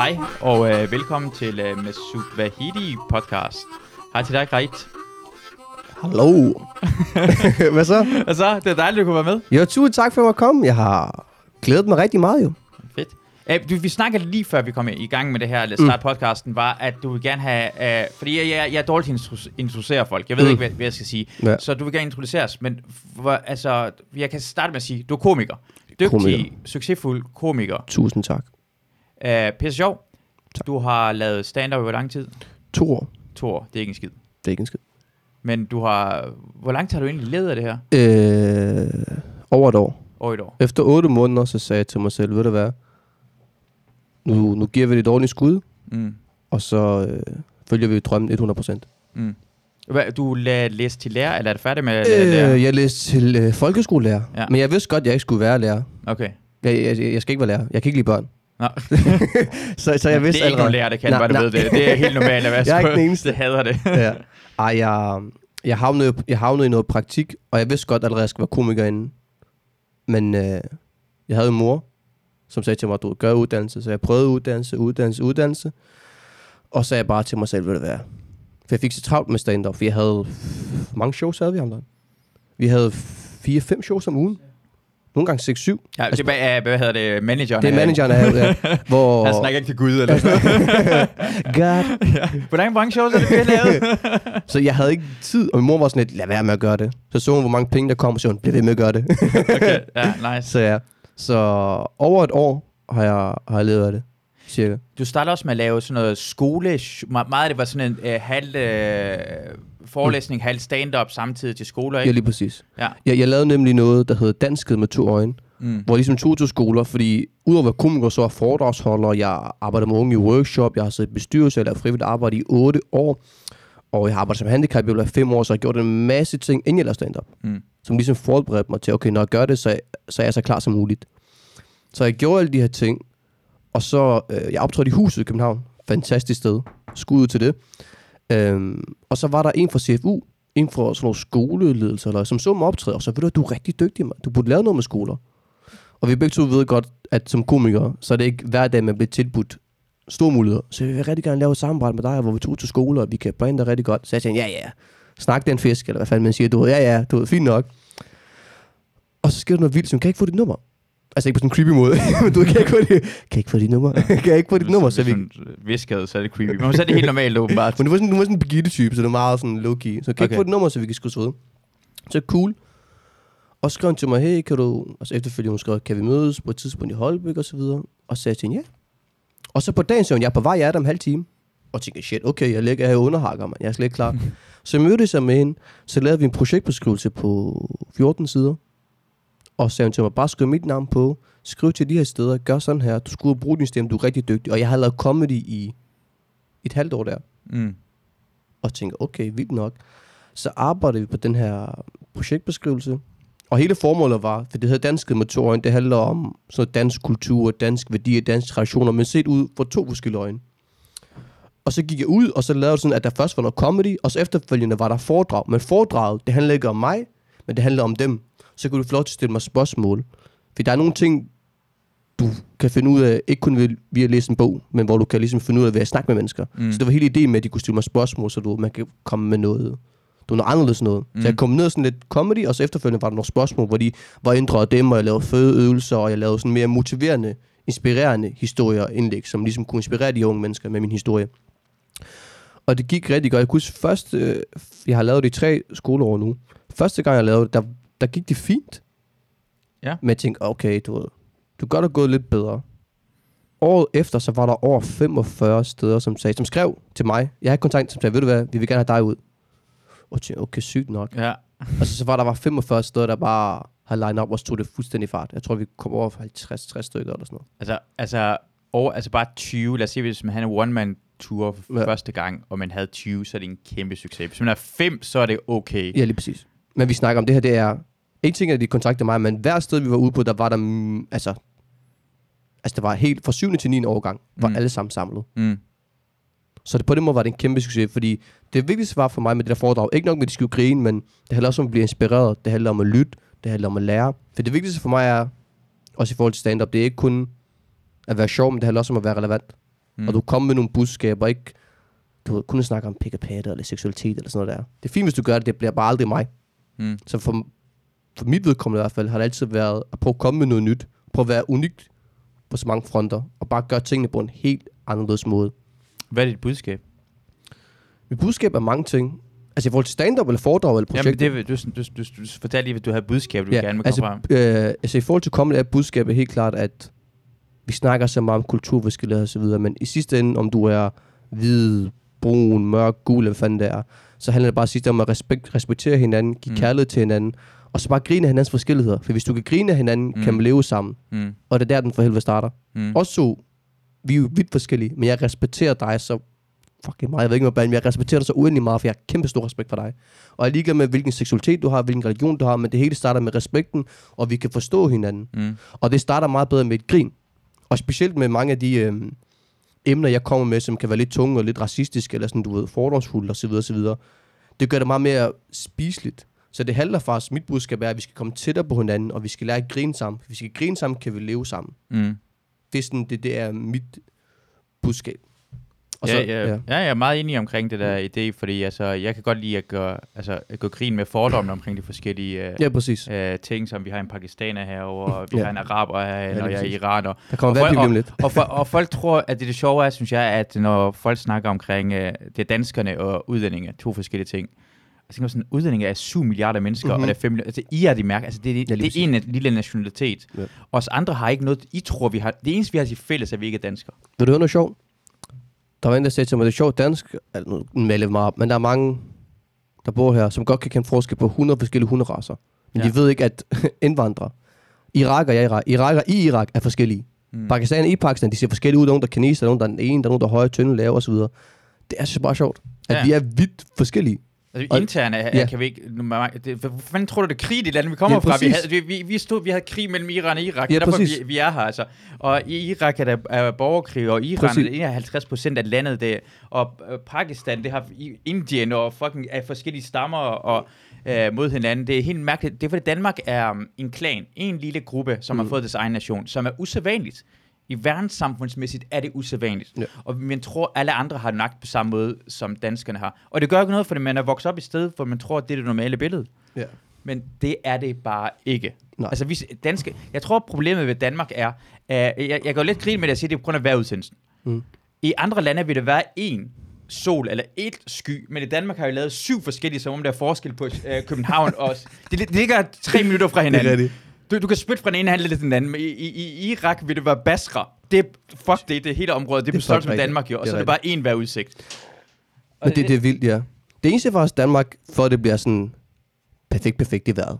Hej, og øh, velkommen til øh, Masud Vahidi podcast. Hej til dig, Greit. Hallo. Hvad så? Og så, det er dejligt, at du kunne være med. Jo, tusind tak for at komme. Jeg har glædet mig rigtig meget jo. Fedt. Øh, du, vi snakkede lige før vi kom i gang med det her, eller start podcasten, var, at du vil gerne have, øh, fordi jeg, jeg, jeg er dårlig til at intro- introducere folk, jeg ved Mm. ikke, hvad, hvad jeg skal sige, Ja. så du vil gerne introduceres, men hvor, altså, jeg kan starte med at sige, du er komiker. Dygtig, Komiker. succesfuld komiker. Tusind tak. Øh, pisse sjov. Du har lavet stand-up i hvor lang tid? To år. To år, det er ikke en skid. Det er ikke en skid. Men du har, hvor lang tid har du egentlig levet af det her? Øh, over et år. Over et år. Efter otte måneder, så sagde jeg til mig selv, ved du hvad? Nu, nu giver vi det et ordentligt skud, Mm. og så øh, følger vi drømmen 100%. Mm. Hvad, du læste til lærer, eller er du færdig med at øh, jeg læste til øh, folkeskolelærer, ja. men jeg vidste godt, at jeg ikke skulle være lærer. Okay. Jeg, jeg, jeg skal ikke være lærer. Jeg kan ikke lide børn. Nå. Så, så jeg det vidste er ikke nogen allerede. lærer, der kan Nej, bare, du ved det. Det er helt normalt at være Jeg er ikke den eneste. Jeg hader det. ja. Ej, jeg, jeg, havnede, jeg havnede i noget praktik, og jeg vidste godt allerede, at jeg skulle være komiker inden. Men øh, jeg havde en mor, som sagde til mig, at du gør uddannelse. Så jeg prøvede uddannelse, uddannelse, uddannelse. Og så sagde jeg bare til mig selv, ved du hvad? For jeg fik så travlt med stand-up, for jeg havde... Mange shows havde vi ham der? Vi havde 4-5 shows om ugen. Nogle gange 6-7. Ja, det er, hvad hedder det? Manageren. Det er manageren af, ja, hvor... Han snakker ikke til Gud, eller sådan. God. ja. Hvor mange shows er det, vi har lavet? Så jeg havde ikke tid, og min mor var sådan lidt, lad være med at gøre det. Så så hun, hvor mange penge der kom, og så hun, bliv ved med at gøre det. okay, ja, nice. så ja, så over et år har jeg, har jeg levet af det, cirka. Du startede også med at lave sådan noget skole. me- Meget af det var sådan en øh, halv øh, forelæsning, halv stand-up samtidig til skoler, Ja, ikke? lige præcis. Ja. Jeg, jeg lavede nemlig noget, der hedder Dansket med to øjne, Mm. hvor jeg ligesom tog til skoler, fordi udover at være komiker, så er foredragsholder, jeg arbejder med unge i workshop, jeg har siddet i bestyrelse, jeg har lavet frivilligt arbejde i otte år, og jeg har arbejdet som handicap i fem år, så jeg har gjort en masse ting, inden jeg lavede stand-up. Mm. som ligesom forberedte mig til, okay, når jeg gør det, så, så er jeg så klar som muligt. Så jeg gjorde alle de her ting, og så, øh, jeg optrådte i huset i København. Fantastisk sted. Skud ud til det. Øhm, og så var der en fra CFU, en fra sådan nogle skoleledelse, eller, som så mig optræde, og så ved du, du er rigtig dygtig, man. Du burde lave noget med skoler. Og vi begge to ved godt, at som komikere, så er det ikke hver dag, man bliver tilbudt store muligheder. Så jeg vil rigtig gerne lave et samarbejde med dig, hvor vi tog til skole, og vi kan brande dig rigtig godt. Så jeg tænkte, ja, ja, snak den fisk, eller hvad fanden man siger. Du ved, ja, ja, du ved, fint nok. Og så sker der noget vildt, som kan jeg ikke få dit nummer. Altså ikke på sådan en creepy måde, men du kan ikke få dit, kan ikke få dit nummer. kan jeg ikke få dit nummer, så vi... Hun viskede, så er det creepy. Men så er det helt normalt, åbenbart. Men du var sådan, du var sådan en Birgitte-type, så det var meget sådan low-key. Så kan jeg Okay. ikke få dit nummer, så vi kan skrive ved. Så cool. Og så skrev hun til mig, hey, kan du... Altså efterfølgende hun skrev, kan vi mødes på et tidspunkt i Holbæk og så videre. Og så sagde jeg til hende, ja. Og så på dagen sagde hun, jeg er på vej, jeg er der om halv time. Og tænkte, shit, okay, jeg ligger her og underhakker, man. Jeg er slet ikke klar. så jeg mødtes jeg med hende. Så lavede vi en projektbeskrivelse på 14 sider. Og så sagde hun til mig, bare skriv mit navn på. Skriv til de her steder. Gør sådan her. Du skulle bruge din stemme. Du er rigtig dygtig. Og jeg har lavet comedy i et halvt år der Mm. og tænker, okay, vildt nok. Så arbejdede vi på den her projektbeskrivelse. Og hele formålet var, for det hedder Dansket med to øjne, det handler om sådan dansk kultur, dansk værdier, dansk traditioner, men set ud fra to forskellige øjne. Og så gik jeg ud, og så lavede sådan, at der først var noget comedy, og så efterfølgende var der foredrag. Men foredraget, det handler ikke om mig, men det handler om dem. Så kunne du få lov til at stille mig spørgsmål. For der er nogle ting, du kan finde ud af, ikke kun ved, via at læse en bog, men hvor du kan ligesom finde ud af ved at snakke med mennesker. Mm. Mm. Så det var hele ideen med, at de kunne stille mig spørgsmål, så du, man kan komme med noget, du noget anderledes noget. Mm. Mm. Så jeg kom ned og sådan lidt comedy, og så efterfølgende var der nogle spørgsmål, hvor de var inddraget dem, og jeg lavede fødeøvelser, og jeg lavede sådan mere motiverende, inspirerende historier og indlæg, som ligesom kunne inspirere de unge mennesker med min historie. Og det gik rigtig godt. Jeg kunne huske først, øh, jeg har lavet det i tre skoleår nu. Første gang jeg lavede det, der, der gik det fint. Ja. Men jeg tænkte, okay, du ved, du godt have gået lidt bedre. Året efter, så var der over 45 steder, som, sagde, som skrev til mig. Jeg havde kontakt, som sagde, ved du hvad, vi vil gerne have dig ud. Og jeg tænkte, okay, sygt nok. Ja. Og så, så var der bare 45 steder, der bare har lined op og stod det fuldstændig fart. Jeg tror, vi kom over 50-60 stykker eller sådan noget. Altså, altså, over, altså bare 20. Lad os se, hvis man havde en one-man tour for Ja. første gang, og man havde 20, så er det en kæmpe succes. Hvis man er 5, så er det okay. Ja, lige præcis. Men vi snakker om det her, det er... En ting er, at de kontakter mig, men hver sted, vi var ude på, der var der... mm, Altså, altså det var helt fra 7. til 9. årgang, var Mm. alle sammen samlet. Mm. Så det, på den måde var det en kæmpe succes, fordi det vigtigste var for mig med det der foredrag, ikke nok med, at de skulle grine, men det handler også om at blive inspireret, det handler om at lytte, det handler om at lære. For det vigtigste for mig er, også i forhold til stand-up, det er ikke kun at være sjov, men det handler også om at være relevant. mm. og du kommer med nogle budskaber, ikke du ved, kun snakker om pik og patte, eller seksualitet, eller sådan noget der. Det er fint, hvis du gør det, det bliver bare aldrig mig. Mm. Så for, for mit vedkommende i hvert fald, har det altid været at prøve at komme med noget nyt, prøve at være unikt på så mange fronter, og bare gøre tingene på en helt anderledes måde. Hvad er dit budskab? Mit budskab er mange ting. Altså i forhold til stand-up, eller foredrag, eller projekt. Jamen, det, vil- du, du, du, du, fortalte lige, at du havde budskab, du Ja, gerne vil altså, komme frem. øh, altså i forhold til comedy er budskabet helt klart, at vi snakker så meget om kulturforskellighed og så videre, men i sidste ende, om du er hvid, brun, mørk, gul, eller hvad fanden det er, så handler det bare sidst om at respekt, respektere hinanden, give mm. kærlighed til hinanden, og så bare grine af hinandens forskelligheder. For hvis du kan grine af hinanden, Mm. mm. kan man leve sammen. Mm. Og det er der, den for helvede starter. Mm. Mm. Også så, vi er jo vidt forskellige, men jeg respekterer dig så fucking meget. Jeg ved ikke, hvad men jeg respekterer dig så uendelig meget, for jeg har kæmpe stor respekt for dig. Og jeg er ligeglad med, hvilken seksualitet du har, hvilken religion du har, men det hele starter med respekten, og vi kan forstå hinanden. Mm. Og det starter meget bedre med et grin. Og specielt med mange af de øh, emner, jeg kommer med, som kan være lidt tunge og lidt racistiske, eller sådan, du ved, fordomsfulde osv. osv. Det gør det meget mere spiseligt. Så det handler faktisk, mit budskab er, at vi skal komme tættere på hinanden, og vi skal lære at grine sammen. Hvis vi skal grine sammen, kan vi leve sammen. Mm. Det er, sådan, det, det er mit budskab. Og ja, så, ja, ja. ja, jeg er meget enig omkring det der idé, fordi altså, jeg kan godt lide at gøre, altså, at gå grin med fordommene omkring de forskellige øh, ja, præcis. øh, ting, som vi har en pakistaner herovre, og vi Ja. har en araber herinde, Ja, og jeg er iraner. Der kommer og, lige og, lidt. og, for, og folk tror, at det, det sjove er, synes jeg, at når folk snakker omkring øh, det er danskerne og udlændinge, to forskellige ting. Jeg tænker sådan, udlændinge er 7 milliarder mennesker, mm-hmm. Mhm. og der er 5 milliarder. Altså, I er de mærke. Altså, det, det, Ja, det, er en lille nationalitet. Ja. Os andre har ikke noget, I tror, vi har. Det eneste, vi har til fælles, er, at vi ikke er danskere. Vil du høre noget sjovt? Der var en, der sagde til mig, det er sjovt dansk, altså, nu jeg mig op, men der er mange, der bor her, som godt kan kende forskel på 100 forskellige hunderaser. Men Ja. ja. de ved ikke, at indvandrere, Irak og jeg Irak, Iraker i Irak er forskellige. Mm. Pakistan i Pakistan, de ser forskellige ud. Der er nogen, der er kineser, der er nogen, der er ene, der er nogen, der er høje, tynde, lave osv. Det er så bare sjovt, at Ja. ja. vi er vidt forskellige. Altså, Og- interne ja. kan vi ikke... Det, hvad fanden tror du, det er krig i det land, vi kommer Ja, fra? Vi havde, vi, vi, stod, vi havde krig mellem Iran og Irak. Ja, det er derfor, præcis. vi, vi er her, altså. Og i Irak er der er borgerkrig, og Iran Præcis. er 51 procent af landet der. Og øh, Pakistan, det har Indien og fucking af forskellige stammer og øh, mod hinanden. Det er helt mærkeligt. Det er fordi Danmark er um, en klan, en lille gruppe, som mm. har fået deres egen nation, som er usædvanligt. I verdenssamfundsmæssigt er det usædvanligt. Ja. Og man tror, alle andre har nøjagtigt på samme måde, som danskerne har. Og det gør ikke noget, fordi man er vokset op i stedet, hvor man tror, at det er det normale billede. Ja. Men det er det bare ikke. Nej. Altså, vi, danske, jeg tror, problemet ved Danmark er, at jeg, jeg går lidt grin med det, at sige, at det er på grund af vejrudsendelsen. Mm. I andre lande vil det være en sol eller et sky, men i Danmark har vi lavet syv forskellige, som om der er forskel på øh, København og... Det, det ligger tre minutter fra hinanden. rigtigt. Du, du kan spytte fra den ene handel til den anden, i, i, i Irak vil det være Basra. Det fuck det, det hele området, det Det er på størrelse med. Danmark jo, og Det så er det bare en hver udsigt. Og Men det, det er vildt, ja. Det eneste for os Danmark, for at det bliver sådan perfekt, perfekt, det er vejret.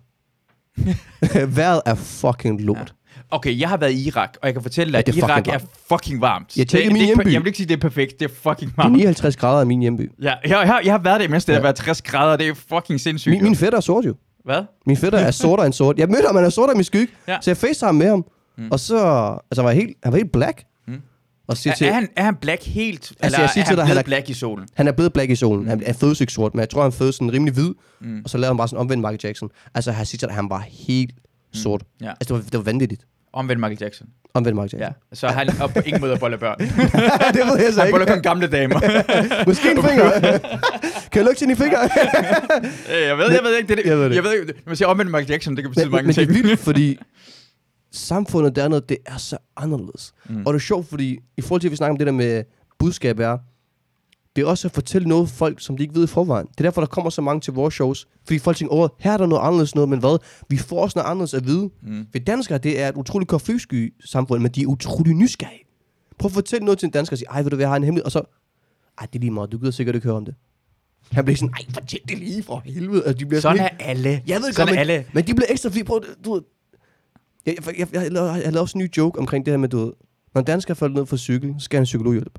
vejret er fucking lort. Okay, jeg har været i Irak, og jeg kan fortælle dig, Ja, at det er Irak fucking er fucking varmt. Jeg tjekkede Det- min det hjemby. Jeg vil ikke sige, at det er perfekt. Det er fucking Det er varmt. 59 grader i min hjemby. Ja, jeg, jeg, har- jeg har været der, mens det har Ja. været 60 grader. Det er fucking sindssygt. Min, min fætter er sort jo. Hvad? Min fætter er sortere end sort. Jeg mødte ham, han er sortere end min skygge. Ja. Så jeg facetime med ham. Mm. Og så, altså var helt, han var helt black. Mm. Og siger Er, til, er, han, er han black helt, eller jeg siger er til han dig, han er- black i solen? han er blevet black i solen. Han er fødes ikke sort, men jeg tror, han fødes sådan rimelig hvid. Mm. Og så lavede han bare sådan omvendt Michael Jackson. Altså, han siger til dig, han var helt sort. Ja. Altså, det var, det var vanvittigt. Omvendt Michael Jackson. Omvendt Michael Ja. Jackson. Så han er på ingen måde bolle børn. det ved jeg så Han boller ikke. kun gamle damer. Måske en finger. kan jeg lukke sin i finger? Øh, jeg ved, jeg ved ikke. Det, det, Jeg ved det. Jeg ved ikke. Når man siger omvendt Michael Jackson, det kan betyde men, mange men det ting. er vildt, fordi samfundet dernede, det er så anderledes. Mm. Og det er sjovt, fordi i forhold til, at vi snakker om det der med budskab er, det er også at fortælle noget folk, som de ikke ved i forvejen. Det er derfor, der kommer så mange til vores shows. Fordi folk tænker, åh, her er der noget anderledes noget, men hvad? Vi får også noget anderledes at vide. Mm. For danskere, det er et utroligt konfliktsky samfund, men de er utrolig nysgerrige. Prøv at fortælle noget til en dansker og sige, ej, ved du hvad, jeg har en hemmelighed, og så, ej, det er lige meget, du gider sikkert ikke høre om det. Han bliver sådan, ej, fortæl det lige for helvede. Og de bliver Sådan sådan, er alle. jeg ved Sådan godt, men, alle. men de bliver ekstra fordi, prøv, du ved, jeg, jeg, jeg, jeg, lavede, jeg lavede også en ny joke omkring det her med, du ved, når en dansker falder ned fra cykel, så skal han psykologhjælp.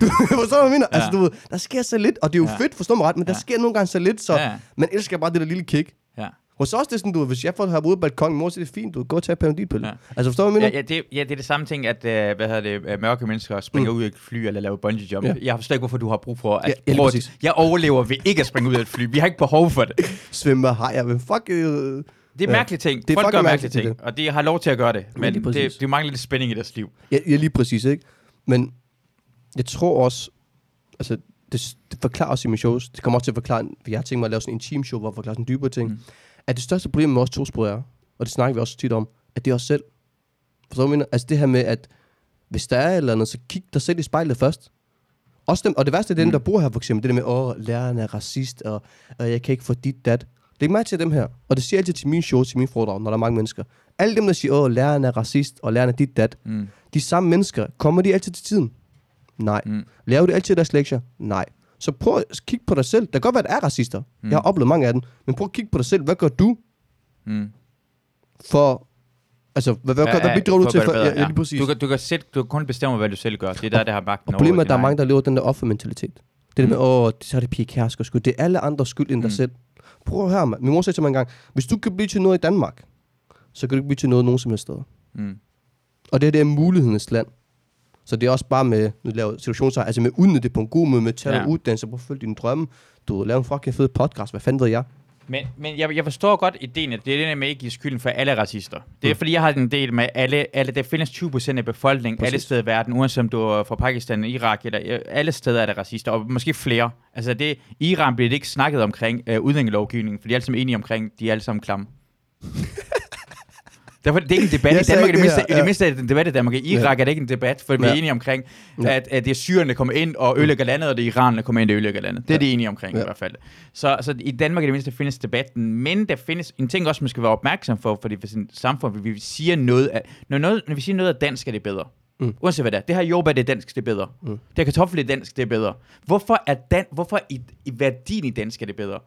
Du forstår, hvad jeg mener? Ja. Altså, du ved, der sker så lidt, og det er jo Ja. fedt, forstå mig ret, men der Ja. sker nogle gange så lidt, så Ja. man elsker bare det der lille kick. Ja. Hos os det er sådan, du ved, hvis jeg får her ude på balkongen, mor, så er det fint, du ved, gå og tage panodilpille. Ja. Altså, forstår du, hvad jeg Ja, mener? ja, det, ja, det er det samme ting, at øh, hvad hedder det, øh, mørke mennesker springer mm. ud af et fly eller laver bungee jump. Ja. Ja. Jeg forstår ikke, hvorfor du har brug for at... Ja, ja, prøve jeg overlever ved ikke at springe ud af et fly. Vi har ikke behov for det. Svømmer har jeg, men fuck, øh, Det er Ja. mærkelige ting. Det er Folk gør mærkelige ting, og de har lov til at gøre det. Men lige det, det mangler lidt spænding i deres liv. ja, ja, lige præcis, ikke? Men Jeg tror også, altså, det, det forklarer også i mine shows, det kommer også til at forklare, for jeg har tænkt mig at lave sådan en team show, hvor jeg forklarer sådan dybere ting, Mm. at det største problem med os to er, og det snakker vi også tit om, at det er os selv. Forstår du, hvad jeg mener? Altså det her med, at hvis der er et eller andet, så kig dig selv i spejlet først. Også dem, og det værste er dem, Mm. der bor her for eksempel, det der med, åh, læreren er racist, og, og jeg kan ikke få dit, dat. Læg mærke til dem her, og det siger jeg altid til mine shows, til mine foredrag, når der er mange mennesker. Alle dem, der siger, åh, læreren er racist, og læreren er dit, dat, Mm. de samme mennesker, kommer de altid til tiden? Nej. Mm. Laver de altid deres lektier? Nej. Så prøv at kigge på dig selv. Det kan godt være, at der er racister. Mm. Mm. Jeg har oplevet mange af dem. Men prøv at kigge på dig selv. Hvad gør du Mm. for... Altså, hvad, hvad, hvad, hvad bidrager du til? For, ja, ja, bedre, lige præcis. Du, kan, du, kan selv, du kan kun bestemme, hvad du selv gør. Det er der, det har magten problemet er, at der er mange, der lever den der offermentalitet. Det der med, åh, så er det pige kærsker skyld. Det er alle andres skyld end dig Mm. selv. Prøv at høre mig. Min mor sagde til mig engang, hvis du kan blive til noget i Danmark, så kan du ikke blive til noget nogen som helst sted. Mm. Og det her, det er mulighedens land. Så det er også bare med, nu laver situationer, altså med udnytte det på en god måde, med tage Ja. uddannelse, prøv at følge dine drømme. Du ved, lave en fucking fed podcast, hvad fanden ved jeg? Men, men jeg, jeg forstår godt ideen, at det er der med at ikke give skylden for alle racister. Det er Mm. fordi, jeg har en del med alle, alle der findes 20% af befolkningen, Præcis. alle steder i verden, uanset om du er fra Pakistan, Irak, eller alle steder er der racister, og måske flere. Altså det, Iran bliver det ikke snakket omkring øh, udlændingelovgivningen, for de er alle sammen enige omkring, de er alle sammen klamme. Derfor det er ikke en debat i Danmark. I det, ikke det mindste, i det ja. mindste er det en debat i Danmark. I Irak er det ikke en debat, for vi er Ja. enige omkring, Ja. at, at det er syrerne, der kommer ind og ødelægger landet, og det er Iran, der kommer ind og ødelægger landet. Det er Ja. de enige omkring Ja. i hvert fald. Så, så i Danmark i det mindste findes debatten, men der findes en ting også, man skal være opmærksom for, fordi for et samfund, vi siger noget af, når, noget, når vi siger noget af dansk, er det bedre. Mm. Uanset hvad det er. Det her jordbær, det er dansk, det er bedre. Mm. Det her kartoffel, det er dansk, det er bedre. Hvorfor er dan, hvorfor i, i værdien i dansk er det bedre?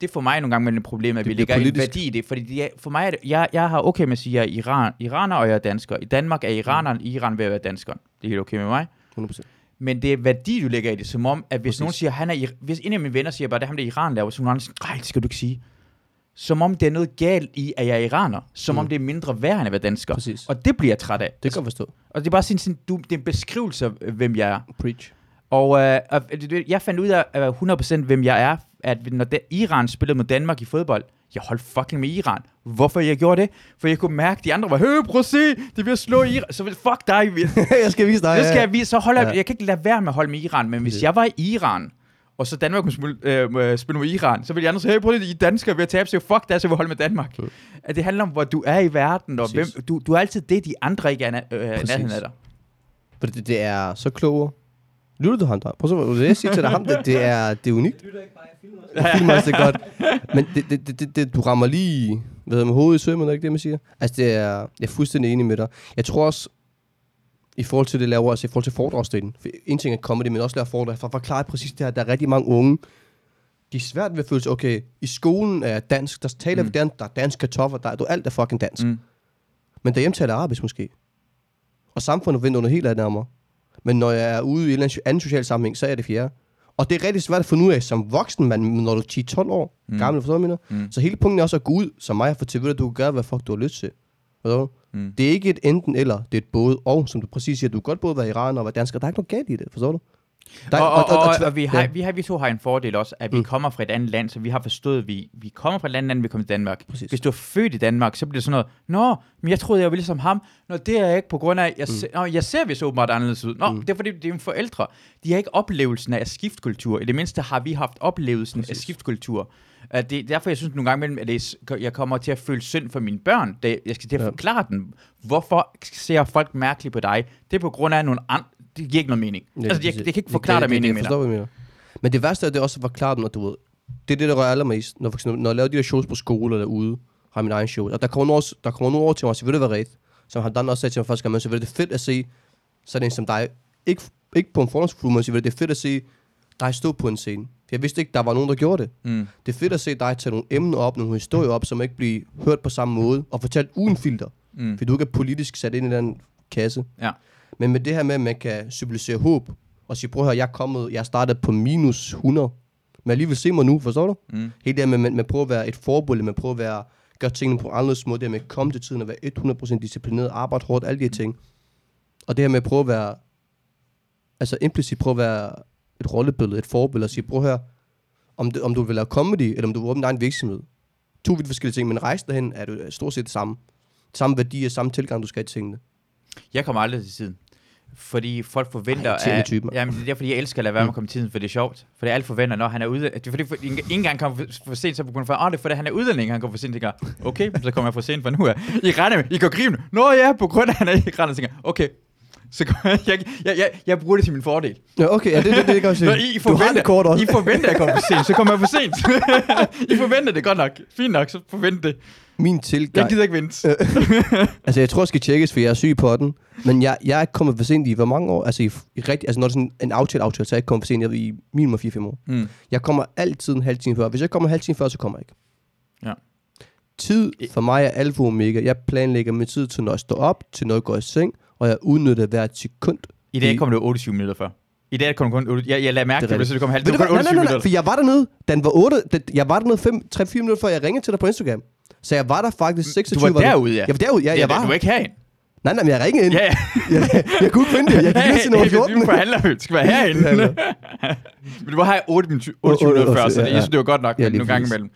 Det er for mig nogle gange med et problem, at vi lægger en politisk. værdi i det. Fordi det er, for mig er det, jeg, jeg har okay med at sige, at jeg er Iran, iraner, og jeg er dansker. I Danmark er iraneren, i Iran ved at være danskeren. Det er helt okay med mig. 100%. Men det er værdi, du lægger i det, som om, at hvis Præcis. nogen siger, han er, hvis en af mine venner siger bare, det er ham, der er Iran laver, så nogen siger, nej, det skal du ikke sige. Som om det er noget galt i, at jeg er iraner. Som Mm. om det er mindre værd, end at være dansker. Præcis. Og det bliver jeg træt af. Det kan jeg forstå. Og det er bare sådan, sådan du, det er en beskrivelse af, hvem jeg er. Preach. Og, øh, det- jeg fandt ud af øh, 100% hvem jeg er, at når de, Iran spillede mod Danmark i fodbold, jeg holdt fucking med Iran. Hvorfor jeg gjorde det? For jeg kunne mærke, at de andre var, hey, prøv at se, de vil slå Iran. Så vil- fuck dig, jeg skal vise dig. det skal jeg vise. Så holder jeg, Ja. jeg kan ikke lade være med at holde med Iran, men hvis jeg var i Iran, og så Danmark kunne spille, øh, spille mod Iran, så ville de andre sige, hey, prøv lige, I er danskere ved at tabe, så fuck det, så vil jeg holde med Danmark. Mm. At det handler om, hvor du er i verden, og hvem, du, du er altid det, de andre ikke er øh, nærheden af dig. For det, det er så kloge. Lytter du ham der? Prøv så, det jeg siger til dig, ham der, det er, det er unikt. Jeg filmer også det godt. Men det, det, det, det, det, du rammer lige hvad med hovedet i sømmet, er det ikke det, man siger? Altså, det er, jeg er fuldstændig enig med dig. Jeg tror også, i forhold til det laver, altså i forhold til foredragsdelen, for en ting er comedy, men også lave foredrag, for at forklare præcis det her, der er rigtig mange unge, de er svært ved at føle sig, okay, i skolen er dansk, der taler Mm. vi dansk, der er dansk kartoffer, der er, du, alt er fucking dansk. Mm. Men derhjemme taler jeg arabisk måske. Og samfundet vender noget helt andet nærmere. Men når jeg er ude i en eller anden social sammenhæng, så er det fjerde. Og det er rigtig svært at finde ud af som voksen mand, når du er 10-12 år Mm. mm. gammel, forstår du? Mm. Så hele punkten er også at gå ud som mig og fortælle, ved, at du kan gøre, hvad fuck du har lyst til. Forstår du? Mm. Det er ikke et enten eller, det er et både og, som du præcis siger. Du kan godt både være iraner og være dansker. Der er ikke noget galt i det, forstår du? Der, er- og, og, og, og, tvæ- og, vi, har, ja, vi, har, vi to har en fordel også, at vi Mm. kommer fra et andet land, så vi har forstået, at vi, vi kommer fra et andet land, vi kommer til Danmark. Præcis. Hvis du er født i Danmark, så bliver det sådan noget, Nå, men jeg troede, jeg var ligesom ham. Nå, det er jeg ikke på grund af, jeg, se, Nå, jeg ser vist åbenbart anderledes ud. Nå, Mm. det er fordi, det er mine forældre. De har ikke oplevelsen af skiftkultur. I det mindste har vi haft oplevelsen af Præcis. skiftkultur. At det, derfor jeg synes nogle gange imellem, at det er, jeg kommer til at føle synd for mine børn. Det, jeg skal til at Ja. forklare dem, hvorfor ser folk mærkeligt på dig. Det er på grund af nogle andre... Det giver ikke noget mening. Ja, altså, jeg, præcis. jeg kan ikke forklare dig det, det, meningen jeg forstår, hvad du mener. Men det værste er, at det også er forklaret, når du ved, det er det, der rører allermest, når, for eksempel, når jeg laver de der shows på skoler derude, har jeg min egen show, og der kommer nogen, også- der kommer nogen over til mig og siger, vil det være rigtigt? Som han Dan også sagde til mig første gang, men så vil det fedt at se sådan en som dig, ikke, ikke på en fordomsfuld, men siger, det er fedt at se dig stå på en scene. For jeg vidste ikke, der var nogen, der gjorde det. Mm. Det er fedt at se dig tage nogle emner op, nogle historier op, som ikke bliver hørt på samme måde, og fortalt uden filter. Mm. For du ikke er politisk sat ind i den kasse. Ja. Men med det her med, at man kan symbolisere håb, og sige, prøv at høre, jeg er kommet, jeg startede på minus 100, men alligevel se mig nu, forstår du? Mm. Hele det her med, at man, man prøver at være et forbillede, man prøver at være, gøre tingene på en anderledes måde, det her med at komme til tiden og være 100% disciplineret, arbejde hårdt, alle de her ting. Og det her med at prøve at være, altså implicit prøve at være et rollebillede, et forbillede, og sige, prøv høre, om, det, om du vil lave comedy, eller om du vil åbne egen virksomhed. To vidt forskellige ting, men rejsen derhen er det stort set det samme. Samme værdier, samme tilgang, du skal have til tingene. Jeg kommer aldrig til tiden. fordi folk forventer... type, mand. jamen, det er derfor, jeg elsker at lade være med at komme i tiden, for det er sjovt. For det er alt forventer, når han er ude... Er fordi, for, ikke engang kommer for, for sent, så på grund af, åh, det er fordi, han er udlænding, han kommer for sent, tænker, okay, så kommer jeg for sent for nu af. I regner med, I går grine. Nå ja, på grund af, at han er i regner, tænker, okay, så går jeg, jeg, jeg, jeg, jeg bruger det til min fordel. Ja, okay, ja, det, det, det kan jeg Når sige. I Du har forventer, det kort også. I forventer, at jeg kommer for sent, så kommer jeg for sent. I forventer det godt nok. Fint nok, så forvent det. Min Jeg tilgang... gider ikke vente. Altså, jeg tror, jeg skal tjekkes, for jeg er syg på den. Men jeg, jeg er ikke kommet for sent i hvor mange år? Altså, i, i rigtig, altså når det er sådan en aftale aftale, så er jeg ikke kommet for sent jeg, i minimum 4-5 år. Mm. Jeg kommer altid en halv time før. Hvis jeg kommer en halv time før, så kommer jeg ikke. Ja. Tid for mig er alfa omega. Jeg planlægger min tid til, når jeg står op, til når jeg går i seng, og jeg udnytter hvert sekund. I dag kommer du 28 minutter før. I dag kommer du kun... 8, jeg, jeg lader mærke Det til det, så du kommer halv... Hvad? kommer Nej, 28 nej, nej, nej, minutter. for jeg var dernede. Den var 8. Den, jeg var dernede 5, 3-4 minutter før jeg ringede til dig på Instagram. Så jeg var der faktisk 26. Du var der. derude, ja. Jeg var derude, ja. Jeg var. Du var ikke herinde. Nej, nej, men jeg ringede ind. Ja, ja. Jeg, jeg kunne ikke finde det. Jeg gik ned til nummer 14. Du forhandler, du skal være herinde. Men du var her 8 minutter 28 minutter før, så det, jeg synes, det var godt nok Ja, nogle gange imellem.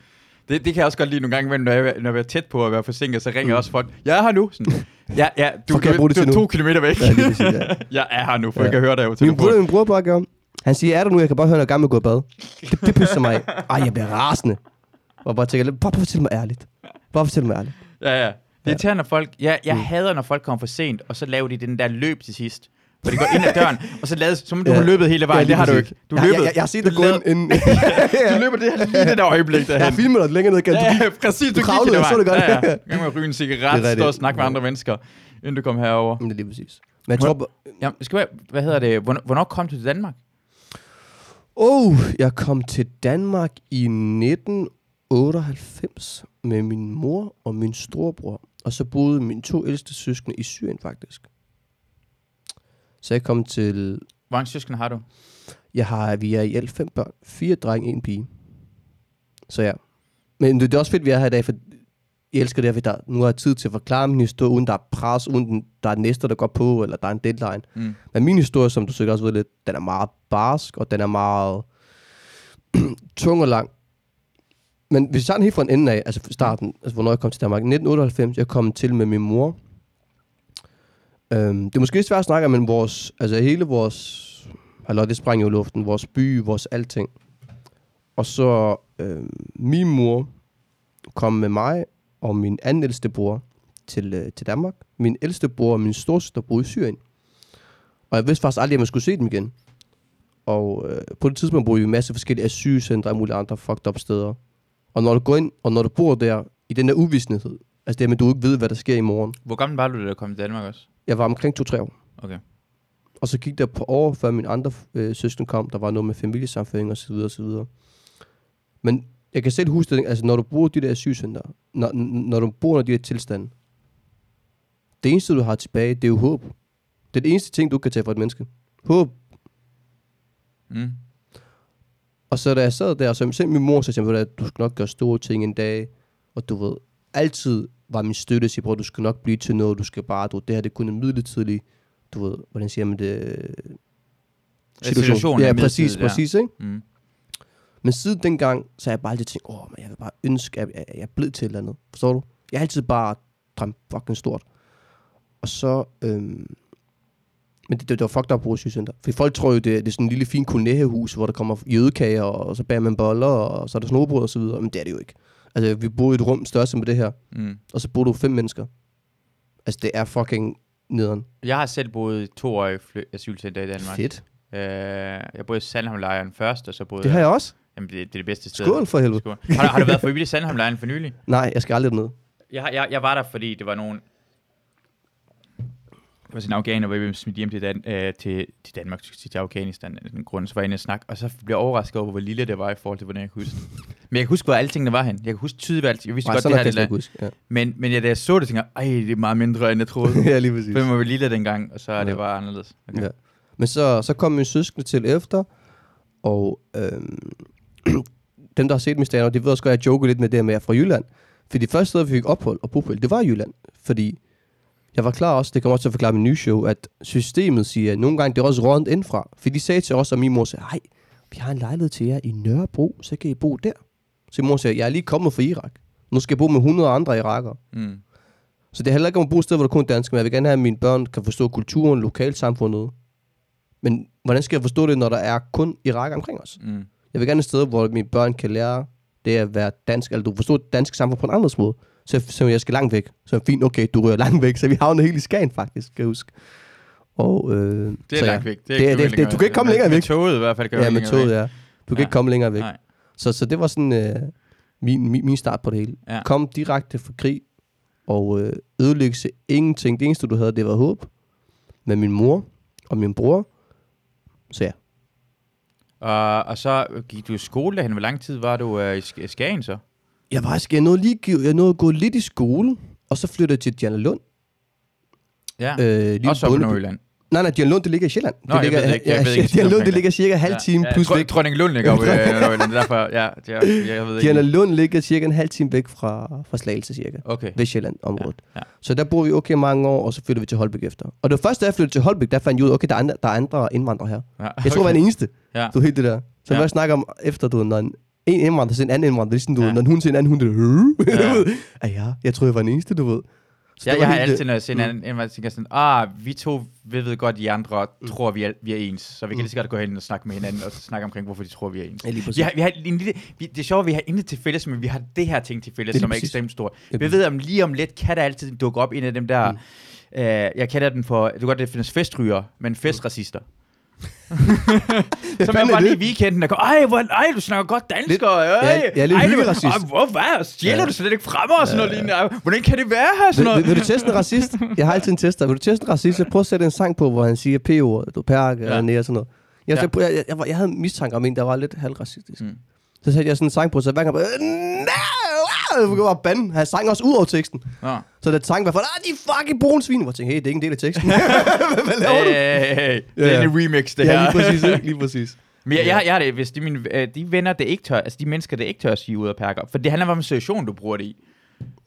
Det, det kan jeg også godt lide nogle gange imellem, når jeg, når jeg er tæt på at være forsinket, så ringer jeg også folk. Jeg er her nu. Sådan, ja, ja, du, du, bruge det du til er to kilometer væk. Ja, præcis, ja. jeg er her nu, for Ja. jeg kan høre dig jo Min til bror, min bror bare gør. Han siger, er der nu? Jeg kan bare høre, når jeg er gang med at gå i bad. Det, det pisser mig af. Ej, jeg bliver rasende. Og bare tænker, bare, fortæl mig ærligt. Bare fortæl mig ærligt. Ja, ja. Det irriterer, når folk... Jeg, jeg hader, når folk kommer for sent, og så laver de den der løb til sidst. Hvor de går ind ad døren, og så lader som om du Ja. har løbet hele vejen. Ja, det har du ikke. Du jeg, løbet. jeg, jeg, jeg har set dig gå ind. ind. Du løber det her lige det der øjeblik jeg har derhen. filmet dig længere ned. Kan Ja, du, ja, præcis. Du, du kravlede, jeg så det godt. Ja, ja. Gang med at ryge en cigaret, stå og snakke med andre mennesker, inden du kom herover. Det er lige præcis. Men jeg tror, Ja, skal være, hvad hedder det? Hvornår, hvornår kom du til Danmark? oh, jeg kom til Danmark i 1998 med min mor og min storebror. Og så boede mine to ældste søskende i Syrien faktisk. Så jeg kom til Hvor mange søskende har du? Jeg har, vi er i alt fem børn. Fire drenge, en pige. Så ja. Men det, er også fedt, vi er her i dag, for jeg elsker det, her, der, nu har jeg tid til at forklare min historie, uden der er pres, uden den- der er næste, der går på, eller der er en deadline. Mm. Men min historie, som du sikkert også ved lidt, den er meget barsk, og den er meget tung og lang. Men hvis vi tager den helt fra en ende af, altså starten, altså hvornår jeg kom til Danmark. 1998, jeg kom til med min mor. Øhm, det er måske svært at snakke om, men vores, altså hele vores, eller det sprang jo i luften, vores by, vores alting. Og så øhm, min mor kom med mig og min anden ældste bror til, øh, til Danmark. Min ældste bror og min storsøster boede i Syrien. Og jeg vidste faktisk aldrig, at man skulle se dem igen. Og øh, på det tidspunkt boede vi i en masse forskellige asylcentre og mulige andre fucked up steder. Og når du går ind, og når du bor der, i den der uvidsnhed, altså det med, at du ikke ved, hvad der sker i morgen. Hvor gammel var du, da du kom til Danmark også? Jeg var omkring 2-3 år. Okay. Og så gik der på år, før mine andre øh, søskende kom. Der var noget med familiesamføring og så videre og så videre. Men jeg kan selv huske altså når du bor i de der asylcenter, når, når du bor i de der tilstande, det eneste, du har tilbage, det er jo håb. Det er det eneste ting, du kan tage fra et menneske. Håb. Mm. Og så da jeg sad der, så selv min mor sagde, at du skal nok gøre store ting en dag. Og du ved, altid var min støtte at sige, bror, du skal nok blive til noget, du skal bare, du, det her det er kun en midlertidig, du ved, hvordan siger man det? Situationen er Ja, præcis, ja. præcis, ikke? Mm. Men siden dengang, så har jeg bare altid tænkt, åh, men jeg vil bare ønske, at jeg, jeg er blevet til et eller andet. Forstår du? Jeg har altid bare drømt fucking stort. Og så, øhm, men det, det, det var fucked up på Center. For folk tror jo, det, det er sådan en lille fin kolonihus, hvor der kommer jødekager, og så bager man boller, og så er der snobrød og så videre. Men det er det jo ikke. Altså, vi boede i et rum større med det her, Mm. og så boede du fem mennesker. Altså, det er fucking nederen. Jeg har selv boet i to år i asylcenter i Danmark. Fedt. Øh, jeg boede i Sandhamlejren først, og så boede Det har jeg også. Jamen, det, det er det bedste sted. Skål for helvede. Skål. Har, du- har du været forbi Sandhamlejren for nylig? Nej, jeg skal aldrig ned. Jeg, jeg, jeg var der, fordi det var nogen... Det var sådan en afghaner, hvor jeg blev smidt hjem til, Dan, øh, til, til Danmark, til Afghanistan, af den grund, så var jeg inde og snak, og så blev jeg overrasket over, hvor lille det var i forhold til, hvordan jeg kunne huske det. Men jeg kan huske, hvor alle tingene var hen. Jeg kan huske tydeligt, hvad alt. Jeg vidste Nej, godt, det her jeg det der. huske. Ja. Men, men ja, da jeg så det, tænkte jeg, ej, det er meget mindre, end jeg troede. ja, lige præcis. For jeg var lille dengang, og så er det Ja. bare anderledes. Okay. Ja. Men så, så kom min søskende til efter, og øhm, dem, der har set min stand de ved også godt, at jeg joker lidt med det med, at jeg er fra Jylland. For de første steder, vi fik ophold og bopæl, det var Jylland. Fordi jeg var klar også, det kommer også til at forklare min nye show, at systemet siger, at nogle gange det er også rundt indfra. For de sagde til os, og min mor sagde, hej, vi har en lejlighed til jer i Nørrebro, så kan I bo der. Så min mor sagde, jeg er lige kommet fra Irak. Nu skal jeg bo med 100 andre irakere. Mm. Så det handler ikke om at bo et sted, hvor der kun er dansk, men jeg vil gerne have, at mine børn kan forstå kulturen, lokalsamfundet. Men hvordan skal jeg forstå det, når der er kun Irak omkring os? Mm. Jeg vil gerne et sted, hvor mine børn kan lære det at være dansk, eller du forstår det danske samfund på en anden måde. Så, så jeg skal langt væk. Så det fint, okay, du rører langt væk. Så vi havner helt i Skagen, faktisk, skal jeg huske. Og, øh, Det er så, langt væk. Det er- det- det- du kan ikke komme længere væk. Med toget i hvert fald. Kan Ja, med toget, ja. Du kan Ja. ikke komme længere væk. Nej. Så, så det var sådan øh, min, min, min start på det hele. Ja. Kom direkte fra krig og øh, ødelæggelse. Ingenting. Det eneste, du havde, det var håb. Med min mor og min bror. Så ja. Og, og så gik du i skole derhen. Hvor lang tid var du øh, i Sk- Skagen så? Jeg, var, jeg, nåede lige, jeg nåede at gå lidt i skole, og så flyttede jeg til Diana Lund. Ja. Øh, lille Også bondeby. Nordjylland. Nej, nej, Diana Lund, det ligger i Sjælland. Nå, det jeg ligger, ved ikke, jeg ved ikke, Diana Lund, omkring det ligger cirka halv time ja, plus ja, væk. Dronning Lund ligger oppe i øh, Nordjylland. Derfor, ja, det er, jeg, jeg ved Diana ikke. Lund ligger cirka en halv time væk fra, fra Slagelse cirka. Okay. Vestjylland-området. Ja, ja. Så der bor vi okay mange år, og så flytter vi til Holbæk efter. Og det var først, da jeg flyttede til Holbæk, der fandt jeg ud okay, der er andre, der er andre indvandrere her. Ja, Jeg tror, jeg var den eneste. Ja. Du helt det der. Så Ja. ja. jeg snakker om, efter du ved, når en, en indvandrer ser en anden indvandrer, er sådan, du Ja. ved, når en hund ser en anden hund, det er, Ja. ja. ah, ja, jeg tror, jeg var den eneste, du ved. Så Ja, jeg har helt, altid, når jeg ser en anden, en, tænker sådan, ah, vi to vi ved godt, de andre Mm. tror, vi er, vi er ens, så vi kan lige så godt gå hen og snakke med hinanden, og snakke omkring, hvorfor de tror, vi er ens. Ja. Vi har, vi har en lille, vi, det er sjovt, vi har intet til fælles, men vi har det her ting til fælles, er som er præcis. ekstremt stort. Vi ved, om lige om lidt kan der altid dukke op en af dem der, Mm. øh, jeg kalder den for, du godt, det findes festryger, men festracister. Som fanden er bare lige i weekenden, der går, ej, hvor, ej, du snakker godt dansk, Lidt- og, øh, ja, ja, lidt ej, det- hyggeracist. ej, hvor, hvad, stjæler Ja. du slet ikke frem og sådan noget lignende? Ej, Hvordan kan det være her, sådan Vil, noget? vil, vil, du teste en racist? Jeg har altid en tester. Vil du teste en racist? Så prøv at sætte en sang på, hvor han siger P-ordet, du perk, Ja. eller nære og sådan noget. Jeg, Ja. jeg, jeg, jeg, jeg, var- havde mistanke om en, der var lidt halvracistisk. Mm. Så satte jeg sådan en sang på, så hver gang jeg bare, "Øh, nej, jeg kunne bare bande. Han sang også ud over teksten. Nå. Så det sang var for, ah, de fucking brune svin. Jeg tænkte, hey, det er ikke en del af teksten. Hvad laver du? Hey, hey, hey. Det er Ja. en remix, det ja, her. lige præcis, ikke? lige præcis. Men jeg, jeg, jeg har det, hvis de, mine, øh, de venner, det ikke tør, altså de mennesker, der ikke tør at sige ud af perker, for det handler om, hvilken situation, du bruger det i.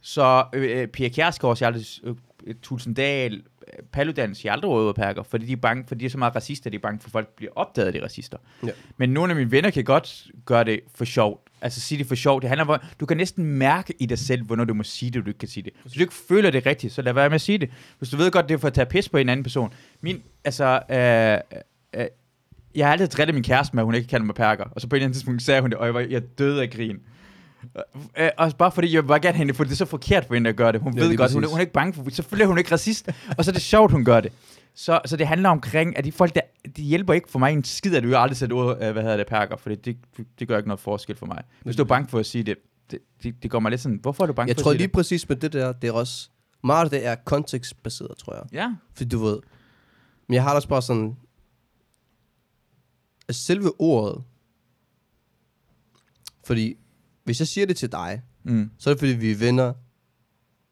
Så øh, Pia Kjærsgaard aldrig, øh, Tulsendal, øh, Paludan siger aldrig ud af perker, fordi de er bange, fordi de er så meget racister, de er bange for, at folk bliver opdaget af de racister. Ja. Men nogle af mine venner kan godt gøre det for sjovt. Altså sige det for sjovt. Det handler om, du kan næsten mærke i dig selv, hvornår du må sige det, og du ikke kan sige det. Hvis du ikke føler det rigtigt, så lad være med at sige det. Hvis du ved godt, det er for at tage pis på en anden person. Min, altså, øh, øh, jeg har altid drillet min kæreste med, at hun ikke kan mig perker. Og så på et eller andet tidspunkt sagde hun det, og jeg, var, jeg døde af grin. Øh, også bare fordi, jeg vil bare gerne hende, for det er så forkert for hende at gøre det. Hun Ja, ved lige godt, hun, er- hun er ikke bange for, selvfølgelig er hun ikke racist. og så er det sjovt, hun gør det. Så, så det handler omkring, at de folk, der, de hjælper ikke for mig en skid, at du aldrig sætter ord, øh, hvad hedder det, perker, for det, det, det gør ikke noget forskel for mig. Hvis du er bange for at sige det, det, det, det går mig lidt sådan, hvorfor er du bange Jeg for tror at sige lige præcis med det der, det er også, meget af det er kontekstbaseret, tror jeg. det? Ja. Fordi du ved, men jeg har da også bare sådan, at selve ordet, fordi hvis jeg siger det til dig, Mm. så er det fordi, vi er venner,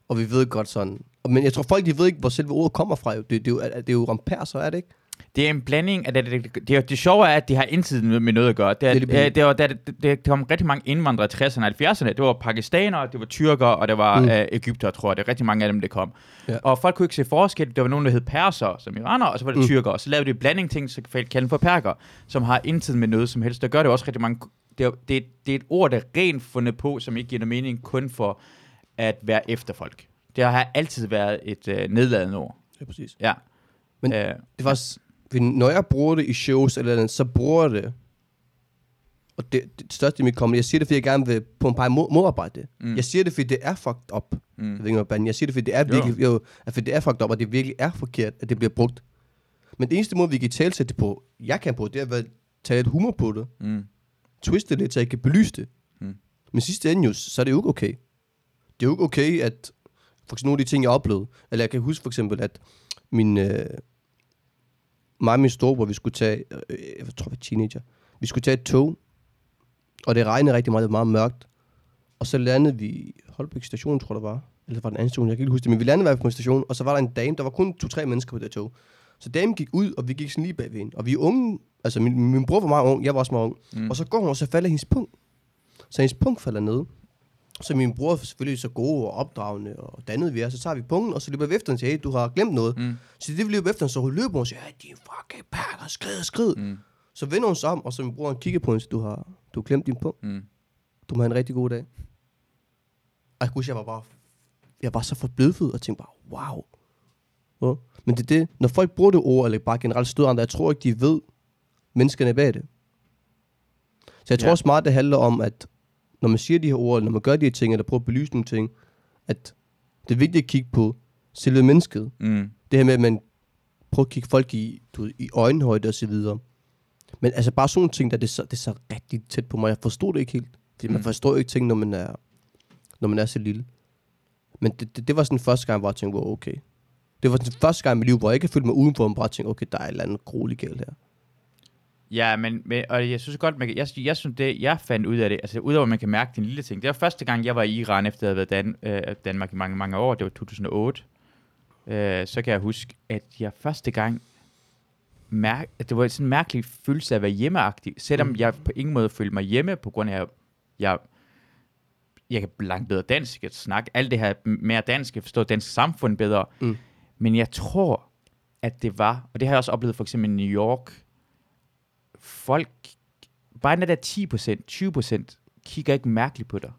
og vi ved godt sådan, men jeg tror folk, de ved ikke, hvor selve ordet kommer fra. Det, det, er, jo, det er jo rampær, så er det ikke? Det er en blanding af det, det, det, det, det sjove er, at det har intet med noget at gøre. Det, er, Det det, det, var, det, det, det kom rigtig mange indvandrere i 60'erne og 70'erne. Det var pakistanere, det var tyrker, og det var mm. Mm. øh, Ægypter, tror jeg. Det er rigtig mange af dem, det kom. Ja. Og folk kunne ikke se forskel. Der var nogen, der hed perser, som iraner, og så var det mm. Mm. tyrker. Og så lavede de blanding ting, så kan kalde for perker, som har intet med noget som helst. Der gør det også rigtig mange... Det er, det, det er et ord, der er rent fundet på, som ikke giver noget mening kun for at være efter folk. Det har altid været et øh, nedladende ord. Ja, præcis. Ja. Men- øh, Det var, fordi når jeg bruger det i shows eller andet, så bruger det, og det, det største i mit kommer, jeg siger det, fordi jeg gerne vil på en par mod, modarbejde det. Mm. Jeg siger det, fordi det er fucked up. mm. Jeg ved ikke, hvad jeg siger det, fordi det er Jo. virkelig, jo, at fordi det er fucked up, og det virkelig er forkert, at det bliver brugt. Men det eneste måde, vi kan tale det på, jeg kan på, det er at tage lidt humor på det, Mm. Twiste lidt, så jeg kan belyse det. Mm. Men sidste ende jo, så er det jo ikke okay. Det er jo ikke okay, at for eksempel nogle af de ting, jeg oplevede, eller jeg kan huske for eksempel, at min, øh, mig og min storebror, vi skulle tage, øh, jeg tror, vi var teenager, vi skulle tage et tog, og det regnede rigtig meget, det var meget mørkt, og så landede vi Holbæk station, tror jeg det var, eller var den anden station, jeg kan ikke huske det, men vi landede i hvert fald på en station, og så var der en dame, der var kun to-tre mennesker på det tog. Så damen gik ud, og vi gik sådan lige bagved hende. Og vi er unge, altså min, min bror var meget ung, jeg var også meget ung. Mm. Og så går hun, og så falder hendes punkt. Så hendes punkt falder ned. Så min bror er selvfølgelig så gode og opdragende og dannede vi er. Så tager vi punkten, og så løber vi efter hende og siger, hey, du har glemt noget. Mm. Så det vi løber efter hende, så hun løber og siger, hey, din fucking pakker, skrid, skrid. Mm. Så vender hun sig om, og så min bror han kigger på hende og siger, du har, du har glemt din punkt. Mm. Du må have en rigtig god dag. Ej, gud, jeg var bare... jeg var så forbløffet og tænkte bare, wow. Ja. Men det er det, når folk bruger det ord, eller bare generelt støder andre, jeg tror ikke, de ved menneskerne bag det. Så jeg tror Ja. meget, det handler om, at når man siger de her ord, når man gør de her ting, eller prøver at belyse nogle ting, at det er vigtigt at kigge på selve mennesket. Mm. Det her med, at man prøver at kigge folk i, du i øjenhøjde og så videre. Men altså bare sådan nogle ting, der det er, så, det så rigtig tæt på mig. Jeg forstod det ikke helt. Fordi man Mm. forstår jo ikke ting, når man er, når man er så lille. Men det, det, det var sådan første gang, hvor jeg tænkte, wow, okay. Det var sådan første gang i mit liv, hvor jeg ikke følte mig udenfor, men bare tænkte, okay, der er et eller andet grueligt galt her. Ja, men, men og jeg synes godt, man kan, jeg, jeg synes det, jeg fandt ud af det, altså udover at man kan mærke den lille ting, det var første gang, jeg var i Iran, efter at have været Dan, øh, Danmark i mange, mange år, det var 2008, øh, så kan jeg huske, at jeg første gang mærke, at det var sådan en mærkelig følelse af at være hjemmeagtig, selvom Mm. jeg på ingen måde følte mig hjemme, på grund af, at jeg, jeg kan langt bedre dansk, jeg kan snakke alt det her mere dansk, jeg forstår dansk samfund bedre, Mm. men jeg tror, at det var, og det har jeg også oplevet for eksempel i New York, folk, bare den der 10%, 20% kigger ikke mærkeligt på dig.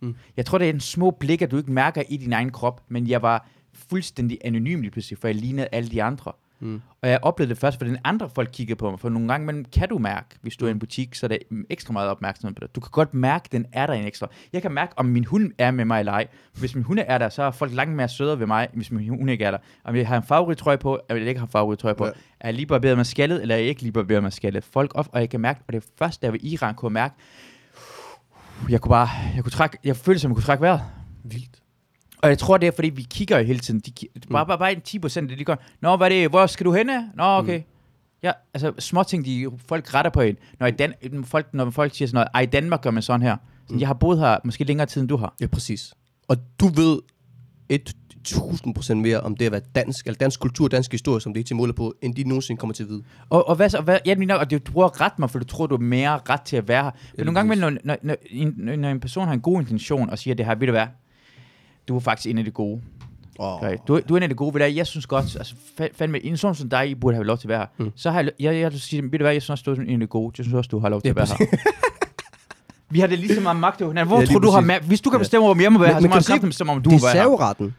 Mm. Jeg tror, det er en små blik, at du ikke mærker i din egen krop, men jeg var fuldstændig anonym lige pludselig, for jeg lignede alle de andre. Mm. Og jeg oplevede det først, fordi andre folk kiggede på mig, for nogle gange men kan du mærke, hvis du er i Mm. en butik, så er der ekstra meget opmærksomhed på dig. Du kan godt mærke, den er der en ekstra. Jeg kan mærke, om min hund er med mig eller ej. Hvis min hund er der, så er folk langt mere sødere ved mig, hvis min hund ikke er der. Om jeg har en favorittrøje på, eller jeg ikke har en favorittrøje på. Ja. Er jeg lige barberet med skaldet, eller er jeg ikke lige barberet med skaldet? Folk op, og jeg kan mærke, og det er først, var i Iran, kunne mærke, jeg kunne bare, jeg kunne trække, jeg følte, som jeg kunne trække vejret. Vildt. Og jeg tror, det er, fordi vi kigger jo hele tiden. De, ki- bare, bare, bare en 10 procent, det de gør. Nå, hvad er det? Hvor skal du hen? Nå, okay. Mm. Ja, altså små ting, de, folk retter på en. Når, i Dan, folk, når folk siger sådan noget, ej, i Danmark gør man sådan her. Så Mm. Jeg har boet her måske længere tid, end du har. Ja, præcis. Og du ved 1000% mere om det at være dansk, eller dansk kultur, dansk historie, som det er til måler på, end de nogensinde kommer til at vide. Og, og hvad så? Hvad, ja, men og det, du bruger rette mig, for du tror, du er mere ret til at være her. Men Ja, nogle gange, når, når, når, en, når en person har en god intention og siger det her, ved du hvad? Du er faktisk en af de gode. Oh. Okay. Du, du er en af de gode ved det. Jeg synes godt, altså fa- fandme, en sådan som dig, I burde have lov til at være her. Mm. Så har jeg, jeg, jeg, jeg sige, ved du hvad, jeg synes også, du er en af de gode. Jeg synes også, du har lov til Ja, at være her. Vi har det lige så meget magt over hinanden. Hvor Ja, tror du har præcis. ma- Hvis du kan bestemme, hvor jeg må være Men- her, så må jeg kraftigt bestemme, om du det må er være her. serveretten.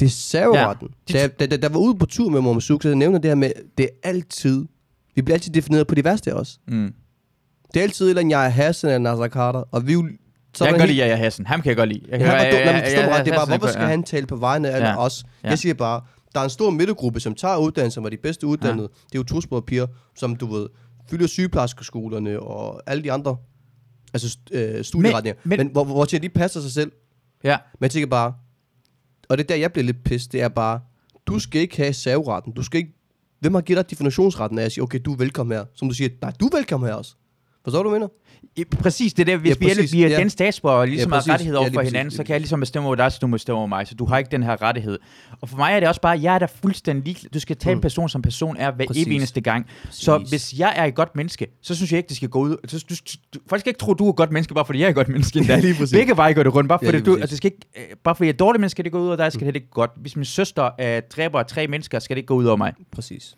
Det er serveretten. Ja. Da, da, da, der var ude på tur med Mormon Suk, så jeg nævner det her med, det er altid, vi bliver altid defineret på de værste også. Mm. Det er altid eller jeg er Hassan eller Nasser Carter, og vi er så Jeg kan godt lide Jaja Hassen. Ham kan jeg godt lide. Jeg Ja, kan, han var dum. Forstå mig ret, det er bare, hvorfor skal ja. han tale på vegne af Ja. os? Ja. Jeg siger bare, der er en stor midtergruppe, som tager uddannelse, som er de bedste uddannede. Det er jo tosprogede piger, som du ved, fylder sygeplejerskeskolerne og alle de andre altså, øh, studieretninger. Men, Men- men, hvor, hvor til de passer sig selv. Ja. Men jeg tænker bare, og det er der, jeg bliver lidt pissed, det er bare, du skal ikke have serveretten. Du skal ikke, hvem har givet dig definitionsretten af at sige, okay, du er velkommen her. Som du siger, nej, du er velkommen her også. Forstår du, mener? I- Præcis, det er det. Hvis Ja, vi, præcis, vi er ja. den statsborger og ligesom Ja, har præcis. rettigheder Ja, over lige for præcis, hinanden, så kan jeg ligesom bestemme over dig, så du må bestemme over mig. Så du har ikke den her rettighed. Og for mig er det også bare, jeg er da fuldstændig ligeglad. Du skal tage Mm. en person, som person er hver Præcis. evig eneste gang. Så hvis jeg er et godt menneske, så synes jeg ikke, det skal gå ud. Så, du, du, folk skal ikke tro, du er et godt menneske, bare fordi jeg er et godt menneske. endda. lige præcis. Begge veje går det rundt. Bare Ja, fordi, lige du, præcis. altså, det skal ikke, øh, bare fordi jeg er et dårligt menneske, skal det gå ud over dig, skal det ikke godt. Hvis min søster øh, dræber tre mennesker, skal det ikke gå ud over mig. Præcis.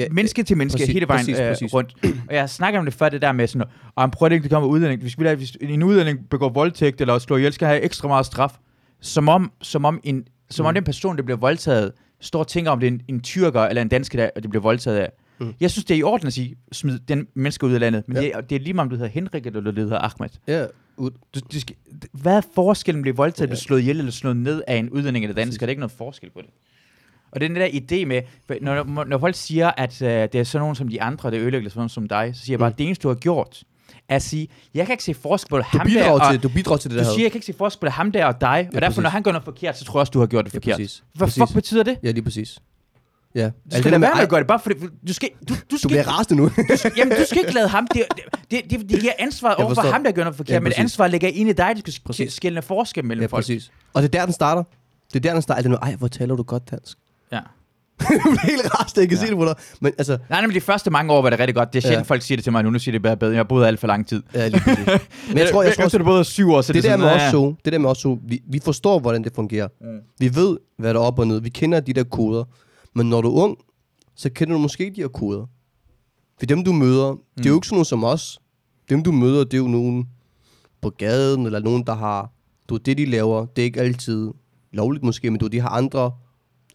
Ja, menneske til menneske, præcis, hele vejen præcis, præcis, øh, præcis. rundt. Og jeg snakker om det før, det der med sådan, og prøv ikke, det kommer udlænding. Hvis, vi lader, hvis en udlænding begår voldtægt eller slår ihjel, skal have ekstra meget straf. Som om, som om, en, som om Mm. den person, der bliver voldtaget, står og tænker om det er en, en tyrker eller en dansker, der og det bliver voldtaget af. Mm. Jeg synes, det er i orden at sige, smid den menneske ud af landet. Men Ja. det, er, det er lige meget, om du hedder Henrik eller du hedder Ahmed. Ja, ud. Du, du skal, hvad er forskellen bliver voldtaget, Ja. ja. slået ihjel eller slået ned af en udlænding eller dansker? Der er ikke noget forskel på det. Og den der idé med, når, når folk siger, at uh, det er sådan nogen som de andre, der ødelægger sådan nogen som dig, så siger jeg bare, Mm. det eneste, du har gjort, er at sige, jeg kan ikke se forskel på Du ham der, bidrager, og, til, du bidrager til det du der siger, jeg kan ikke se forskel på ham der og dig, og Ja, derfor, præcis. når han gør noget forkert, så tror jeg også, du har gjort det Ja, forkert. præcis. Hvad Præcis. fuck betyder det? Ja, lige præcis. Ja. Du skal lade være med at gøre det, bare fordi, du skal, du, du Du skal, bliver rasende nu. du skal, jamen, du skal ikke lade ham, det, det, det, det giver ansvaret Jeg over for ham, der gør noget forkert, Ja, men præcis. ansvaret ligger ind i dig, du skal skille forskel mellem ja, folk. præcis. Og det er der, den starter. Det er der, den starter. Det er nu, ej, hvor taler du godt dansk. Ja. du bliver helt rasende, jeg kan Ja. se det på dig. Men altså, Nej, men de første mange år var det rigtig godt. Det er sjældent, Ja. ja. folk siger det til mig nu. Nu siger det bare bedre. Jeg har boet alt for lang tid. ja, lige. Men jeg tror, jeg tror Efter du boede syv år, så det, det, der er med sådan, os det der med os så, vi, vi forstår, hvordan det fungerer. Mm. Vi ved, hvad der er op og ned. Vi kender de der koder. Men når du er ung, så kender du måske ikke de her koder. For dem, du møder, mm. det er jo ikke sådan nogen som os. Dem, du møder, det er jo nogen på gaden, eller nogen, der har... Du det, de laver, det er ikke altid lovligt måske, men du, de har andre,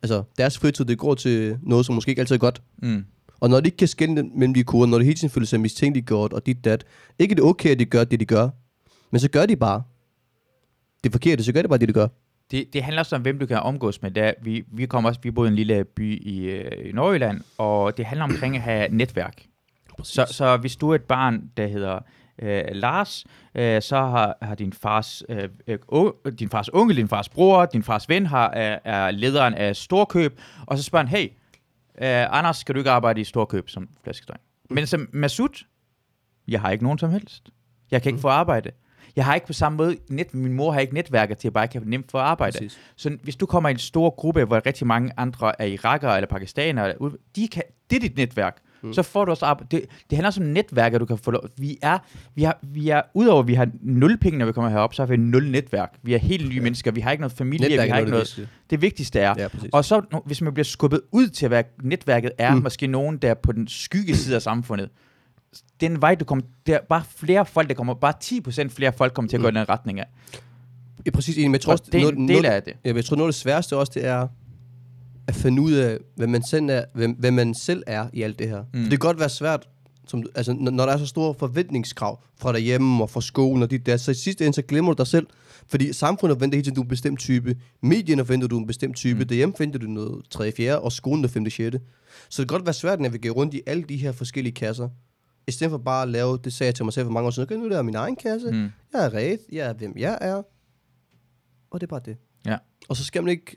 altså deres fritid, det går til noget, som måske ikke altid er godt. Mm. Og når de ikke kan skille mellem de koder, når de hele tiden føler sig mistænkeliggjort, og dit dat, ikke er det okay, at de gør det, de gør, men så gør de bare. Det er forkert, så gør de bare det, de gør. Det, det handler også om, hvem du kan omgås med. Der, vi, vi kommer også, vi bor i en lille by i, øh, i Nordjylland, og det handler omkring at have netværk. Så, så hvis du er et barn, der hedder øh, Lars, øh, så har, har din fars øh, øh, o- din fars onkel, din fars bror, din fars ven har, er, er lederen af Storkøb, og så spørger han, hey, øh, Anders, skal du ikke arbejde i Storkøb som flaskedreng? Men som Masud, jeg har ikke nogen som helst. Jeg kan ikke få arbejde. Jeg har ikke på samme måde, net, min mor har ikke netværket til, at jeg bare kan nemt få arbejde. Præcis. Så hvis du kommer i en stor gruppe, hvor rigtig mange andre er irakere eller pakistanere, eller ud- de kan, det er dit netværk. Mm. Så får du også arbejde. Det, det handler også om netværk, at du kan få lov. Vi er, vi har, vi er, udover at vi har nul penge, når vi kommer herop, så har vi nul netværk. Vi er helt nye mennesker. Vi har ikke noget familie. Netværk vi er har ikke noget. det vigtigste. Det vigtigste er. Ja, præcis. Og så, hvis man bliver skubbet ud til, hvad netværket er, Mm. mm. måske nogen, der er på den skygge side af samfundet, den vej, du kommer, der er bare flere folk, der kommer, bare 10% flere folk kommer til at gå i den retning af. Ja, præcis enig, men jeg tror Og også, det er noget, en del af det. ja, men jeg tror, noget af det sværeste også, det er at finde ud af, hvem man selv er, hvem, hvem man selv er i alt det her. Mm. Det kan godt være svært, som, altså, når, når der er så store forventningskrav fra derhjemme og fra skolen og dit der, så i sidste ende, så glemmer du dig selv. Fordi samfundet forventer hele tiden, du er en bestemt type. Medierne forventer, du er en bestemt type. Mm. Mm. Derhjemme forventer du noget 3. 4. og skolen er 5. 6. Så det kan godt være svært at navigere rundt i alle de her forskellige kasser. I stedet for bare at lave, det sagde jeg til mig selv for mange år siden, okay, nu er det min egen kasse. Mm. Jeg er ret, jeg er hvem jeg er. Og det er bare det. Ja. Og så skal man ikke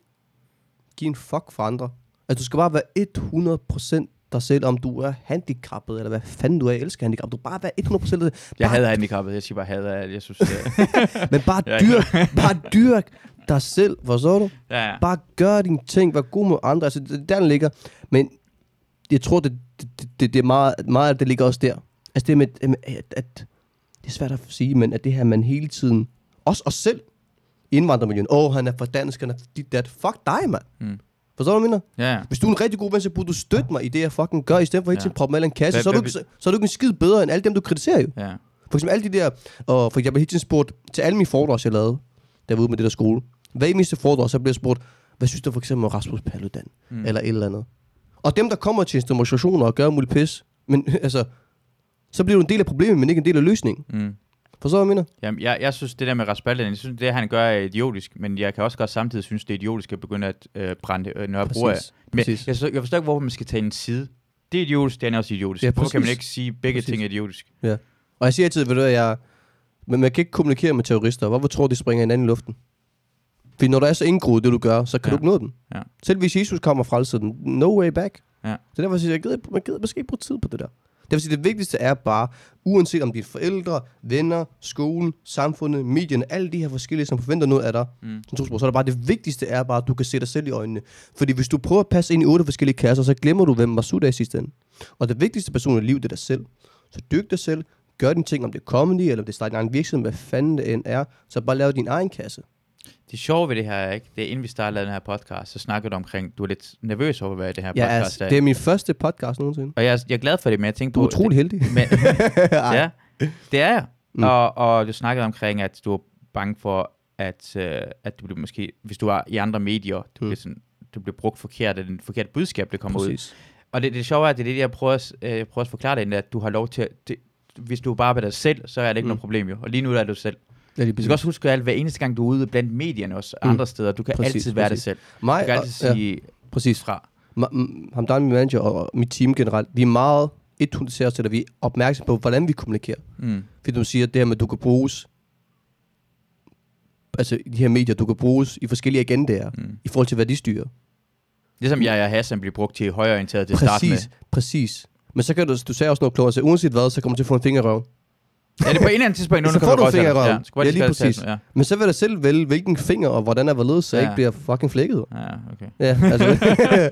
give en fuck for andre. Altså, du skal bare være 100% dig selv, om du er handicappet, eller hvad fanden du er. Jeg elsker handicap. Du bare være 100% dig. Jeg Bare- hader handicappet. Jeg siger bare hader. Jeg synes, det, Men bare dyrk, bare dyrk dig selv. Forstår du? ja, ja. Bare gør dine ting. Vær god med andre. Altså, det, er der den ligger. Men jeg tror, det, det, det, det er meget, meget af det ligger også der. Altså det med, med at, at, det er svært at sige, men at det her, man hele tiden, også os selv, indvandrermiljøen, åh, oh, han er for dansk, han er dit, dat. Fuck dig, mand. Mm. Forstår du, hvad jeg mener? ja. Hvis du er en rigtig god ven, så burde du støtte mig i det, jeg fucking gør, i stedet for hele tiden at proppe mig en kasse. Så, er du, så, så er du ikke en skid bedre end alle dem, du kritiserer jo. ja. For eksempel alle de der, og for eksempel hele tiden spurgt til alle mine foredrag, jeg lavede, der var ude med det der skole. Hver eneste foredrag, så bliver jeg spurgt, hvad synes du for eksempel om Rasmus Paludan? Mm. Eller et eller andet. Og dem, der kommer til demonstrationer og gør muligt pis, men altså, så bliver du en del af problemet, men ikke en del af løsningen. Mm. Forstår du, hvad jeg mener? Jamen, jeg, jeg synes, det der med Raspaludan, jeg synes, det han gør er idiotisk, men jeg kan også godt samtidig synes, det er idiotisk at begynde at øh, brænde øh, Nørrebro af. Men Præcis. jeg, forstår, jeg forstår ikke, hvorfor man skal tage en side. Det er idiotisk, det er også idiotisk. Ja, Ja, hvorfor kan man ikke sige, at begge Præcis. ting er idiotisk? Og jeg siger altid, ved du hvad, jeg, men man kan ikke kommunikere med terrorister. Hvorfor tror de springer hinanden i luften? Fordi når der er så indgroet det, du gør, så kan Ja. du ikke nå den. Ja. Selv hvis Jesus kommer og frelser den, no way back. Ja. Så derfor siger jeg, gider, man gider måske ikke bruge tid på det der. Det vil sige, det vigtigste er bare, uanset om dine forældre, venner, skolen, samfundet, medierne, alle de her forskellige, som forventer noget af dig, Mm. som tosprog, så er det bare det vigtigste er bare, at du kan se dig selv i øjnene. Fordi hvis du prøver at passe ind i otte forskellige kasser, så glemmer du, hvem Masud er i sidste ende. Og det vigtigste person i livet, det er dig selv. Så dyrk dig selv, gør dine ting, om det er comedy, eller om det er din egen virksomhed, hvad fanden det end er, så bare lav din egen kasse. Det sjove ved det her er ikke, det er inden vi startede den her podcast, så snakkede du omkring, du er lidt nervøs over, hvad det her Ja, podcast altså, er. det er min første podcast nogensinde. Og jeg, er- jeg er glad for det, men jeg tænkte Du er utrolig heldig. Men, ja, det er jeg. Mm. Og, og du snakkede omkring, at du er bange for, at, øh, at du bliver måske, hvis du var i andre medier, du, Mm. bliver, sådan, du bliver brugt forkert, eller en forkert budskab, det kommer ud. Præcis. Og det, det sjove er, at det er det, jeg prøver, at, øh, prøver at forklare dig, at du har lov til at, det, hvis du er bare ved dig selv, så er det ikke Mm. noget problem jo. Og lige nu er du selv. Ja, lige Du skal også huske, at hver eneste gang, du er ude blandt medierne også, Mm. andre steder, du kan Præcis, præcis, altid være præcis. dig selv. Mig, Du kan og- altid ja, sige præcis. fra. M- ham, der er min manager og mit team generelt, vi er meget 100 til os til, at vi er opmærksom på, hvordan vi kommunikerer. Mm. Fordi du siger, at det her med, at du kan bruges, altså de her medier, du kan bruges i forskellige agendaer, Mm. i forhold til, hvad de styrer. Ligesom jeg og Hassan bliver brugt til højreorienteret til at starte med. Præcis, præcis. Men så kan du, du sagde også noget klogt, så uanset hvad, så kommer du til at få en finger i røven. Ja, det er på en eller anden tidspunkt, nu Så får du du godt en finger i tage- røven. Ja, Ja, lige præcis. Ja, Men så vil jeg selv vælge, hvilken finger og hvordan er hvorledes, så jeg Ja. ikke bliver fucking flækket. ja, okay. Ja, altså.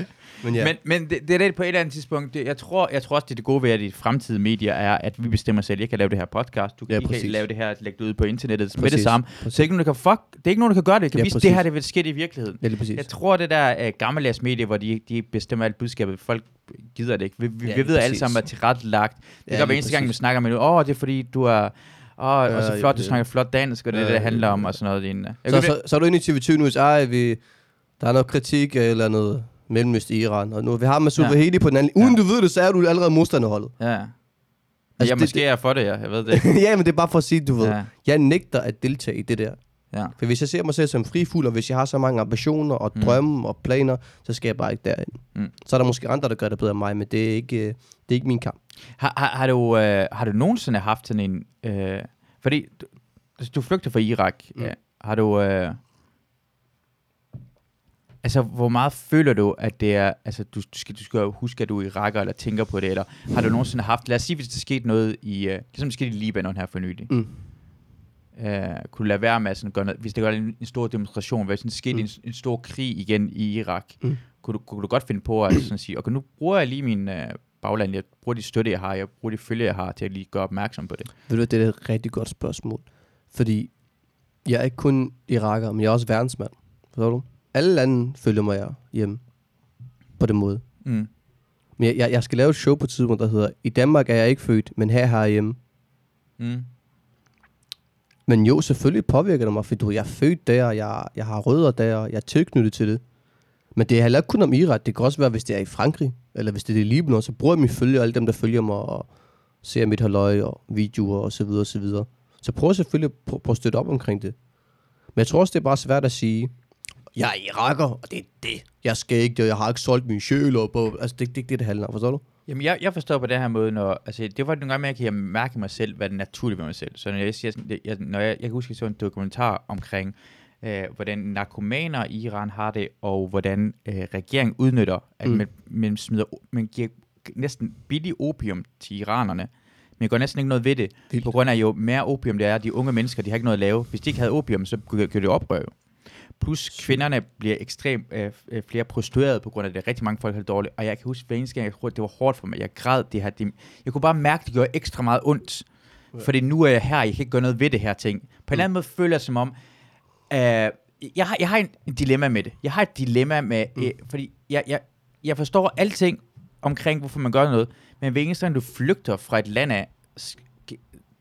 Men ja, Men, men det, det er det på et eller andet tidspunkt. Det, jeg, tror, jeg tror også, det er det gode ved, at de fremtidige medier er, at vi bestemmer selv. Jeg kan lave det her podcast. Du kan, Ja, kan præcis. lave det her, lægge det ud på internettet med Præcis. det samme. Så det er ikke nogen, der kan, fuck, det er ikke nogen, der kan gøre det. Det kan Ja, vise, præcis. det her det vil ske i virkeligheden. ja, præcis. Jeg tror, det der uh, gammeldags medie, hvor de, de bestemmer alt budskabet, folk gider det ikke. Vi, vi, Ja, vi ved alle præcis. sammen, at tilrettelagt. Det Ja, gør hver eneste gang, vi præcis. snakker med åh, oh, det er fordi, du er Åh, og Ja, så flot, du det- snakker flot dansk, og det er det, det handler om, og sådan noget lignende. Jeg Så, så, så er du inde i TV2 News, ej, vi, der er noget kritik af eller noget mellemøst i Iran, og nu vi har Masoud Ja. Vahedi på den anden. Uden Ja. du ved det, så er du allerede modstanderholdet. Ja. Altså, Altså, jeg det- måske er for det, ja. Jeg ved det. ja, men det er bare for at sige, du ved, Ja. jeg nægter at deltage i det der. Ja. For hvis jeg ser mig selv som frifugl, og hvis jeg har så mange ambitioner og Mm. drømme og planer, så skal jeg bare ikke derind. Mm. Så er der måske andre, der gør det bedre end mig, men det er ikke, øh, det er ikke min kamp. Har, har, har, du, øh, har du nogensinde haft sådan en... Øh, fordi du, altså, du flygter fra Irak. Mm. Ja. Har du... Øh, altså, hvor meget føler du, at det er... Altså, du, du, skal, du skal huske, at du er iraker, eller tænker på det, eller har du nogensinde haft... Lad os sige, hvis der skete noget i... Øh, ligesom der skete i Libanon her for nylig. Mm. Øh, kunne du lade være med at sådan gøre noget, hvis det var en, en stor demonstration, hvis der skete Mm. en, en stor krig igen i Irak, Mm. kunne, du, kunne du godt finde på at sådan sige, okay, nu bruger jeg lige min øh, bagland, jeg bruger de støtte, jeg har, jeg bruger de følge, jeg har, til at lige gøre opmærksom på det. Ved du, det er et rigtig godt spørgsmål. Fordi jeg er ikke kun iraker, men jeg er også verdensmand. Forstår du? Alle lande følger mig hjemme på den måde. Mm. Men jeg, jeg, jeg skal lave et show på et tidspunkt, der hedder I Danmark er jeg ikke født, men her har jeg hjemme. Mm. Men jo, selvfølgelig påvirker det mig, fordi du, jeg er født der, jeg, jeg har rødder der, jeg er tilknyttet til det. Men det er heller ikke kun om Irak. Det kan også være, hvis det er i Frankrig, eller hvis det er i Libanon, så bruger jeg mine følger, alle dem, der følger mig, og ser mit halløj, og videoer, og så videre, og så videre. Så prøv selvfølgelig at, prøv at støtte op omkring det. Men jeg tror også, det er bare svært at sige, jeg er iraker, og det er det. Jeg skal ikke det, jeg har ikke solgt min sjæl op. Og, altså, det er ikke det, det handler om, forstår du? Jamen, jeg, jeg forstår på den her måde, når, altså, det var nogle gange, jeg kan mærke mig selv, hvad er naturligt ved mig selv. Så når jeg siger, sådan, jeg, når jeg, jeg kan huske, jeg så en dokumentar omkring, øh, hvordan narkomaner i Iran har det, og hvordan øh, regeringen udnytter, at Mm. man, man, smider, man giver næsten billig opium til iranerne, men gør næsten ikke noget ved det, Vildt. på grund af jo mere opium det er, de unge mennesker, de har ikke noget at lave. Hvis de ikke havde opium, så det oprør jo. Plus kvinderne bliver ekstremt øh, øh, flere prostituerede på grund af det. Rigtig mange folk har det dårligt. Og jeg kan huske, gang, jeg troede, det var hårdt for mig. Jeg græd det her. Det, jeg kunne bare mærke, det gjorde ekstra meget ondt. Fordi nu er jeg her, jeg kan ikke gøre noget ved det her ting. På en eller anden måde føler jeg som om, øh, jeg, har, jeg har en, en dilemma med det. Jeg har et dilemma med, Mm. øh, fordi jeg, jeg, jeg forstår alting omkring, hvorfor man gør noget. Men hver eneste gang, du flygter fra et land af,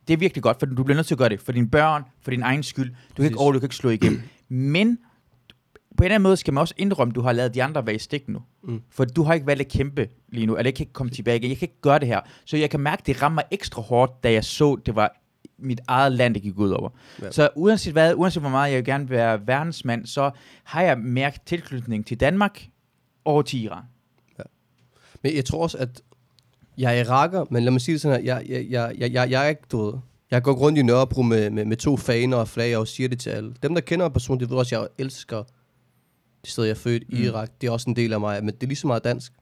det er virkelig godt, for du bliver nødt til at gøre det. For dine børn, for din egen skyld. Du kan ikke over, du kan ikke slå igennem. Men på en eller anden måde skal man også indrømme, at du har lavet de andre være i stikken nu. Mm. For du har ikke valgt at kæmpe lige nu, eller jeg kan ikke komme tilbage igen. Jeg kan ikke gøre det her. Så jeg kan mærke, at det rammer ekstra hårdt, da jeg så, det var mit eget land, det gik ud over. Ja. Ja. Så uanset hvad, uanset hvor meget jeg gerne vil være verdensmand, så har jeg mærket tilknytning til Danmark og til Iran. Men jeg tror også, at jeg er iraker, men lad mig sige det sådan her, jeg, jeg, jeg, jeg, jeg, jeg er ikke, du ved, jeg går rundt i Nørrebro med, med, med to faner og flag, og siger det til alle. Dem, der kender mig personligt, de ved også, at jeg elsker det sted, jeg er født Mm. Irak. Det er også en del af mig, men det er lige så meget dansk.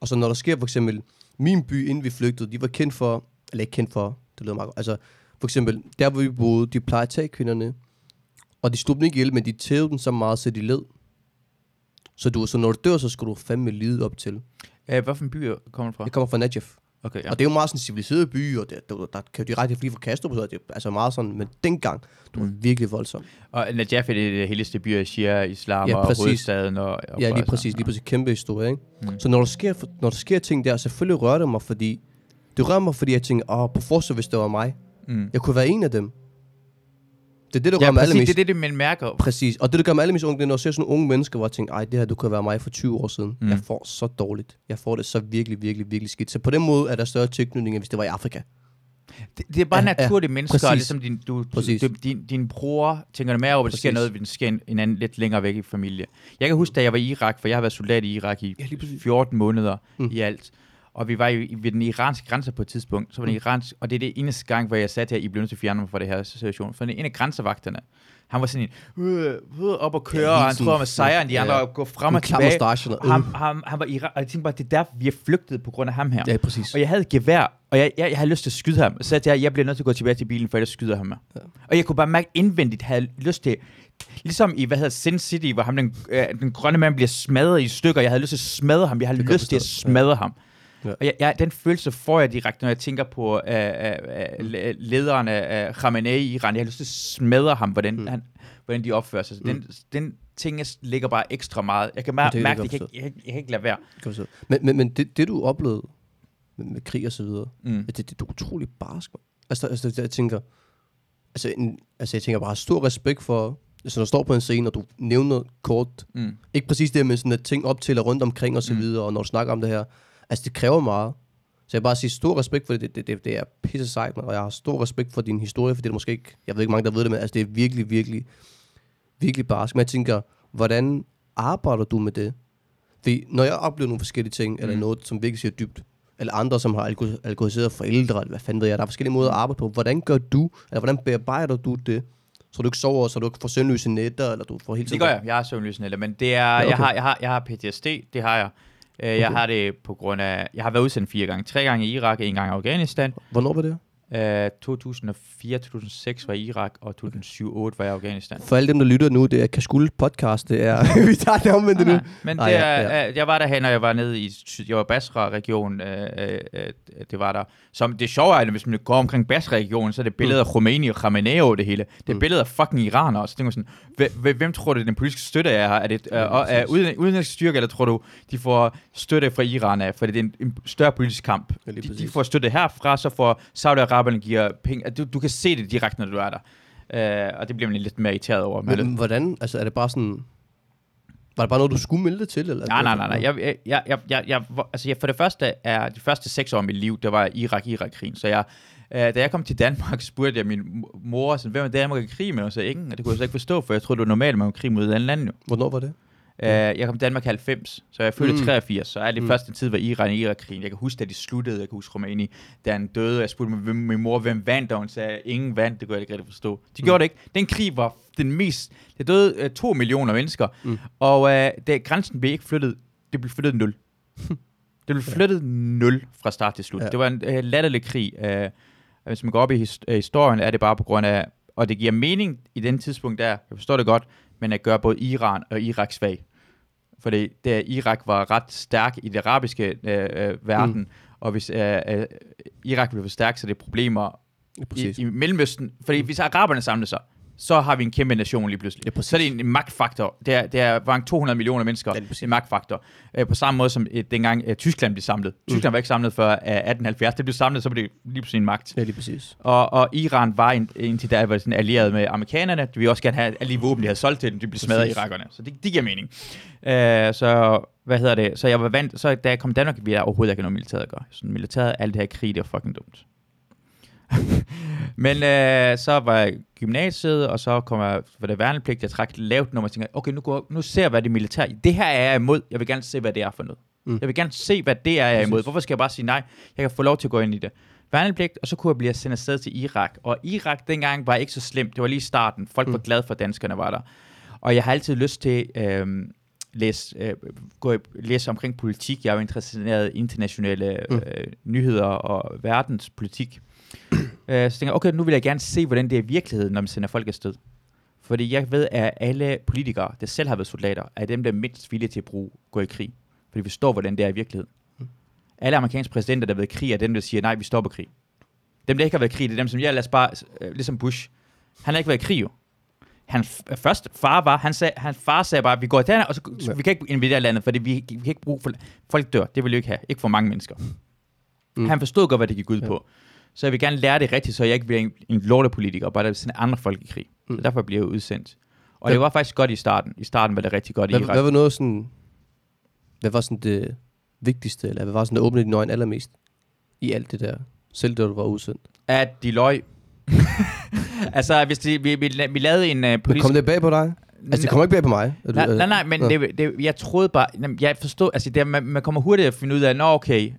Og så når der sker for eksempel, min by, inden vi flygtede, de var kendt for, eller ikke kendt for, det lyder meget godt, altså for eksempel, der hvor vi boede, de plejede at tage kvinderne, og de slog dem ikke ihjel, men de tævede dem så meget, så de led. Så, du, så når du dør, så skal du fandme lide op til. Øh, hvad for en by kommer du fra? Jeg kommer fra Najaf. Okay, Ja. Og det er jo meget sådan en civiliseret by, og det, der, der kan jo direkte fly fra Kastrup, så det er altså meget sådan, men dengang, det var Mm. virkelig voldsomt. Og Najaf er det, det heleste by af Shia, islam Ja, og præcis. hovedstaden. Og, og Ja, lige og- præcis, lige præcis kæmpe historie, ikke? Mm. Så når der, sker, når der sker ting der, selvfølgelig rører det mig, fordi, det rører mig, fordi jeg tænker, åh, på forsøg, hvis det var mig. Mm. Jeg kunne være en af dem. Det er det, der Ja, gør mig præcis, allermest. det er det, man mærker. Præcis. Og det, der gør mig allermest unge, det er, når jeg ser sådan unge mennesker, hvor jeg tænker, ej, det her, du kan være mig for 20 år siden. Mm. Jeg får så dårligt. Jeg får det så virkelig, virkelig, virkelig skidt. Så på den måde er der større tilknytning, end hvis det var i Afrika. Det, det er bare Ja, ja, ja, mennesker, præcis. og ligesom din, du, Præcis. du, din, din bror tænker du mere over, at der sker noget, hvis der sker en, en anden lidt længere væk i familie. Jeg kan huske, da jeg var i Irak, for jeg har været soldat i Irak i Ja, lige præcis. 14 måneder mm. i alt. Og vi var i, ved den iranske grænse på et tidspunkt. Så var det Mm. iransk, og det er det eneste gang, hvor jeg til, at I blev nødt til at fjerne mig fra det her situation. For en af grænsevagterne, han var sådan en, øh, øh, op og køre, Ja, ja, og han tror med sejren, de ja, andre ja. og gå frem og tilbage. og Og ham, ham, han var i og jeg tænkte bare, det er derfor, vi er flygtet på grund af ham her. Ja, præcis. Og jeg havde gevær, og jeg, jeg, jeg havde lyst til at skyde ham. Så sagde jeg jeg bliver nødt til at gå tilbage til bilen, for ellers skyder ham. Ja. Ja. Og jeg kunne bare mærke indvendigt, havde lyst til, ligesom i, hvad hedder Sin City, hvor ham, den, øh, den grønne mand bliver smadret i stykker. Jeg havde lyst til at smadre ham. Jeg havde jeg lyst til at smadre ham. Ja. Og jeg, jeg, den følelse får jeg direkte, når jeg tænker på øh, øh, øh, le- lederen af øh, Khamenei i Iran. Jeg har lyst til at smadre ham, hvordan, Mm. mm. han, hvordan de opfører sig. Så Mm. den, den ting jeg ligger bare ekstra meget. Jeg kan mær- det jeg mærke, det, jeg, jeg, kan- jeg kan ikke lade være. Jeg. Men, men, men det, det, du oplevede med, med krig og så videre, Mm. det, det, det er utroligt barsk. Altså, altså jeg tænker, altså, en, altså jeg tænker bare stor respekt for, altså når du står på en scene, og du nævner kort, Mm. ikke præcis det med sådan at ting op til og rundt omkring og så Mm. videre, og når du snakker om det her, altså det kræver meget. Så jeg vil bare sige stor respekt for det, det, det, det, det er pisse sejt, og jeg har stor respekt for din historie, for det er måske ikke, jeg ved ikke mange, der ved det, men altså det er virkelig, virkelig, virkelig barsk. Men jeg tænker, hvordan arbejder du med det? Fordi når jeg oplever nogle forskellige ting, eller Mm. noget, som virkelig siger dybt, eller andre, som har alko- alkoholiseret forældre, eller hvad fanden ved jeg, der er forskellige måder at arbejde på. Hvordan gør du, eller hvordan bearbejder du det? Så du ikke sover, så du ikke får søvnløse nætter, eller du får hele Det gør jeg. Jeg har søvnløsende, men det er, okay. jeg, har, jeg, har, jeg har PTSD, det har jeg. Øh, Jeg Okay. har det på grund af, jeg har været udsendt fire gange. Tre gange i Irak, en gang i Afghanistan. Hvornår var det? Øh, 2004-2006 var Irak, og 2007-2008 var i Afghanistan. For alle dem, der lytter nu, det er Kashkul podcast, det er... vi tager det omvendt nu. Nej, men Ah, det er, ja. øh, jeg var derhen, når jeg var nede i, jeg var Basra-regionen, øh, øh, øh, det var der. Som det sjove er, at hvis man går omkring Basra-regionen, så er det billeder af Khomeini og Khamenei over det hele. Det er Mm. billeder af fucking iranere, og så tænker man sådan, hvem, tror du, den politiske støtte er her? Er det øh, Ja, og, er præcis. uden, udenlandsk styrke, eller tror du, de får støtte fra Iran af? For det er en, større politisk kamp. De, de får støtte herfra, så får Saudi-Arabien giver penge. Du, du kan se det direkte, når du er der. Øh, og det bliver man lidt mere irriteret over. Men, Men hvordan, altså er det bare sådan... Var det bare noget, du skulle melde dig til? Eller? Nej, nej, nej, nej. Jeg, jeg, jeg, jeg, jeg, altså, jeg, for det første er de første seks år af mit liv, der var Irak-Irak-krigen. Så jeg, øh, da jeg kom til Danmark, spurgte jeg min mo- mor, sådan, hvem er Danmark i krig med? Og så ingen, og det kunne jeg så ikke forstå, for jeg troede, det var normalt, at man var i krig mod et andet land. Jo. Hvornår var det? Øh, jeg kom til Danmark i 90, så jeg fødte Mm. mm. 83, så alt det Mm. første tid var Iran og Irak-krigen. Jeg kan huske, da de sluttede, jeg kan huske Rumæni, da han døde. Jeg spurgte min, min mor, hvem vandt, og hun sagde, ingen vandt, det kunne jeg ikke rigtig forstå. De Mm. gjorde det ikke. Den krig var den mest, det døde øh, to millioner mennesker, Mm. og øh, det, grænsen blev ikke flyttet, det blev flyttet nul. det blev flyttet nul fra start til slut. Ja. Det var en øh, latterlig krig. Øh, hvis man går op i his, øh, historien, er det bare på grund af, og det giver mening i den tidspunkt der, jeg forstår det godt, men at gøre både Iran og Irak svag. Fordi det, Irak var ret stærk i det arabiske øh, øh, verden, mm. og hvis øh, øh, Irak blev for stærk, så det er problemer Ja, præcis. i, i Mellemøsten. Fordi hvis araberne samler sig, så har vi en kæmpe nation lige pludselig. Ja, præcis. så er det en, en magtfaktor. Det er, det er var 200 millioner mennesker. Ja, præcis. en magtfaktor. Øh, på samme måde som øh, dengang øh, Tyskland blev samlet. Mm. Tyskland var ikke samlet før øh, 1870. Det blev samlet, så blev det lige pludselig en magt. Ja, lige præcis. Og, og Iran var en, indtil da var sådan allieret med amerikanerne. De ville også gerne have alle de våben, de havde solgt til dem. De blev smadret af Præcis. irakerne. Så det, det giver mening. Øh, så hvad hedder det? Så jeg var vant, så da jeg kom til Danmark, ville jeg overhovedet ikke noget militæret at gøre. Sådan militæret, alt det her krig, det var fucking dumt. Men øh, så var jeg gymnasiet, og så kom jeg for det værnepligt, jeg trak lavt nummer, og tænkte, okay, nu, går, nu ser jeg, hvad det militær. Det her er jeg imod. Jeg vil gerne se, hvad det er for noget. Mm. Mm. Jeg vil gerne se, hvad det er, jeg er imod. Hvorfor skal jeg bare sige nej? Jeg kan få lov til at gå ind i det. Værnepligt, og så kunne jeg blive sendt afsted til Irak. Og Irak dengang var ikke så slemt. Det var lige starten. Folk Mm. var glade for, at danskerne var der. Og jeg har altid lyst til øh, læse, øh, gå, læse omkring politik. Jeg er jo interesseret i internationale Mm. øh, nyheder og verdenspolitik. Øh, så tænker jeg, okay, nu vil jeg gerne se, hvordan det er i virkeligheden, når man sender folk afsted. Fordi jeg ved, at alle politikere, der selv har været soldater, er dem, der er mindst villige til at bruge, gå i krig. Fordi vi står, hvordan det er i virkeligheden. Mm. Alle amerikanske præsidenter, der har været i krig, er dem, der siger, nej, vi stopper krig. Dem, der ikke har været i krig, det er dem, som jeg lader bare, øh, ligesom Bush. Han har ikke været i krig, jo. Han f- først far var, han sagde, hans far sagde bare, vi går der, og så, ja. vi kan ikke invadere landet, fordi vi, vi kan ikke bruge, for, folk dør, det vil vi ikke have, ikke for mange mennesker. Mm. Han forstod godt, hvad det gik ud ja. på. Så jeg vil gerne lære det rigtigt, så jeg ikke bliver en, en lortepolitiker, bare der vil sende andre folk i krig. Mm. Så derfor bliver jeg udsendt. Og Hvad- det var faktisk godt i starten. I starten var det rigtig godt i Hvad, Irak. hvad var noget sådan... Hvad var sådan det vigtigste, eller hvad var sådan det åbnede dine øjne allermest i alt det der, selv da du var udsendt? At de løg. altså, hvis de, vi, vi, vi lavede en uh, Men politisk... kom det bag på dig? Altså, det kommer ikke bag på mig. Nej, nej, nej, men Nå. det, det, jeg troede bare, jeg forstod, altså det, man, man kommer hurtigt at finde ud af, nå okay,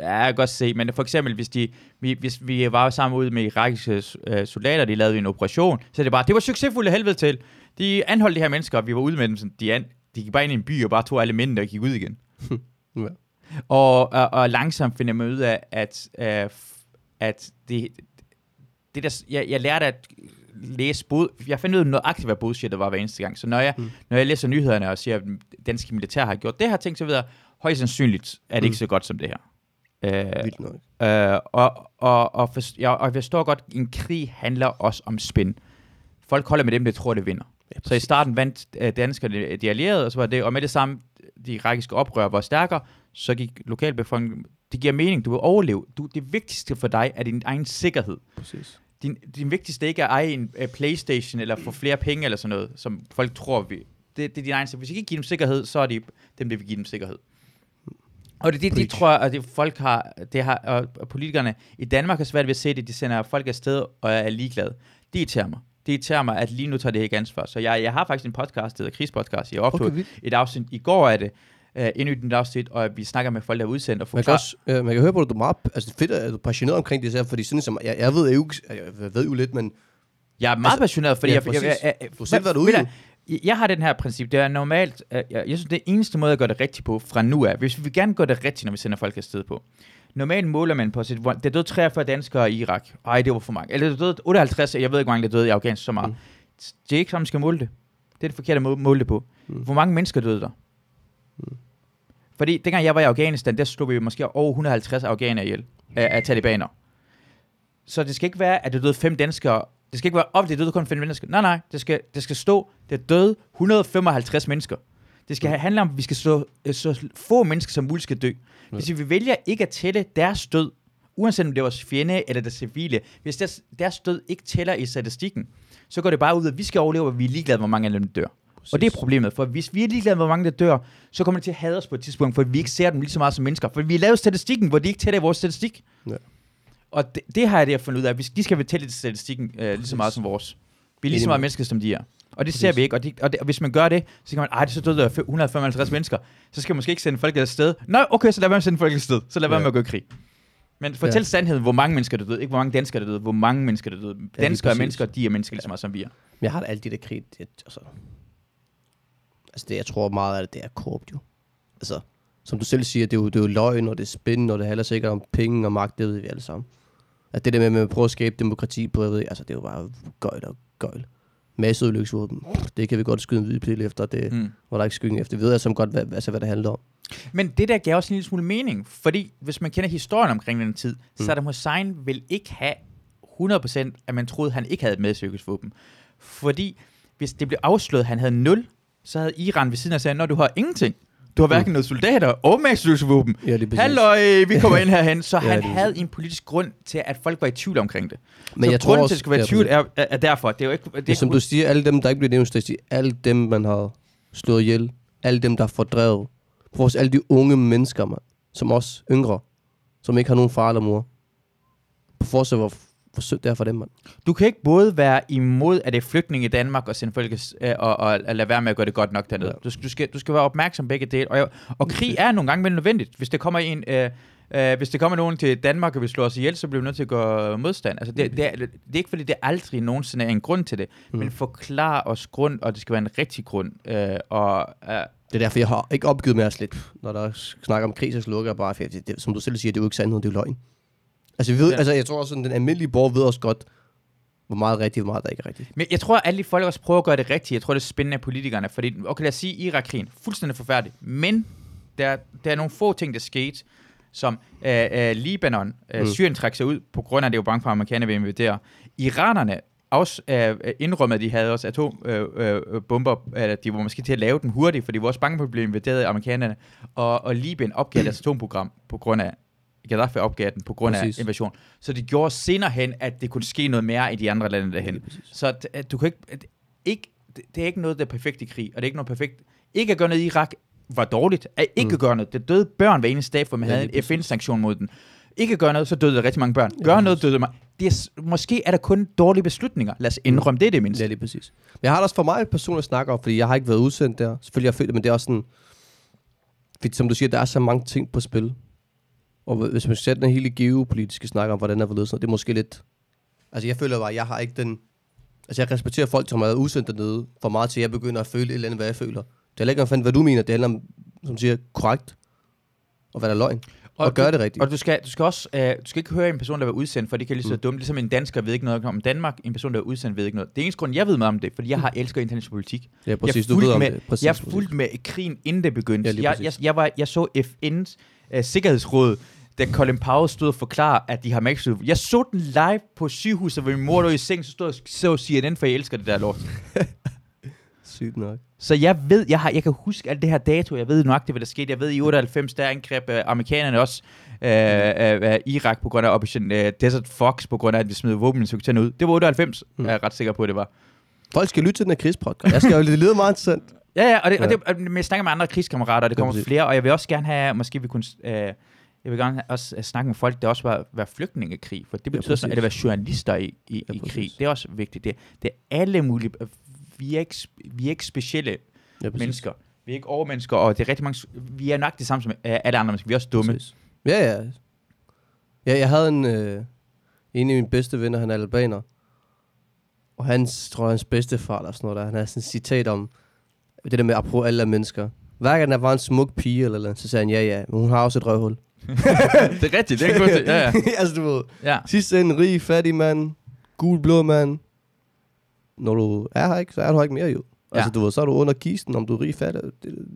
ja, jeg kan godt se, men for eksempel, hvis, de, vi, hvis vi var sammen ude med irakiske øh, soldater, de lavede en operation, så er det bare, det var succesfuldt helvede til. De anholdt de her mennesker, og vi var ude med dem, sådan, de, an, de gik bare ind i en by og bare tog alle mændene og gik ud igen. Ja. Og, og, og langsomt finder man ud af, at, øh, at det, det der, jeg, jeg lærte at læse bod, jeg fandt ud af nøjagtigt, hvad bullshit var hver eneste gang. Så når jeg, mm. når jeg læser nyhederne og siger, at danske militær har gjort det her ting, så videre, højst sandsynligt er det Mm. ikke så godt som det her. Øh, Vildt nok. øh, og, og, og, jeg, og jeg forstår godt, en krig handler også om spin. Folk holder med dem, der tror, det vinder. Ja, Så i starten vandt øh, danskerne de allierede, og så var det, og med det samme, de irakiske oprør var stærkere, så gik lokalbefolkningen, Det giver mening. Du vil overleve. Du, det vigtigste for dig er din egen sikkerhed. Præcis. Din, din vigtigste ikke er at eje en uh, Playstation eller få flere penge eller sådan noget, som folk tror, vi... Det, det er din egen sikkerhed. Hvis I ikke giver dem sikkerhed, så er det dem, der vil give dem sikkerhed. Og det, det, det Preach. tror jeg, at det, folk har, det har, og, politikerne i Danmark har svært ved at se det. De sender folk afsted og er ligeglade. Det irriterer mig. Det irriterer mig, at lige nu tager det ikke ansvar. Så jeg, jeg har faktisk en podcast, der hedder Krigspodcast. Jeg optog Okay, vildt. et afsnit i går af det, uh, endnu et nyt afsnit, og vi snakker med folk, der er udsendt og Man kan, også, øh, man kan høre på, at du er meget altså, det er fedt, at du er passioneret omkring det her, fordi sådan som, jeg, jeg ved jo, ikke- jeg ved jo lidt, men Jeg er meget altså, passioneret, fordi ja, jeg, jeg, jeg, jeg, jeg, Du selv været ude jeg, har den her princip, det er normalt, jeg, jeg synes, det er eneste måde at gøre det rigtigt på fra nu af, hvis vi vil gerne gøre det rigtigt, når vi sender folk afsted på. Normalt måler man på, hvor- der døde 43 danskere i Irak. Ej, det var for mange. Eller der døde 58, jeg ved ikke, hvor mange der døde i Afghanistan så meget. Mm. Det er ikke sådan, man skal måle det. Det er det forkerte måde at måle det på. Mm. Hvor mange mennesker døde der? Mm. Fordi dengang jeg var i Afghanistan, der slog vi måske over 150 afghanere ihjel af, af talibaner. Så det skal ikke være, at der døde fem danskere. Det skal ikke være op, det døde kun fem mennesker. Nej, nej, det skal, det skal stå, der døde 155 mennesker. Det skal handle om, at vi skal stå, øh, så få mennesker som muligt skal dø. Hvis vi vælger ikke at tælle deres død, uanset om det er vores fjende eller det civile, hvis deres, deres død ikke tæller i statistikken, så går det bare ud at vi skal overleve, og vi er ligeglade, hvor mange af dem dør. Og det er problemet, for hvis vi er ligeglade med, hvor mange der dør, så kommer det til at hade os på et tidspunkt, for vi ikke ser dem lige så meget som mennesker. For vi har lavet statistikken, hvor de ikke tæller i vores statistik. Ja. Og det, det har jeg det at fundet ud af. De skal tælle i statistikken øh, lige så meget som vores. Vi er lige så meget mennesker, som de er. Og det ser vi ikke. Og, de, og, det, og hvis man gør det, så kan man, ej, det er så døde der 155 mennesker. Så skal man måske ikke sende folk afsted. Nej, okay, så lad være med at sende folk afsted. Så lad være Ja. med at gå i krig. Men fortæl Ja. ja. sandheden, hvor mange mennesker der døde. Ikke hvor mange danskere der døde, hvor mange mennesker der døde. lige Danskere er mennesker, de er mennesker lige så meget som vi er. Men jeg har alt det der krig, det, altså, altså det, jeg tror meget af det, det er korrupt jo. Altså, som du selv siger, det er jo, det er jo løgn, og det er spændende, og det handler sikkert om penge og magt, det ved vi alle sammen. At det der med, at prøve at skabe demokrati på, jeg ved, altså det er jo bare gøjl og gøjl. Masseudlyksvåben, det kan vi godt skyde en hvid pil efter, det Mm. var der ikke skyggen efter. Vi ved altså godt, hvad, altså, hvad det handler om. Men det der gav også en lille smule mening, fordi hvis man kender historien omkring den tid, mm. Saddam Hussein vil ikke have 100% at man troede, han ikke havde et medsykkelsvåben. Fordi hvis det blev afsløret, at han havde 0, så havde Iran ved siden af sagt, når du har ingenting. Du har hverken noget soldater og medsykkelsvåben. Ja, lige præcis. Halløj, vi kommer ind herhen. Så Ja, han det er havde en politisk grund til, at folk var i tvivl omkring det. Men så jeg tror grunden også, til, at det skal være i tvivl, er, er, er derfor. Det er jo ikke, det er Det som du siger, alle dem, der ikke bliver nævnt, alle dem, man har slået ihjel, alle dem, der er fordrevet, se alle de unge mennesker, man, som os yngre, som ikke har nogen far eller mor. At se, hvor, hvor sødt det er for dem, man. Du kan ikke både være imod, at det er flygtninge i Danmark og sende folk øh, og, og, og lade være med at gøre det godt nok dernede. Ja. Du, skal, du, skal, du skal være opmærksom på begge dele. Og, og krig er nogle gange vel nødvendigt. Hvis det kommer en... Øh, øh, hvis det kommer nogen til Danmark og vil slå os ihjel, så bliver vi nødt til at gå modstand. Altså, det, det, er, det er ikke fordi, det aldrig nogensinde er en grund til det, Mm. mm. men forklar os grund, og det skal være en rigtig grund. Øh, og, øh, Det er derfor, jeg har ikke opgivet med os lidt, når der snakker om krig, så slukker jeg bare, for det, som du selv siger, det er jo ikke sandhed, det er løgn. Altså, vi ved, Ja. altså jeg tror også, den almindelige borger ved også godt, hvor meget rigtigt, hvor meget der ikke er rigtigt. Men jeg tror, at alle de folk også prøver at gøre det rigtigt. Jeg tror, det er spændende af politikerne. Fordi, okay, lad os sige, Irak-krigen, fuldstændig forfærdelig. Men der, der er nogle få ting, der skete, som øh, øh, Libanon, øh, Mm. Syrien trækker sig ud, på grund af, at det var bange for, at amerikanerne vil invadere. Iranerne også øh, indrømmet, at de havde også atombomber, øh, øh, eller de var måske til at lave dem hurtigt, fordi de var også bange for at blive invaderet af amerikanerne. Og, og Libyen opgav deres atomprogram på grund af Gaddafi opgav den på grund Præcis. af invasion. Så det gjorde senere hen, at det kunne ske noget mere i de andre lande derhen. Så at, du kan ikke, ikke det, er ikke noget, der er perfekt i krig, og det er ikke noget perfekt. Ikke at gøre noget i Irak var dårligt. At ikke Mm. mm. gøre noget. Det døde børn hver eneste dag, for man Ja, ja, havde en FN-sanktion mod den. Ikke at gøre noget, så døde der rigtig mange børn. Ja, Gør præcis. noget, døde mange. Det er, måske er der kun dårlige beslutninger. Lad os indrømme det, det mindste. Ja, lige præcis. Men jeg har også for mig personligt at snakke om, fordi jeg har ikke været udsendt der. Selvfølgelig har jeg følt det, men det er også sådan... Fordi som du siger, der er så mange ting på spil. Og hvis man sætter den hele geopolitiske snak om, hvordan er forledes, det er måske lidt... Altså jeg føler bare, at jeg har ikke den... Altså jeg respekterer folk, som været udsendt dernede, for meget til, at jeg begynder at føle et eller andet, hvad jeg føler. Det handler ikke om, fandt, hvad du mener. Det handler om, som siger, korrekt. Og hvad der er løgn. Og, og gøre det rigtigt. Og du skal, du skal også, øh, du skal ikke høre en person, der var udsendt, for det kan lige så Mm. dumt. Ligesom en dansker ved ikke noget om Danmark, en person, der er udsendt, ved ikke noget. Det er eneste grund, jeg ved meget om det, fordi jeg har elsket international politik. ja, præcis. jeg Du ved om med, det. Præcis, jeg fulgte med krigen, inden det begyndte. Ja, jeg, jeg, jeg, var, jeg så FN's uh, sikkerhedsråd, da Colin Powell stod og forklarede, at de har max Jeg så den live på sygehuset, hvor min mor lå i seng, så stod og så CNN, for jeg elsker det der lort. Sygt nok. Så jeg ved, jeg, har, jeg kan huske alt det her dato, jeg ved nøjagtigt, hvad der skete. Jeg ved, i 98, der angreb øh, amerikanerne også øh, øh, øh, Irak på grund af Operation øh, Desert Fox, på grund af, at vi smed våbeninstruktøren ud. Det var 98, Mm. jeg er ret sikker på, at det var. Folk skal lytte til den her krigspodcast. Jeg skal jo, lyder meget interessant. Ja, ja, og, det, Ja. og, det, og jeg snakker med andre krigskammerater, og det Ja, kommer præcis. flere, og jeg vil også gerne have, måske vi kunne, øh, jeg vil gerne også øh, snakke med folk, der også var, var flygtningekrig, for det Ja, betyder sådan, at det var journalister i, i, Ja, i krig. Det er også vigtigt. Det, det er alle mulige, øh, vi er ikke, vi er ikke specielle Ja, præcis. mennesker. Vi er ikke overmennesker, og det er rigtig mange, vi er nok det samme som øh, alle andre mennesker. Vi er også dumme. Præcis. Ja, ja. Ja, jeg havde en, øh, en af mine bedste venner, han er albaner. Og hans, tror jeg, hans bedste far eller sådan noget der, han har sådan et citat om, det der med at prøve alle er mennesker. Hver gang der var en smuk pige eller noget, så sagde han, ja, ja, men hun har også et røvhul. det er rigtigt, det er en god ting. Ja, ja. altså, du ved, ja. sidst en rig, fattig mand, gul, blå mand. Når du er her ikke, så er du her ikke mere jo. Altså, Ja. du ved, så er du under kisten, om du er rig, fattig,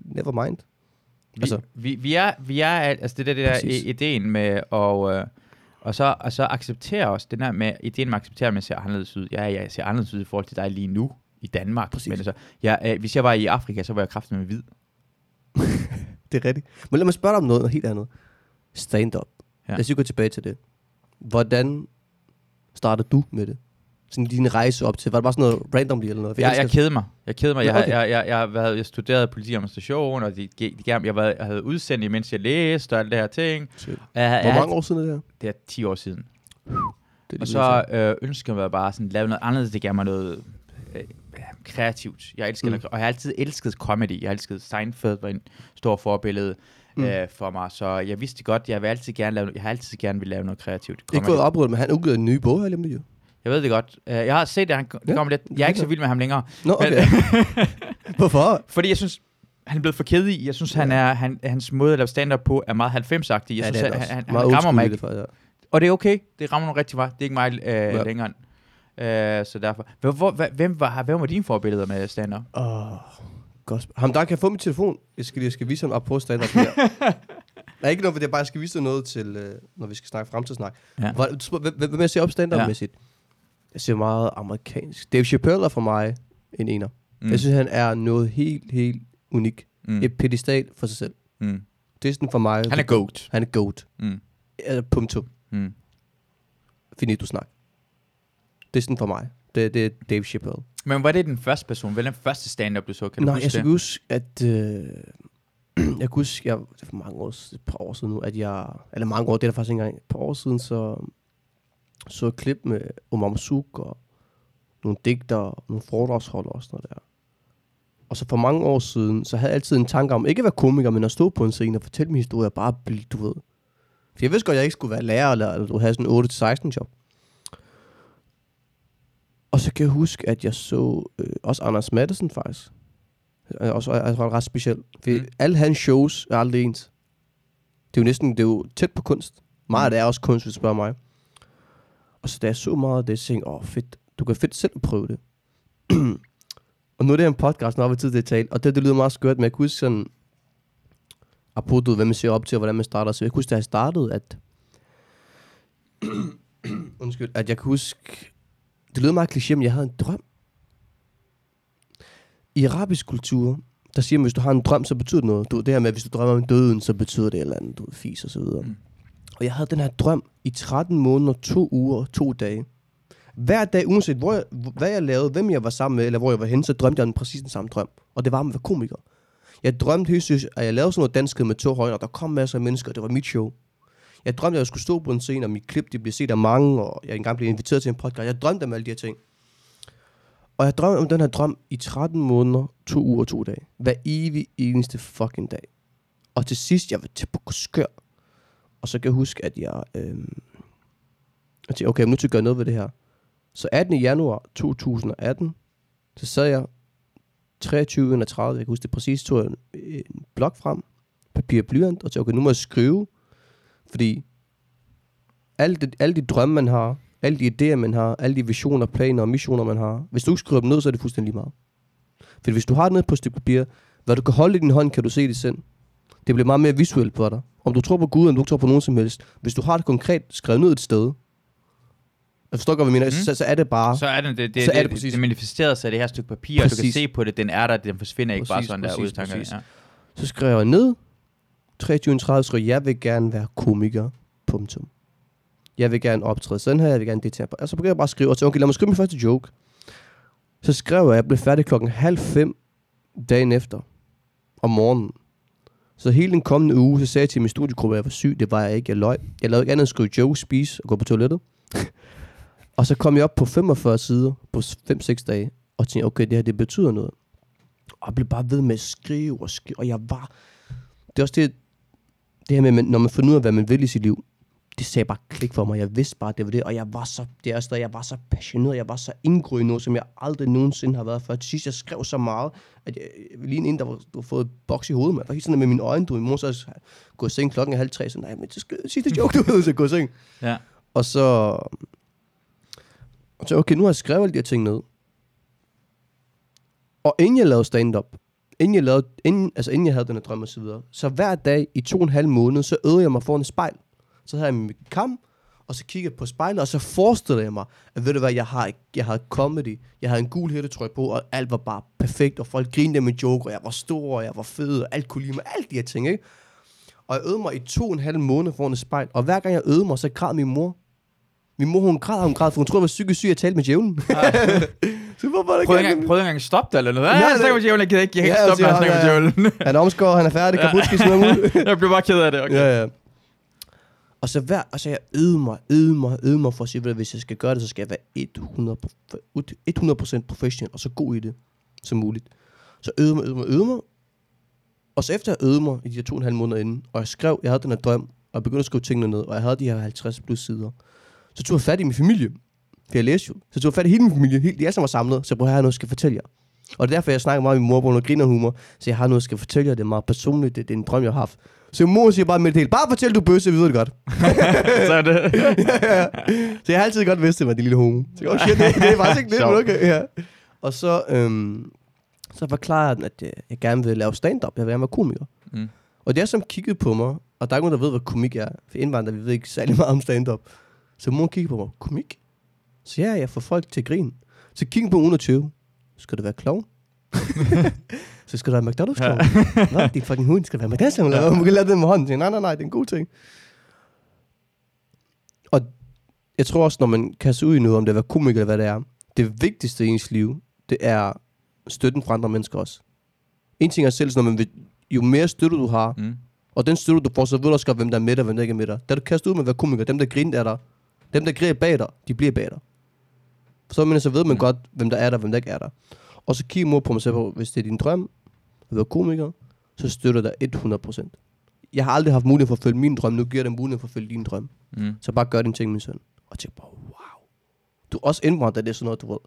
never mind. Vi, Altså. altså. vi, vi, er, vi er, alt- altså det der, det der Præcis. ideen med, og, øh, og, så, og så acceptere os, den der med, ideen med at acceptere, at man ser anderledes ud. Ja, jeg ser anderledes ud i forhold til dig lige nu i Danmark. Præcis. Men altså, jeg, øh, hvis jeg var i Afrika, så var jeg kraften med hvid. Det er rigtigt. Men lad mig spørge dig om noget, noget helt andet. Stand-up. Ja. Lad os gå tilbage til det. Hvordan startede du med det? Sådan din rejse op til, var det bare sådan noget randomly eller noget? Jeg, jeg elsker- kede mig. Jeg kede mig. Ja, Jeg, okay. jeg, jeg, jeg, jeg, jeg, jeg studerede politi og administration, og de, de, de, jeg, jeg, var, jeg havde udsendt, imens jeg læste og alt det her ting. Shit. Jeg, Hvor jeg, mange år siden er det her? Det er 10 år siden. Det er Og så øh, ønsker jeg bare sådan lave noget anderledes. Det gav mig noget øh, kreativt. Jeg elsker Mm. og jeg har altid elsket comedy. Jeg har elsket Seinfeld, var en stor forbillede Mm. øh, for mig. Så jeg vidste godt, jeg vil altid gerne lave, jeg har altid gerne vil lave noget kreativt. Ikke comedy. fået opbrudt, men han udgivet en ny bog her lige. Jeg ved det godt. Øh, jeg har set det, han Ja, ja, kommer lidt. Jeg er ikke så vild med ham længere. Nå, okay. Men, Hvorfor? fordi jeg synes, han er blevet for kedelig. Jeg synes, han er, han, hans måde at lave stand-up på er meget 90-agtig. Jeg synes, det er han, han, han Meget rammer mig ikke. det, faktisk, Og det er okay. Det rammer nogle rigtig meget. Det er ikke mig øh, Ja. ja. længere. Øh, så derfor. Hvor, hvor, hvem, var, hvem var dine forbilleder med stand-up? ja. Åh, godt spørg- Ham, der kan få min telefon. Jeg skal, jeg skal vise ham op på stand-up her. Er ikke noget, for jeg bare skal vise dig noget til, øh, når vi skal snakke fremtidssnak. Ja. Hvem, hvem jeg ser op stand-up-mæssigt? Jeg ser meget amerikansk. Dave Chappelle er for mig en ener. Mm. Jeg synes, han er noget helt, helt unik. Mm. Et pedestal for sig selv. Mm. Det er sådan for mig. Han er goat. Han er goat. Mm. Punktum. Mm. Finito snak. Det er sådan for mig. Det, det er Dave Chappelle. Men var det den første person? Hvad den første stand-up, du så? Kan du Nej, huske jeg skal det? huske, at... Øh, jeg kan huske, jeg, det er for mange år, et par år siden nu, at jeg... Eller mange år, det er der faktisk ikke engang. Et par år siden, så så et klip med Omar Masuk og nogle digter og nogle foredragsholdere og sådan noget der. Og så for mange år siden, så havde jeg altid en tanke om, ikke at være komiker, men at stå på en scene og fortælle min historie, og bare blive, du ved. For jeg vidste godt, at jeg ikke skulle være lærer, eller, eller du havde sådan en 8-16 job. Og så kan jeg huske, at jeg så øh, også Anders Madsen faktisk. Øh, Også altså, ret specielt. For mm. Mm. alle hans shows er aldrig ens. Det er jo næsten det er jo tæt på kunst. Meget af det er også kunst, hvis du spørger mig. Og så da jeg så meget af det, så tænkte jeg, åh fedt, du kan fedt selv prøve det. og nu er det her en podcast, når vi tid til at tale, og det, det lyder meget skørt, men jeg kan huske sådan, apropos, hvad man ser op til, og hvordan man starter, så jeg kan huske, da jeg startede, at, undskyld, at jeg kan huske, det lyder meget kliché, men jeg havde en drøm. I arabisk kultur, der siger man, hvis du har en drøm, så betyder det noget. Du, det her med, at hvis du drømmer om døden, så betyder det et eller andet, du fis og så videre. Mm. Og jeg havde den her drøm i 13 måneder, to uger to dage. Hver dag, uanset hvor jeg, hvad jeg lavede, hvem jeg var sammen med, eller hvor jeg var henne, så drømte jeg den præcis den samme drøm. Og det var om at være komiker. Jeg drømte helt at jeg lavede sådan noget danskhed med to højner, og der kom masser af mennesker, og det var mit show. Jeg drømte, at jeg skulle stå på en scene, og mit klip det blev set af mange, og jeg engang blev inviteret til en podcast. Jeg drømte om alle de her ting. Og jeg drømte om den her drøm i 13 måneder, to uger og to dage. Hver evig eneste fucking dag. Og til sidst, jeg var til på skør. Og så kan jeg huske, at jeg... Øh, jeg tænkte, okay, jeg er nødt til at gøre noget ved det her. Så 18. januar 2018, så sad jeg 23. 31, jeg kan huske det præcis, tog jeg en, en blok frem, papir og blyant, og tænkte, okay, nu må jeg skrive, fordi alle de, alle de drømme, man har, alle de idéer, man har, alle de visioner, planer og missioner, man har, hvis du ikke skriver dem ned, så er det fuldstændig lige meget. For hvis du har det ned på et stykke papir, hvad du kan holde i din hånd, kan du se det selv. Det bliver meget mere visuelt for dig. Om du tror på Gud, eller du ikke tror på nogen som helst. Hvis du har det konkret skrevet ned et sted, Jeg forstår godt, hvad jeg mener. Mm. Så, så er det bare... Så er det, det, det, Så er det det, præcis. det manifesteret sig i det her stykke papir, og du kan Præcis. se på det, den er der, den forsvinder ikke bare Præcis, sådan der præcis, ud i tankerne. præcis. Ja. Så skrev jeg ned, 23.30 skriver, jeg, vil gerne være komiker, punktum. Jeg vil gerne optræde sådan her, jeg vil gerne det her. Og så begyndte jeg bare at skrive, og så okay, lad mig skrive min første joke. Så skrev jeg, at jeg blev færdig klokken halv fem dagen efter, om morgenen. Så hele den kommende uge, så sagde jeg til min studiegruppe, at jeg var syg. Det var jeg ikke, jeg løg. Jeg lavede ikke andet end at skrive jokes, spise og gå på toilettet. og så kom jeg op på 45 sider på 5-6 dage, og tænkte, okay, det her, det betyder noget. Og jeg blev bare ved med at skrive og skrive, og jeg var... Det er også det, det her med, når man finder ud af, hvad man vil i sit liv, det sagde bare klik for mig. Jeg vidste bare, det var det, og jeg var så, det er der, jeg var så passioneret, jeg var så indgået i noget, som jeg aldrig nogensinde har været før. Til sidst, jeg skrev så meget, at jeg, lige en, der var, du har fået et boks i hovedet, man. Jeg var helt sådan med mine øjne, du i morgen så gå i seng klokken er halv tre, så nej, men så skal sidste joke, du ved, så gå i seng. Ja. Og så, og så okay, nu har jeg skrevet alle de her ting ned. Og inden jeg lavede stand-up, inden jeg, lavede, inden, altså inden jeg havde den her drøm og så videre, så hver dag i to og en halv måned, så øvede jeg mig foran et spejl. Så havde jeg mit kam, og så kiggede jeg på spejlet, og så forestillede jeg mig, at ved du hvad, jeg har, jeg havde comedy, jeg havde en gul hættetrøje på, og alt var bare perfekt, og folk grinede af min joke, og jeg var stor, og jeg var fed, og alt kunne lide mig, alt de her ting, ikke? Og jeg øvede mig i to og en halv måned foran et spejl, og hver gang jeg øvede mig, så græd min mor. Min mor, hun græd, hun græd, for hun troede, jeg var psykisk syg at tale med djævlen. så hvorfor er der Prøv ikke engang, prøv ikke engang stoppe det eller noget. Ja, Nej, jeg det- snakker med jeg jeg kan ikke Ja, stoppe med at siger snakke med han, djævlen. Han er han færdig, ja. smider ud. jeg bliver bare ked af det, okay. Ja, ja. Og så hver, altså jeg øvede mig, øvede mig, øvede mig for at sige, at hvis jeg skal gøre det, så skal jeg være 100, prof- 100% professionel, og så god i det som muligt. Så øvede mig, øvede mig, øvede mig. Og så efter jeg øvede mig i de her to og en halv måneder inden, og jeg skrev, jeg havde den her drøm, og jeg begyndte at skrive tingene ned, og jeg havde de her 50 plus sider, så tog jeg fat i min familie. For jeg læste jo. Så tog jeg fat i hele min familie. Helt, de alle sammen var samlet. Så jeg prøver, jeg har noget, jeg skal fortælle jer. Og det er derfor, jeg snakker meget med min mor, hun griner humor. Så jeg har noget, jeg skal fortælle jer. Det er meget personligt. Det, det er en drøm, jeg har haft. Så mor siger bare med det hele. Bare fortæl, du bøsse, vi ved det godt. så er det. ja, ja. Så jeg har altid godt vidst, det var de lille homo. Så jeg, oh shit, det, det er faktisk ikke det, men okay. Ja. Og så, øhm, så forklarer jeg den, at øh, jeg gerne vil lave stand-up. Jeg vil gerne være komiker. Mm. Og det er som kiggede på mig, og der er ikke nogen, der ved, hvad komik er. For indvandrere, vi ved ikke særlig meget om stand-up. Så mor kiggede på mig, komik? Så ja, jeg får folk til at grine. Så kiggede på 120. Skal du være klovn? så skal du være McDonald's klovn. Nå, din fucking hund skal være McDonald's klovn. Eller, man kan lade det med hånden. Nej, nej, nej, det er en god ting. Og jeg tror også, når man kaster ud i noget, om det er at være komiker eller hvad det er, det vigtigste i ens liv, det er støtten fra andre mennesker også. En ting er selv, når man vil, jo mere støtte du har, Mm. og den støtte, du får, så ved du også godt, hvem der er med dig, og hvem der ikke er med dig. Da du kaster ud med at være komiker, dem der griner af dig, dem der griner bag dig, de bliver bag dig. Så, men, så ved man godt, hvem der er der, hvem der ikke er der. Og så kigger mor på mig selv på, hvis det er din drøm at være komiker, så støtter dig 100%. Jeg har aldrig haft mulighed for at følge min drøm, nu giver dig mulighed for at følge din drøm. Mm. Så bare gør din ting, min søn. Og tænkte bare, wow. Du også indvandrer, det er sådan noget, du ved.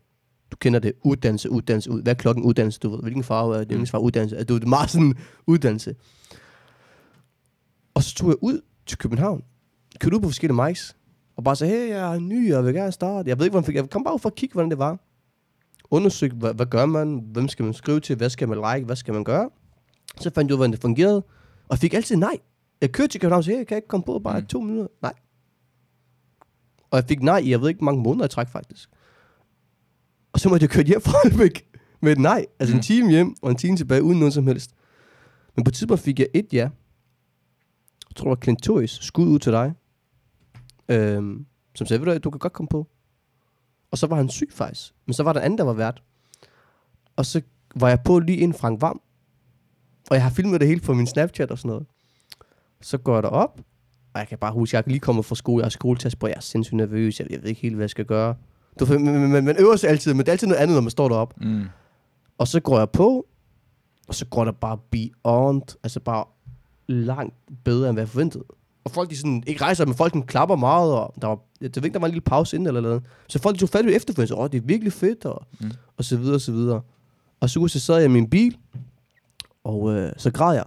Du kender det, uddannelse, uddannelse, ud. Hvad er klokken uddannelse, du ved. Hvilken farve er det, hvilken farve uddannelse. Er du det er meget sådan uddannelse. Og så tog jeg ud til København. Kørte ud på forskellige mics. Og bare sagde, hey, jeg er ny, jeg vil gerne starte. Jeg ved ikke, hvordan jeg fik. Jeg kom bare ud for at kigge, hvordan det var. Undersøgte, hvad, hvad gør man? Hvem skal man skrive til? Hvad skal man like? Hvad skal man gøre? Så fandt jeg ud hvordan det fungerede. Og fik altid nej. Jeg kørte til København og sagde, hey, kan jeg ikke komme på bare Mm. to minutter? Nej. Og jeg fik nej i, jeg ved ikke, mange måneder i træk faktisk. Og så måtte jeg køre hjem fra Holbæk med et nej. Altså mm. Mm. en time hjem og en time tilbage, uden noget som helst. Men på et tidspunkt fik jeg et ja. Jeg tror, det var Clint Toys. Skud ud til dig. Øhm, som sagde, ved du, du kan godt komme på. Og så var han syg faktisk. Men så var der en anden, der var vært. Og så var jeg på lige inden Frank Vam. Og jeg har filmet det hele på min Snapchat og sådan noget. Så går jeg derop. Og jeg kan bare huske, jeg er lige kommet fra skole. Jeg har skoletest på. Jeg er sindssygt nervøs. Jeg, jeg ved ikke helt, hvad jeg skal gøre. Du, man, man, man øver sig altid, men det er altid noget andet, når man står deroppe. Mm. Og så går jeg på, og så går der bare beyond, altså bare langt bedre, end hvad jeg forventede. Og folk, de sådan, ikke rejser, men folk de klapper meget, og der var, jeg ved ikke, der var en lille pause inden eller noget. Så folk de tog fat i efterfølgende, åh, det er virkelig fedt, og, mm. Og så videre, og så videre. Og så, så sad jeg i min bil, og øh, så græd jeg.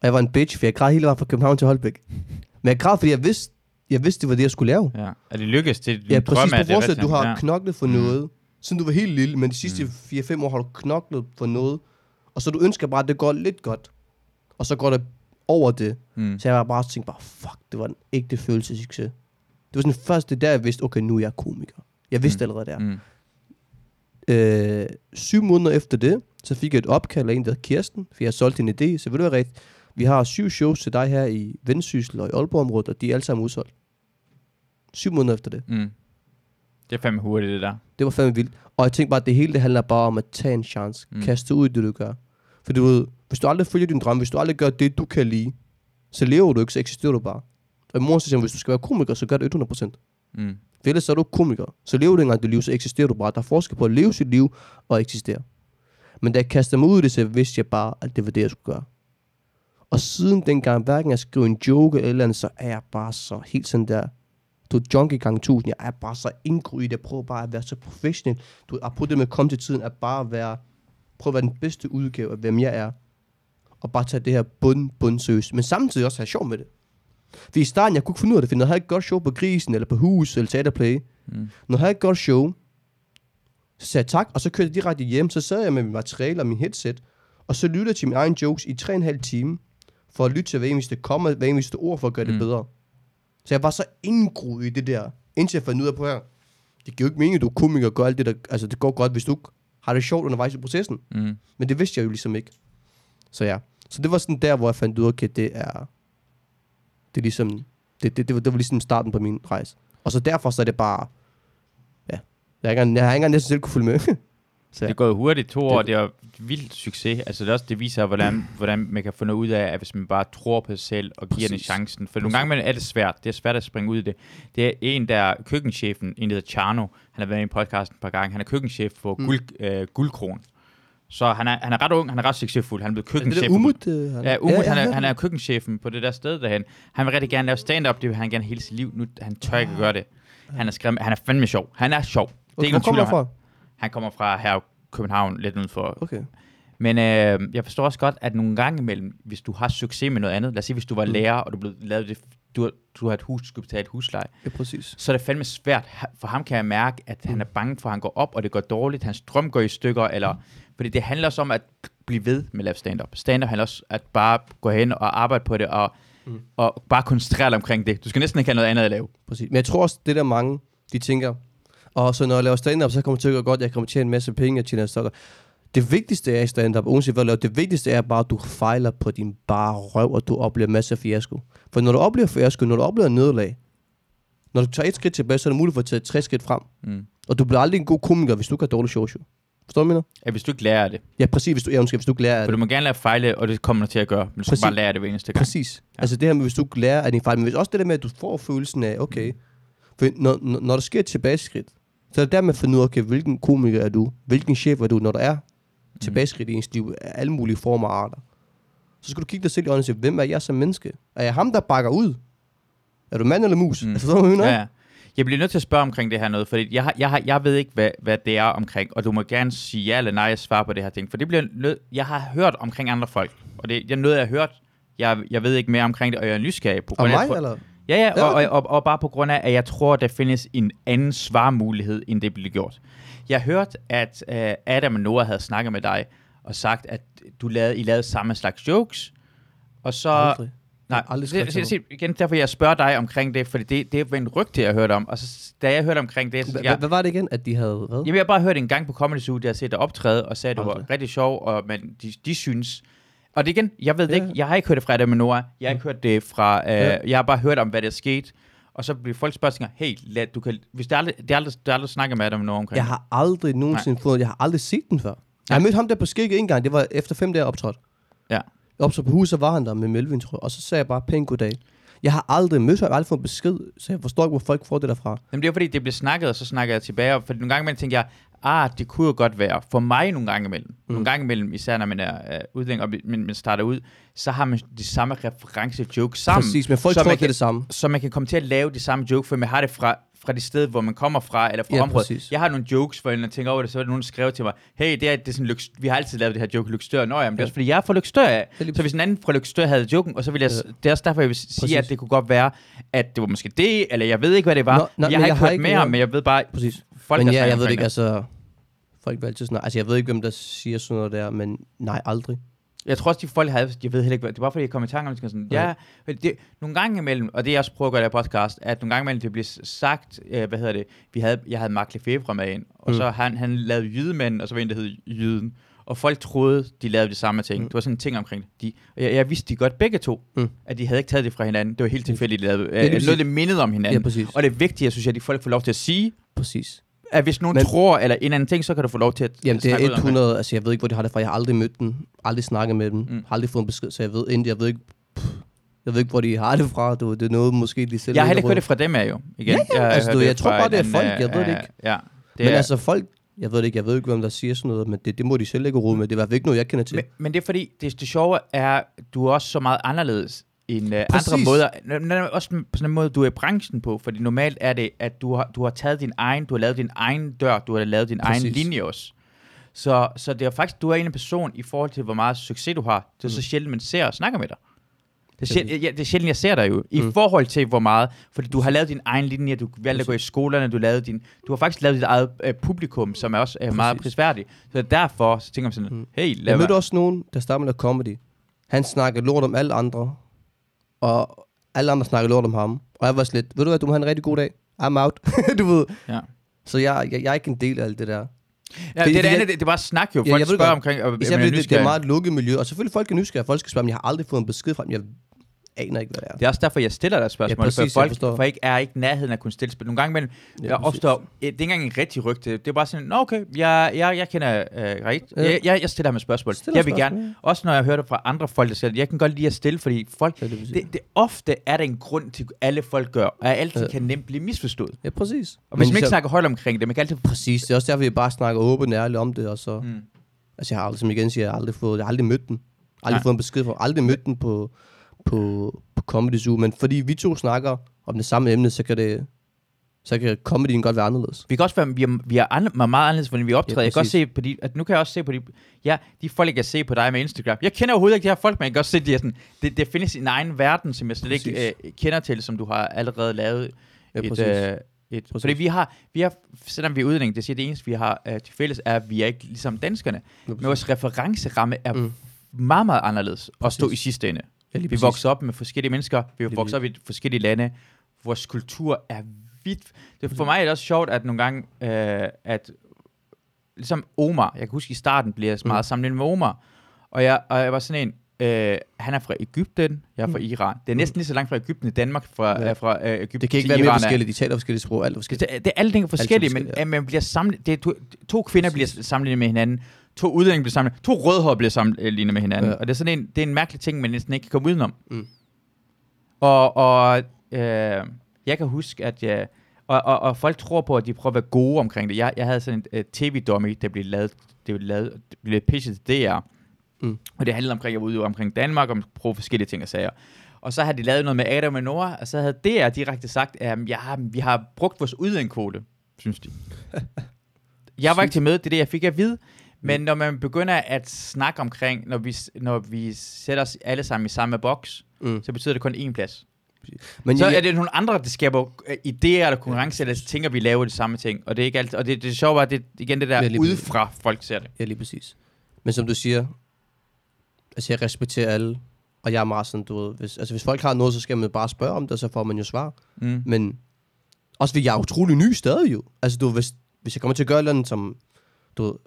Og jeg var en bitch, for jeg græd hele vejen fra København til Holbæk. Men jeg græd, fordi jeg vidste, jeg vidste, det var det, jeg skulle lave. Ja. Er det lykkedes? Det, Ja, præcis. drøm, På vores at du har ja. knoklet for Mm. noget, siden du var helt lille, men de sidste Mm. 4-5 år har du knoklet for noget, og så du ønsker bare, at det går lidt godt, og så går det over det. Mm. Så jeg var bare tænkt bare, fuck, det var en ægte følelse af succes. Det var sådan først det der, jeg vidste, okay, nu er jeg komiker. Jeg vidste Mm. allerede der. Mm. Øh, syv måneder efter det, så fik jeg et opkald af en, der hed Kirsten, for jeg solgte en idé, så vil du være rigtigt. Vi har syv shows til dig her i Vendsyssel og i Aalborg-området, og de er alle sammen udsolgt. Syv måneder efter det. Mm. Det er fandme hurtigt, det der. Det var fandme vildt. Og jeg tænkte bare, at det hele det handler bare om at tage en chance. Mm. Kaste ud i det, du gør. For du ved, hvis du aldrig følger din drøm, hvis du aldrig gør det, du kan lide, så lever du ikke, så eksisterer du bare. Og så siger hvis du skal være komiker, så gør det 100%. Mm. For ellers så er du ikke komiker. Så lever du engang dit liv, så eksisterer du bare. Der er forskel på at leve sit liv og eksistere. Men da jeg kastede mig ud i det, så vidste jeg bare, at det var det, jeg skulle gøre. Og siden dengang, hverken jeg skrev en joke eller andet, så er jeg bare så helt sådan der. Du er junkie gang tusind. Jeg er bare så indgry i det. Jeg prøver bare at være så professionel. Du er på det med at komme til tiden, at bare være, prøve at være den bedste udgave af, hvem jeg er. Og bare tage det her bund, bund seriøst. Men samtidig også have sjov med det. For i starten, jeg kunne ikke finde ud af det, for når jeg havde et godt show på Grisen, eller på Hus, eller Teaterplay, Mm. når jeg havde et godt show, så sagde jeg tak, og så kørte jeg direkte hjem, så sad jeg med mit materiale og min headset, og så lyttede jeg til mine egne jokes i 3,5 time, for at lytte til hver eneste komma, hver eneste ord, for at gøre det Mm. bedre. Så jeg var så indgroet i det der, indtil jeg fandt ud af på her, det giver jo ikke mening, at du er komiker og gør alt det der, altså det går godt, hvis du har det sjovt undervejs i processen. Mm. Men det vidste jeg jo ligesom ikke. Så ja, så det var sådan der, hvor jeg fandt ud af, okay, det er, det er ligesom, det, det, det, var, det var ligesom starten på min rejse. Og så derfor så er det bare, ja, jeg har ikke, jeg har ikke engang næsten selv kunne følge med. så Det ja. er gået hurtigt to år, Det- det er vildt succes. Altså det, er også, det viser, hvordan, hvordan man kan få noget ud af, at hvis man bare tror på sig selv og giver den Præcis. chancen. For nogle Præcis. gange imellem er det svært. Det er svært at springe ud i det. Det er en, der er køkkenchefen, en der hedder Charno. Han har været i podcasten et par gange. Han er køkkenchef for mm. guld, øh, Guldkron. Så han er, han er ret ung, han er ret succesfuld. Han er blevet Er det køkkenchef. der for Umut? øh, han- Ja, Umut, ja, han, er, han er køkkenchefen på det der sted derhen. Han vil rigtig gerne lave stand-up, det vil han gerne hele sit liv. Nu han tør ikke gøre det. Han er, skræm, han er fandme sjov. Han er sjov. Det er Hvor ikke nogen kommer han fra? han, kommer fra her København, lidt uden for. Okay. Men øh, jeg forstår også godt, at nogle gange imellem, hvis du har succes med noget andet, lad os sige, hvis du var Mm. lærer, og du blev lavet det, du, du har et hus, du skal betale et husleje, Ja, præcis. så er det fandme svært. For ham kan jeg mærke, at han Mm. er bange for, at han går op, og det går dårligt. Hans drøm går i stykker, eller... Fordi det handler også om at blive ved med at lave stand-up. Stand-up handler også at bare gå hen og arbejde på det, og, Mm. og bare koncentrere dig omkring det. Du skal næsten ikke have noget andet at lave. præcis. Men jeg tror også, det der mange, de tænker, og så når jeg laver stand-up, så kommer det til at gå godt, jeg kommer til at tjene en masse penge, jeg tjener stokker. Det vigtigste er i stand-up, uanset hvad du laver, det vigtigste er bare, at du fejler på din bare røv, og du oplever masser af fiasko. For når du oplever fiasko, når du oplever nederlag, når du tager et skridt tilbage, så er det muligt for at tage tre skridt frem. Mm. Og du bliver aldrig en god komiker, hvis du ikke har dårligt show. Forstår du, mener? Ja, hvis du ikke lærer det. Ja, præcis. Hvis du, ja, undskyld, hvis du ikke lærer For det. du må gerne lære at fejle, og det kommer du til at gøre. Men du skal Præcis. bare lære det hver eneste gang. Præcis. Ja. Altså det her med, hvis du ikke lærer af din fejl, men hvis også det der med, at du får følelsen af, okay, for når, når, når der sker et tilbageskridt, så er det der med at finde ud af, okay, hvilken komiker er du? Hvilken chef er du, når der er tilbageskridt i ens liv af alle mulige former og arter? Så skal du kigge dig selv i øjnene og sige, hvem er jeg som menneske? Er jeg ham, der bakker ud? Er du mand eller mus? Mm. Mm. Forstår du, hvad jeg mener? Ja, ja. Jeg bliver nødt til at spørge omkring det her noget, fordi jeg, har, jeg, har, jeg ved ikke, hvad, hvad det er omkring, og du må gerne sige ja eller nej, jeg svarer på det her ting, for det bliver nød, jeg har hørt omkring andre folk, og det er noget, jeg har hørt, jeg, jeg ved ikke mere omkring det, og jeg er nysgerrig på Og grund af- mig, eller? Ja, ja, og, og, og, og bare på grund af, at jeg tror, der findes en anden svarmulighed, end det bliver gjort. Jeg har hørt, at uh, Adam og Noah havde snakket med dig, og sagt, at du lavede, I lavede samme slags jokes, og så... Aldrig. Nej, Aldrig skrevet se, igen, derfor jeg spørger dig omkring det, fordi det, det er en rygte, jeg har hørt om. Og så, da jeg hørte omkring det, så jeg, Hvad var det igen, at de havde hvad? jamen, jeg har bare hørt en gang på Comedy Zoo, der har set dig optræde, og sagde, at det var rigtig sjov, og, men de, de synes... Og det igen, jeg ved det Ja. ikke, jeg har ikke hørt det fra Adam Noah, jeg har ikke hørt det fra... Øh, Ja. Jeg har bare hørt om, hvad der er sket, og så bliver folk spørgsmål, hey, lad, du kan, hvis det aldrig, det aldrig, det aldrig snakket med Adam Noah omkring Jeg det. har aldrig nogensinde fået, jeg har aldrig set den før. Jeg har mødt ham der på skægget en gang, det var efter fem dage optrådt op så på huset, var han der med Melvin, tror jeg. Og så sagde jeg bare, pænt goddag. Jeg har aldrig mødt ham, jeg har aldrig fået besked, så jeg forstår ikke, hvor folk får det derfra. Jamen, det er fordi, det bliver snakket, og så snakker jeg tilbage, og for nogle gange imellem tænker jeg, ah, det kunne jo godt være, for mig nogle gange imellem, mm. nogle gange imellem, især når man er øh, udlænding, og man, man starter ud, så har man de samme reference-jokes sammen, Præcis, men folk tror, det er det samme. så man kan komme til at lave de samme joke, for man har det fra, fra det sted, hvor man kommer fra, eller fra Ja, området. præcis. Jeg har nogle jokes, hvor jeg tænker over det, så er der nogen, der skrev til mig, hey, det er, det er sådan, Lyks- vi har altid lavet det her joke Lykstør. Nå, jamen, det er Ja. også fordi, jeg er fra Lykstør af. lige Så hvis en anden fra Lykstør havde joken, og så vil jeg, Ja. det er også derfor, jeg vil sige, Præcis. at det kunne godt være, at det var måske det, eller jeg ved ikke, hvad det var. Nå, nej, jeg men har jeg ikke har hørt ikke mere, hørt- men jeg ved bare, Præcis. Folk men ja, snakker jeg ved det ikke, altså... Folk altid sådan, altså jeg ved ikke, hvem der siger sådan noget der, men nej, aldrig. Jeg tror også, de folk havde, jeg ved heller ikke, det var fordi, jeg kom i tanke om, det, sådan, ja, det, nogle gange imellem, og det jeg også prøver at gøre i det podcast, at nogle gange imellem, det bliver sagt, øh, hvad hedder det, vi havde, jeg havde Mark Lefebvre med ind, og Mm. så han, han lavede Jydemænd, og så var en, der hed Jyden, og folk troede, de lavede det samme ting. Mm. Det var sådan en ting omkring det. De, og jeg, jeg vidste de godt begge to, Mm. at de havde ikke taget det fra hinanden. Det var helt tilfældigt, de lavede. Øh, præcis. noget, det mindede om Ja, hinanden. præcis. og det er vigtigt, jeg synes, at de folk får lov til at sige, Præcis. At hvis nogen Men- tror, eller en anden ting, så kan du få lov til at Jamen, det er om 100, altså jeg ved ikke, hvor de har det fra. Jeg har aldrig mødt dem, aldrig snakket med dem, Mm. har aldrig fået en besked, så jeg ved egentlig, jeg ved ikke, pff, jeg ved ikke, hvor de har det fra. Du, det er noget, måske de selv Jeg har heller ikke hørt det fra dem af jo. Igen. Ja, ja, har altså, du, jeg tror bare, det er folk, jeg ved det øh, ikke. Ja, det Men er, altså folk, jeg ved det ikke, jeg ved ikke, hvem der siger sådan noget, men det, det må de selv ikke rode med. Det er i hvert fald ikke noget, jeg kender til. men, men det er fordi, det, det sjove er, du er også så meget anderledes end uh, andre Præcis. måder. N- n- også på sådan en måde, du er i branchen på, fordi normalt er det, at du har, du har taget din egen, du har lavet din egen dør, du har lavet din Præcis. egen linje også. Så, så det er faktisk, du er en person i forhold til, hvor meget succes du har. Det er så Mm. sjældent, man ser og snakker med dig. Det er, sjældent, ja, det er sjældent, jeg ser dig jo, i Mm. forhold til hvor meget, fordi du har lavet din egen linje, du valgte at gå i skolerne, du, lavede din, du har faktisk lavet dit eget øh, publikum, som er også øh, meget prisværdigt. Så derfor så tænker man sådan, Mm. hey, lad Jeg mødte også nogen, der med at comedy. Han snakkede lort om alle andre, og alle andre snakkede lort om ham. Og jeg var slet, ved du hvad, du må have en rigtig god dag. I'm out. du ved. Ja. Så jeg, jeg, jeg er ikke en del af alt det der. Ja, det, det fordi andet, det, det er bare snak jo. Ja, Folk ved spørger omkring, og Især fordi det, det er meget lukket miljø, og selvfølgelig folk er nysgerrige. Folk skal spørge, men jeg har aldrig fået en besked fra dem. Jeg aner ikke, hvad det er. Det er også derfor, jeg stiller dig spørgsmål, Ja, præcis, for jeg folk forstår. for ikke er ikke nærheden af at kunne stille spørgsmål. Nogle gange imellem, Ja, der opstår, det er ikke engang en rigtig rygte, det er bare sådan, Nå, okay, jeg, jeg, jeg kender uh, rigtigt. Ja. Jeg, jeg, jeg stiller ham et spørgsmål. Stiller jeg vil spørgsmål, gerne, også når jeg hører det fra andre folk, der siger, jeg kan godt lide at stille, fordi folk, Ja, det, det, det, ofte er der en grund til, at alle folk gør, og altid Ja. kan nemt blive misforstået. ja, præcis. Og hvis Men man ikke snakker højt omkring det, man kan altid... Præcis, det er også derfor, vi bare snakker åbent og ærligt om det, og så... Mm. Altså, jeg har aldrig, som igen siger, jeg har aldrig fået, jeg har aldrig mødt den. Aldrig Nej. fået en besked fra, aldrig mødt den på, på, på Comedy Zoo, men fordi vi to snakker om det samme emne, så kan det, så kan comedyen godt være anderledes. Vi kan også være, vi er, vi er andre, meget anderledes, hvordan vi optræder. Ja, jeg kan også præcis. se på de, at nu kan jeg også se på de, ja, de folk, jeg kan se på dig med Instagram. Jeg kender overhovedet ikke de her folk, men jeg kan også se, de er sådan, det, det findes i en egen verden, som jeg slet ikke Præcis. øh, kender til, som du har allerede lavet Ja, et, præcis. øh, et Præcis. fordi vi har, vi har, selvom vi er udlændinge, det siger det eneste, vi har øh, til fælles, er, at vi er ikke ligesom danskerne. Ja, Men vores referenceramme er Mm. meget, meget anderledes at stå i Præcis. sidste ende. Ja, lige Vi præcis. vokser op med forskellige mennesker, vi Lige vokser op i forskellige lande. Vores kultur er vidt... Det, for mig er det også sjovt, at nogle gange, øh, at ligesom Omar, jeg kan huske i starten, bliver jeg meget Mm. sammenlignet med Omar, og jeg, og jeg var sådan en, øh, han er fra Ægypten, jeg er fra Mm. Iran. Det er næsten lige så langt fra Ægypten i Danmark, fra, Ja. ja. fra øh, Ægypten Det kan ikke være mere er- forskelligt. De taler forskellige sprog, alt er det, forskelligt. det, det er alle ting er forskellige, men forskelligt, ja. man bliver samlet, det er to, to kvinder bliver sammenlignet med hinanden, to udlændinge bliver sammenlignet, to rødhår bliver sammenlignet med hinanden, Ja. og det er sådan en, det er en mærkelig ting, man næsten ikke kan komme udenom. Mm. Og, og øh, jeg kan huske, at jeg, og, og, og folk tror på, at de prøver at være gode omkring det. Jeg, jeg havde sådan en uh, tv-dummy, der blev lavet, det blev lavet, det blev pitchet til DR, Mm. og det handlede omkring, jeg var ude omkring Danmark, og prøve forskellige ting og sager. Og så havde de lavet noget med Adam og Nora, og så havde DR direkte sagt, at ja, vi har brugt vores udlændingekvote, synes de. jeg var ikke til med, det er det, jeg fik at vide. Men når man begynder at snakke omkring, når vi, når vi sætter os alle sammen i samme boks, Mm. så betyder det kun én plads. Men Så er det nogle andre, der skaber øh, idéer eller konkurrence, eller tænker, vi laver de samme ting. Og det er ikke alt, og det, det er sjovt, at det igen det der Ja, udefra, folk ser det. Ja, lige præcis. Men som du siger, altså jeg respekterer alle, og jeg er meget sådan, du ved, hvis, altså hvis folk har noget, så skal man bare spørge om det, og så får man jo svar. Mm. Men også fordi jeg er utrolig ny stadig jo. Altså du hvis, hvis jeg kommer til at gøre et eller andet, som du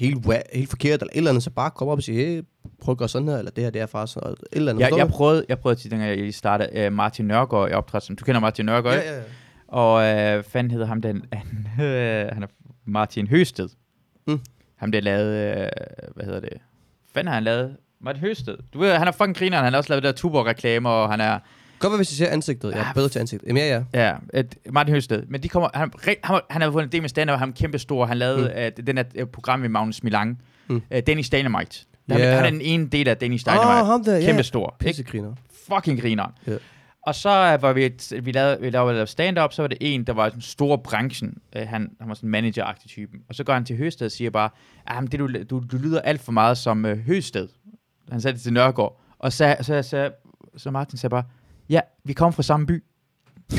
helt, helt forkert, eller et eller andet, så bare komme op og sige, hey, prøv at gøre sådan her, eller det her, det er faktisk sådan, et eller andet. Jeg, Forstår jeg, du? prøvede, jeg prøvede til, dengang jeg startede, uh, Martin Nørgaard i optræt, som du kender Martin Nørgaard, ikke? ja, ja. Og uh, fanden hedder ham den, han, øh, han er Martin Høsted. Mm. Ham der lavede, uh, hvad hedder det, fanden har han lavet? Martin Høsted. Du ved, han er fucking griner, han har også lavet der Tuborg-reklamer, og han er, Godt hvis jeg ser ansigtet. Jeg er bedre til ansigtet. Jamen ja, ja. Ja, et, Martin Høsted. Men de kommer, han, han, han har vundet en del med stand han er kæmpe stor. Han lavede mm. uh, den her uh, program med Magnus Milang. Mm. Uh, Danish Dynamite. Ja. Yeah. Han er den ene del af Åh, Dynamite. oh, ham der. Kæmpe stor. Ikke? Pissegriner. Fucking griner. Ja. Og så var vi, et, vi lavede, vi lavede stand-up, så var det en, der var den store branchen. Uh, han, han var sådan en manager-agtig typen. Og så går han til Høsted og siger bare, ah, det, du, du, du lyder alt for meget som uh, Høsted. Han sagde det til Nørgaard. Og så, så, så, så Martin sagde bare, ja, vi kommer fra samme by.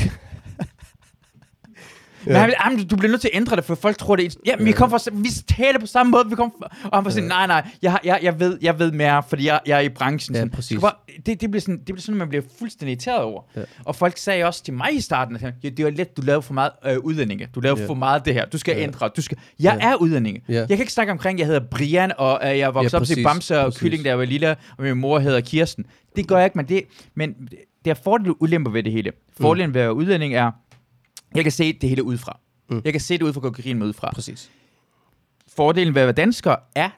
Men han, jamen, du bliver nødt til at ændre det, for folk tror det. er- Ja, men vi kommer fra, vi taler på samme måde. Vi kommer fra, og han var sådan, nej, nej, jeg, jeg, jeg, ved, jeg ved mere, fordi jeg, jeg er i branchen. Ja, præcis. "Du kan bare- det, det, bliver sådan, det bliver sådan, at man bliver fuldstændig irriteret over. Ja. Og folk sagde også til mig i starten, at ja, det var let, du lavede for meget øh, udlændinge. Du lavede Ja. for meget det her. Du skal Ja. ændre. Du skal, jeg Ja. er udlændinge. Ja. Jeg kan ikke snakke omkring, jeg hedder Brian, og øh, jeg voksede Ja, op til Bamse og præcis. Kylling, da jeg var lille, og min mor hedder Kirsten. Det gør jeg ikke, men det, men det er fordele og ulemper ved det hele. Fordelen ved at være udlænding er, jeg kan se det hele udefra. Mm. Jeg kan se det ud fra kokain udefra. Præcis. Fordelen ved at være dansker er,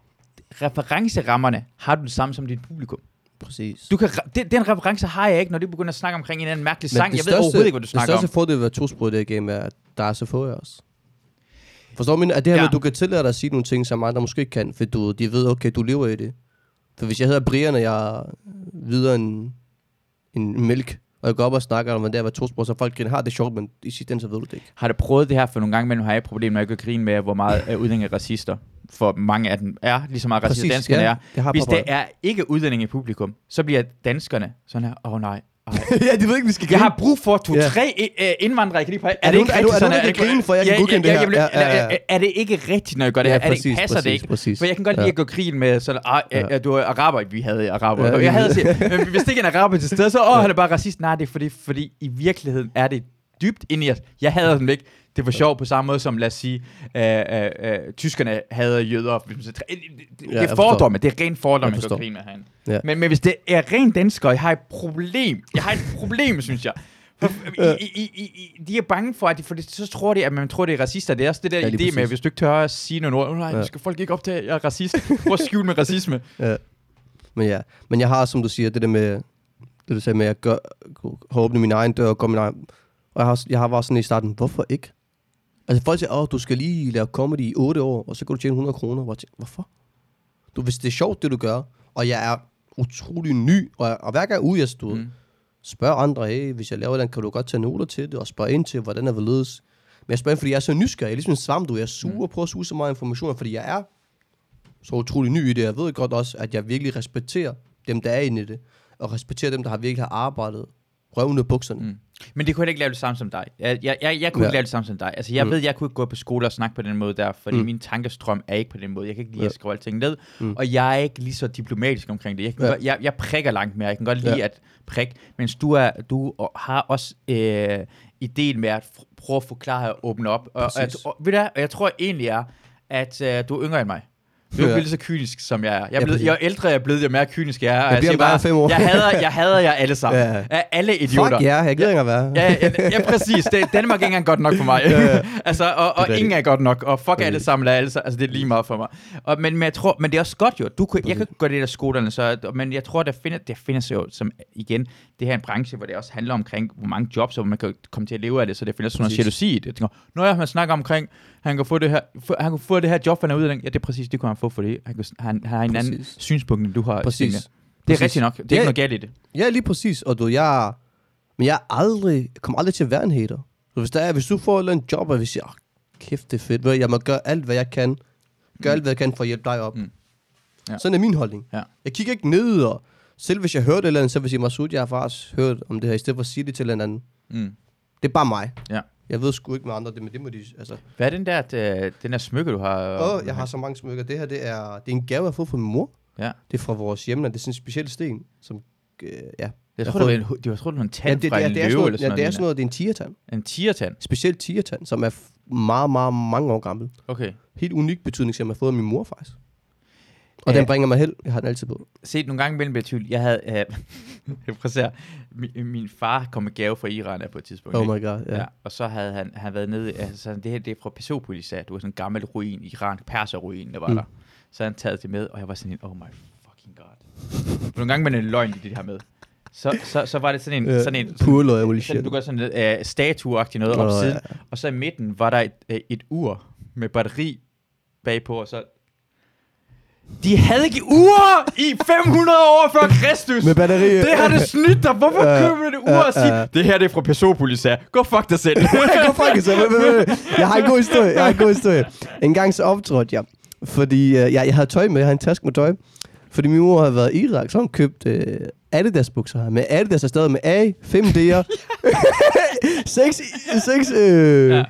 referencerammerne har du det samme som dit publikum. Præcis. Du kan, den, den reference har jeg ikke, når de begynder at snakke omkring en anden mærkelig sang. det Jeg ved overhovedet ikke, hvad du snakker Det om. største fordel ved at være tosproget i det her game er, at der er så få af os. Forstår du, at det her Ja. med, at du kan tillade dig at sige nogle ting, som andre måske ikke kan, for du, de ved, okay, du lever i det. For hvis jeg hedder Brian, og jeg er videre en, en mælk, og jeg går op og snakker om, at det er at være tosproget, så folk griner, har det sjovt, men i sidste ende, så ved du det ikke. Har du prøvet det her for nogle gange, men har jeg et problem, når jeg kan grine med, hvor meget øh, udlændinge er racister? For mange af dem er lige så meget racister, danskerne ja, er. Hvis det er ikke udlændinge i publikum, så bliver danskerne sådan her, åh oh, nej, ej. ja, de ved ikke, vi skal Jeg har brug for to, Ja. tre øh, indvandrere, jeg kan lige pege. Er det ikke er du- rigtigt er du sådan, ikke grine for, jeg kan godkende det her? er- Er det ikke rigtigt, når jeg gør det her? Er det præcis, ikke, passer det ikke? præcis. For jeg kan godt lide at gå grin med sådan, ah, du er araber. Vi havde araber. Jeg havde set, men hvis det ikke er en araber til stede, så åh, han er bare racist. Nej, det er fordi, fordi i virkeligheden er det dybt inde i os. Jeg hader dem ikke. Det var sjovt på samme måde som, lad os sige, øh, øh, øh, tyskerne hader jøder. Det, det, er fordomme. Det er ren fordom, Jeg man kan forstår. grine med herinde. Ja. Men, men hvis det er ren dansker, jeg har et problem. Jeg har et problem, synes jeg. I, i, i, i, de er bange for, at de, for det, så tror de, at man tror, det er racister. Det er også det der Ja, idé med, præcis. hvis du ikke tør at sige nogle ord, nej, Ja. skal folk ikke optage, at jeg er racist. Prøv at skjule med racisme. Ja. Men ja, men jeg har, som du siger, det der med, det du sagde med, at gør, har åbnet min egen dør og gå min egen, og jeg har, jeg har været sådan i starten, hvorfor ikke? Altså folk siger, åh, du skal lige lave comedy i 8 år, og så kan du tjene 100 kroner. Hvor jeg tænker, Hvorfor? Du, hvis det er sjovt, det du gør, og jeg er utrolig ny, og, jeg, og hver gang ude, jeg stod, mm. Spørger andre, hey, hvis jeg laver den, kan du godt tage noter til det, og spørge ind til, hvordan er hvorledes. Men jeg spørger ind, fordi jeg er så nysgerrig. Jeg er ligesom en svamp, du. Jeg suger mm. på at suge så meget information, fordi jeg er så utrolig ny i det. Jeg ved godt også, at jeg virkelig respekterer dem, der er inde i det, og respekterer dem, der har virkelig har arbejdet røven af bukserne. Mm. Men det kunne jeg ikke lave det samme som dig. Jeg, jeg, jeg, jeg kunne Ja. ikke lave det samme som dig. Altså, jeg Mm. ved, jeg kunne ikke gå på skole og snakke på den måde der, fordi Mm. min tankestrøm er ikke på den måde. Jeg kan ikke lide Ja. at skrive alting ned, Mm. og jeg er ikke lige så diplomatisk omkring det. Jeg, kan Ja. godt, jeg, jeg prikker langt mere. Jeg kan godt lide Ja. at prikke, mens du, er, du har også øh, ideen med at prøve at forklare og åbne op. Og, og, jeg, Præcis. og, ved du, og jeg tror egentlig er, at øh, du er yngre end mig. Du er ikke lige så kynisk, som jeg er. Jeg er blevet, jo ældre jeg er blevet, jo mere kynisk jeg er. Og Jeg bliver bare fem år. Jeg hader, jeg hader jer alle sammen. Ja. Alle idioter. Fuck ja, jeg gider ikke at være. Ja, ja, ja præcis. Det, Danmark er ikke engang godt nok for mig. Ja, ja. altså, og, og rigtigt. ingen er godt nok. Og fuck er alle sammen, alle, sa- altså det er lige meget for mig. Og, men, men, jeg tror, men det er også godt jo. Du, kan- jeg kan ikke gøre det der skolerne, så, men jeg tror, der, finder, der findes jo, som igen, det her er en branche, hvor det også handler omkring, hvor mange jobs, og man kan komme til at leve af det, så det findes sådan noget jalousi i det. Jeg tænker, når jeg man snakker omkring, han kan få det her, han kan få det her job, han er ude af den. Ja, det er præcis, det kunne han få for det. Han, kan, han, han har en anden Præcis. synspunkt, end du har. Præcis. Signe. Det er Præcis. rigtigt nok. Det er Ja. ikke noget galt i det. Ja, lige præcis. Og du, jeg, men jeg aldrig, kommer aldrig til at være en hater. Så hvis, der er, hvis du får andet job, og vi siger, oh, kæft, det er fedt, jeg må gøre alt, hvad jeg kan. Gør alt, hvad jeg kan for at hjælpe dig op. Mm. Ja. Sådan er min holdning. Ja. Jeg kigger ikke ned, og selv hvis jeg hørte et eller andet, så vil jeg sige, Masud, jeg har faktisk hørt om det her, i stedet for at sige det til en anden. Mm. Det er bare mig. Ja. Jeg ved sgu ikke med andre, det, men det må de, altså. Hvad er den der, øh, den der smykke, du har? Åh, jeg har så mange smykker. Det her, det er, det er en gave, jeg har fået fra min mor. Ja. Det er fra vores hjemland. Det er sådan en speciel sten, som, øh, ja. Jeg har tror, det var det var, det en Ja, tand det, fra det, er, en det, er sådan løve noget, eller sådan ja, det er sådan noget. det er en tigertand. En tigertand? Specielt tigertand, som er meget, meget mange år gammel. Okay. Helt unik betydning, som jeg har fået af min mor faktisk. Og Ja. den bringer mig held. Jeg har den altid på. Set nogle gange mellem blev jeg i tvivl. Jeg havde... Øh, jeg min, min far kom med gave fra Iran på et tidspunkt. Oh my god, ja. Ja. og så havde han, han været nede, altså sådan, det her det er fra Persepolis, sagde, du var sådan en gammel ruin, Iran, perserruin, der var Mm. der. Så han taget det med, og jeg var sådan oh my fucking god. Nogle gange med en løgn i det her med. Så, så, så var det sådan en, Ja, sådan en og mulig sådan, shit. du gør sådan en uh, statue noget op Nå, siden, ja. og så i midten var der et, uh, et ur med batteri bagpå, og så... De havde ikke ure i 500 år før Kristus! Med batteri. Det har det snydt dig. Hvorfor Ja, køber du det ur og ja, siger, det her det er fra Persepolis, sagde jeg. Gå fuck dig selv. Gå fuck så. Jeg har en god historie. Jeg har en god historie. En gang så optrådte jeg, fordi øh, jeg, jeg havde tøj med. Jeg havde en taske med tøj. Fordi min mor havde været i Irak, så hun købt øh, Adidas bukser her. Med Adidas er stadig med A, 5 D'er, 6, 6 øh, Ja.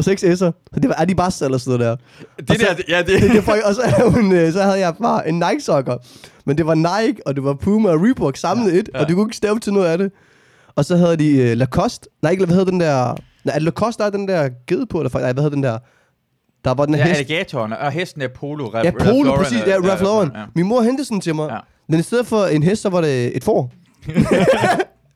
Og seks S'er. Så det var Adidas eller sådan noget der. Det Og så- der, ja, det, det, det, folk, og så, havde hun, øh, så havde jeg bare en Nike-sokker. Men det var Nike, og det var Puma og Reebok samlet ja, et, ja. og du kunne ikke stave til noget af det. Og så havde de øh, Lacoste. Nej, ikke, hvad hedder den der... Nej, er Lacoste, der er den der ged på, eller nej, hvad hedder den der... Der var den her ja, hest. alligatoren, og hesten er Polo. Rap, Ja, Ralph Polo, Lauren, præcis. Ja, Ralph Lauren. Ja. Min mor hentede sådan til mig. Ja. Men i stedet for en hest, så var det et får.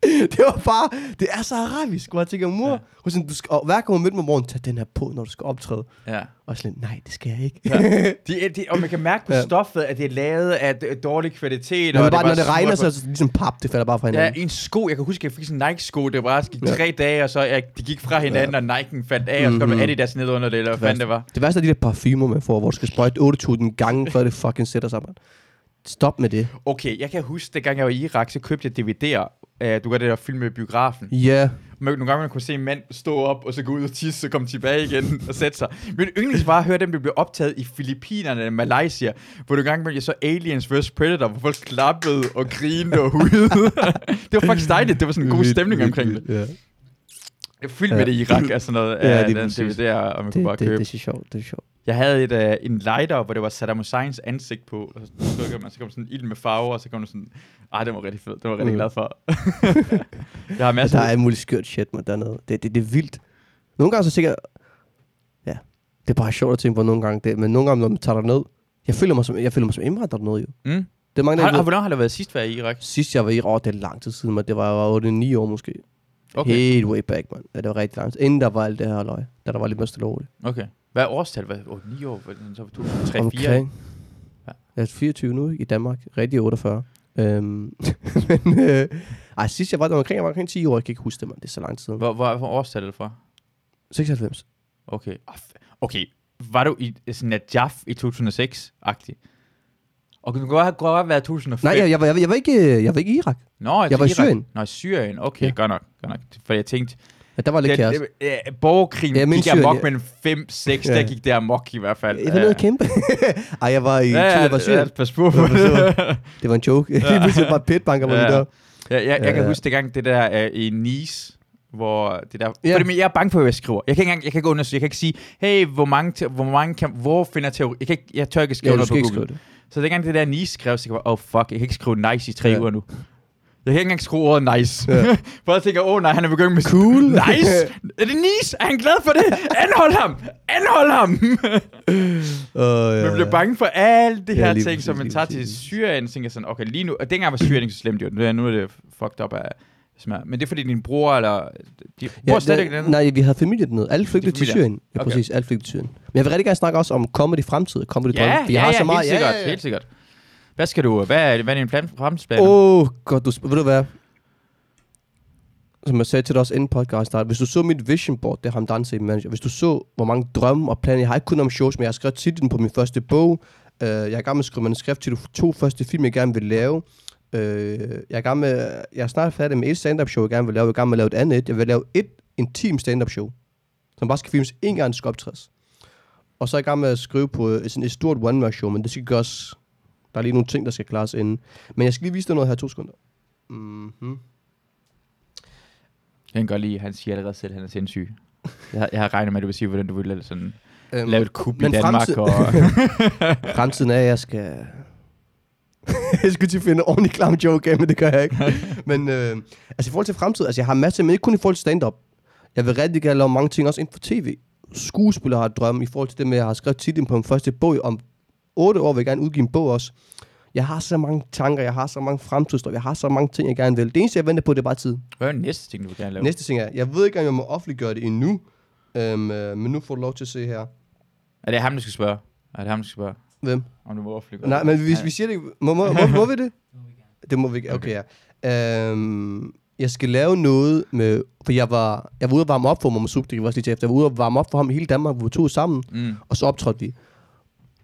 det var bare... Det er så arabisk, hvor jeg tænker, mor... Ja. Ja. Hun sådan, du skal, og hver gang hun mødte mig om morgenen, tag den her på, når du skal optræde. ja. Og sådan, nej, det skal jeg ikke. Ja. De, de, og man kan mærke på Ja. stoffet, at det er lavet af dårlig kvalitet. Men og bare, når det regner, så er det ligesom pap, det falder bare fra Ja, hinanden. en sko. Jeg kan huske, jeg fik sådan en Nike-sko. Det bare gik Ja. tre dage, og så ja, de gik fra hinanden, og Nike'en faldt af, og så kom der Mhm. Adidas ned under det, eller hvad fanden det var. Det værste er de der parfumer, man får, hvor du skal sprøjte 8.000 gange, før det fucking sætter sig. Man. Stop med det. Okay, jeg kan huske, dengang jeg var i Irak, så købte jeg DVD'er. Uh, du gør det der film med biografen. Ja. Men nogle gange man kunne se en mand stå op, og så gå ud og tisse, så komme tilbage igen og sætte sig. Min yndlings var at høre dem, der blev optaget i Filippinerne eller Malaysia, hvor du gang jeg så Aliens vs. Predator, hvor folk klappede og grinede og hudede. det var faktisk dejligt. Det var sådan en god stemning omkring det. Ja. Jeg fyldte med det i Irak, altså noget Ja, den præcis. DVD'er, og man Det, kunne bare det, det, købe. er sjovt, det er sjovt. Jeg havde et, uh, en lighter, hvor det var Saddam Husseins ansigt på, og så trykker man, så kom sådan ild med farver, og så kom der sådan, ej, det var rigtig fedt, det var rigtig Mm. glad for. jeg har Ja, masser der er muligt skørt shit, man, dernede. Det, det, det er vildt. Nogle gange så sikkert... Ja, det er bare sjovt at tænke på nogle gange det, men nogle gange, når man tager ned, jeg føler mig som, jeg føler mig som indvandrer dernede jo. Mm. Det er mange, der Har, hvornår har der været sidst været i Irak? Sidst jeg var i Irak, det er lang tid siden, men det var 8-9 år måske. Okay. Helt way back, man. Ja, det var rigtig lang tid. Inden der var alt det her løg. Da der var lidt mere stille over det. Okay. Hvad er årstal? Hvad? Oh, 9 år? Hvad, så 2, 3, 4? Omkring. Ja. Jeg er 24 nu i Danmark. Rigtig 48. Øhm, men, øh, ej, sidst jeg var der omkring, jeg var omkring 10 år. Jeg kan ikke huske det, man. Det er så lang tid siden. Hvor, hvor, hvor årstal er det fra? 96. Okay. Ah, Okay. Var du i Najaf i 2006-agtig? Og du kan godt have, godt have været 2005. Nej, jeg, jeg, var, jeg, var- jeg, var ikke, jeg var ikke i Irak. Nå, jeg, jeg var i Syrien. Nå, i Syrien. Okay, Ja. godt nok. Godt nok. For jeg tænkte, Ja, der var lidt det, kaos. det, øh, borgerkrigen Ja, ja, men gik amok ja. mellem 5, 6, Ja. der gik det amok i hvert fald. Jeg var nede og kæmpe. Ej, jeg var i ja, ja, ja, jeg var Syrien. ja, pas på. Jeg var Det var en joke. Ja. Lige pludselig var pitbanker var Ja. der. Ja, jeg, jeg kan Ja. huske det gang, det der uh, i Nice, hvor det der... Ja. Ja. Fordi, men jeg er bange for, hvad jeg skriver. Jeg kan ikke engang, jeg kan ikke undersøge, jeg kan ikke sige, hey, hvor mange, hvor mange kan, hvor finder teori... Jeg, kan ikke, jeg tør ikke skrive Ja, noget på Google. det. Så dengang det der Nice skrev, så jeg var, oh fuck, jeg kan ikke skrive nice i tre Ja. uger nu. Jeg kan ikke engang skrive ordet nice. Ja. Jeg tænker, åh oh, nej, han er begyndt med... Cool. Nice! Er det nice? Er han glad for det? Anhold ham! Anhold ham! Uh, ja, Man bliver bange for alle de Ja, her ting, præcis, som man tager til. Syrien, tænker sådan, okay, lige nu, og dengang var Syrien ikke så slemt jo, nu er- det fucked up af. Men det er fordi din bror, eller, de, Ja, slet der- ikke den? Nej, vi havde familie dernede. Alle flygtede til. Syrien. Ja, Okay. præcis. Alle flygtede til Syrien. Men jeg vil rigtig gerne snakke også om comedy fremtid. Comedy drømme. Ja, For ja, jeg har ja, så meget, helt sikkert, ja, ja, ja. helt sikkert. Hvad skal du, hvad er, hvad er din plan, fremtidsplan? Åh, oh, godt, du ved du hvad? Som jeg sagde til dig også inden podcast start, hvis du så mit vision board, det er ham danse manager, hvis du så, hvor mange drømme og planer, jeg har ikke kun om shows, men jeg har skrevet titlen på min første bog, uh, jeg er i gang med at skrive manuskript til de to første film, jeg gerne vil lave, uh, jeg er gang med, jeg er snart færdig med et stand-up show, jeg gerne vil lave, jeg er i gang med at lave et andet, et. jeg vil lave et intim stand-up show, som bare skal filmes en gang, skal optrædes. Og så er jeg i gang med at skrive på øh, sådan et stort one-man show, men det skal gøres, der er lige nogle ting, der skal klares inden. Men jeg skal lige vise dig noget her to sekunder. Mm-hmm. Jeg kan godt lide, han siger allerede selv, at han er sindssyg. Jeg, har- jeg har regnet med, at du vil sige, hvordan du vil lave, sådan, Øhm, lave et kub i Danmark. fremtid- Og, Fremtiden er, at jeg skal... jeg skulle til at finde en ordentlig klam joke af, men det gør jeg ikke. men øh, altså i forhold til fremtiden, altså jeg har masser, men ikke kun i forhold til stand-up. Jeg vil rigtig gerne lave mange ting også inden for tv. Skuespiller har drøm i forhold til det med, at jeg har skrevet titlen på min første bog. Om otte år vil jeg gerne udgive en bog også. Jeg har så mange tanker, jeg har så mange fremtidsdrømme, jeg har så mange ting, jeg gerne vil. Det eneste, jeg venter på, det er bare tid. hvad er den næste ting, du vil gerne lave? Næste ting er, jeg ved ikke, om jeg må offentliggøre det endnu, øhm, øh, men nu får du lov til at se her. Er det ham, du skal spørge? Er det ham, du skal spørge? Hvem? Om du må offentliggøre Nej, men hvis vi siger det, må, må, må, må vi det? Det må vi ikke, okay, ja. Øhm, jeg skal lave noget med, for jeg var, jeg var ude at varme op for mig, det vi også lige tage efter. Jeg var ude at varme op for ham i hele Danmark, vi tog sammen, Mm. og så optrådte vi.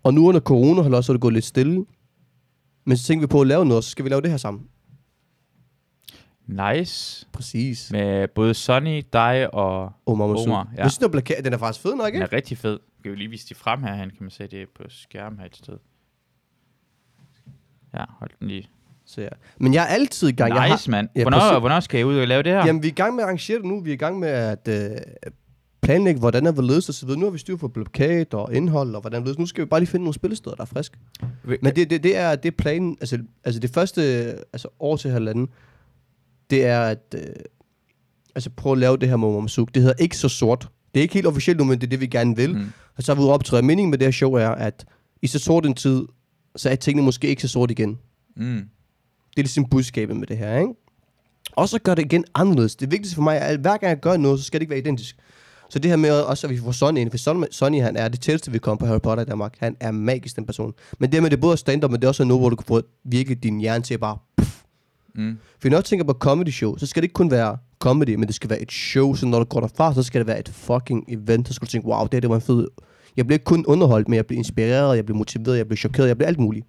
Og nu under corona har også det gået lidt stille. Men så tænker vi på at lave noget, og så skal vi lave det her sammen. Nice. Præcis. Med både Sonny, dig og... Omar. Omar, ja. Jeg synes, den, plakat, den er faktisk fed nok, Den ikke? er rigtig fed. Vi kan jo lige vise det frem her, han kan man se det på skærmen her et sted. Ja, hold den lige. Så ja. Men jeg er altid i gang. jeg har, Nice, mand. Ja, Hvornår, præcis. hvornår skal jeg ud og lave det her? Jamen, vi er i gang med at arrangere det nu. Vi er i gang med at øh, planlægge, hvordan er hvorledes og så videre. Nu har vi styr på blokat og indhold og hvordan hvorledes. Nu skal vi bare lige finde nogle spillesteder, der er friske. Men det, det, det, er, det er planen, altså, altså det første altså år til halvanden, det er at øh, altså prøve at lave det her med Momsuk. Det hedder ikke så sort. Det er ikke helt officielt nu, men det er det, vi gerne vil. Mm. Og så har vi optræde. Meningen med det her show er, at i så sort en tid, så er tingene måske ikke så sort igen. Mm. Det er ligesom budskabet med det her, ikke? Og så gør det igen anderledes. Det vigtigste for mig er, at hver gang jeg gør noget, så skal det ikke være identisk. Så det her med også, at vi får Sonny ind, for Sonny, Sonny han er det tætteste, vi kommer på Harry Potter i Danmark. Han er magisk, den person. Men det med, det er både stand-up, men det er også noget, hvor du kan få virkelig din hjerne til at bare... Puff. Mm. For når jeg tænker på comedy show, så skal det ikke kun være comedy, men det skal være et show, så når du går derfra, så skal det være et fucking event, så skal du tænke, wow, det, her, det var en fed... Jeg bliver ikke kun underholdt, men jeg bliver inspireret, jeg bliver motiveret, jeg bliver chokeret, jeg bliver alt muligt.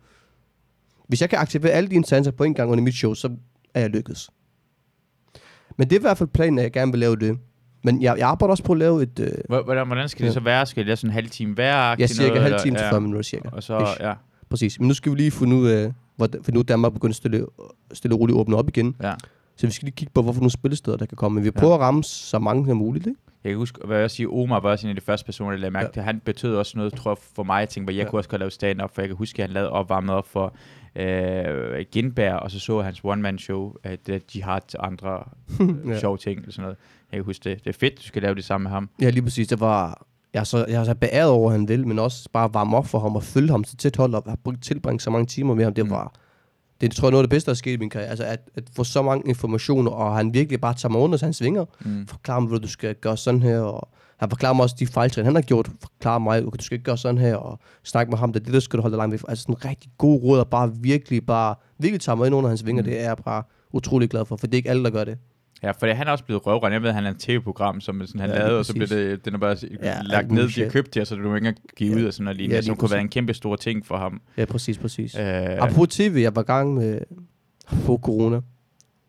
Hvis jeg kan aktivere alle dine sanser på en gang under mit show, så er jeg lykkedes. Men det er i hvert fald planen, at jeg gerne vil lave det. Men jeg, jeg arbejder også på at lave et... Øh, Hvor- Hvordan, hvordan skal det Ja. så være? Skal det være sådan en halv time hver? jeg cirka halv time til 40 minutter cirka. Og så, Ish. ja, Præcis. Men nu skal vi lige finde ud af, hvordan- for nu er Danmark begyndt at stille, stille og roligt åbne op igen. ja. Så vi skal lige kigge på, hvorfor nogle spillesteder, der kan komme. Men vi Ja. prøver at ramme så mange som muligt, ikke? Jeg kan huske, hvad jeg siger, Omar var også en af de første personer, der lagde mærke Ja. til. Han betød også noget, tror jeg, for mig. Jeg tænkte, hvor jeg Ja. kunne også godt lave stand-up, for jeg kan huske, at han lavede opvarmet op for øh, Ginbær, og så så hans one-man-show, at uh, Jihad til andre Ja. ja. sjove ting, eller sådan noget. Jeg kan huske det. Det er fedt, du skal lave det sammen med ham. Ja, lige præcis. Det var... Jeg er så, jeg er så beæret over, at han vil, men også bare varme op for ham og følge ham så tæt hold har brugt tilbringet så mange timer med ham. Det Mm. Det tror jeg er noget af det bedste, der er sket i min karriere. Altså at, at få så mange informationer, og han virkelig bare tager mig under hans vinger. Mm. Forklarer mig, hvad du skal gøre sådan her, og han forklarer mig også de fejltrin, han har gjort. Forklarer mig, okay, du skal ikke gøre sådan her, og snakke med ham, det er det, der skal du holde dig langt væk. Altså sådan en rigtig god råd, og bare virkelig, bare, virkelig tager mig ind under hans vinger. Mm. Det er jeg bare utrolig glad for, for det er ikke alle, der gør det. Ja, for det, han er også blevet røvrendt. Jeg ved, han er en tv-program, som sådan, han Ja, lavede, og så blev det, den er bare Ja, lagt ned, muligt de har shit. købt det, og så du må ikke engang give Ja. ud og sådan noget lignende, Ja, som kunne være en kæmpe stor ting for ham. Ja, præcis, præcis. Øh, Apropos tv, jeg var i gang med på corona,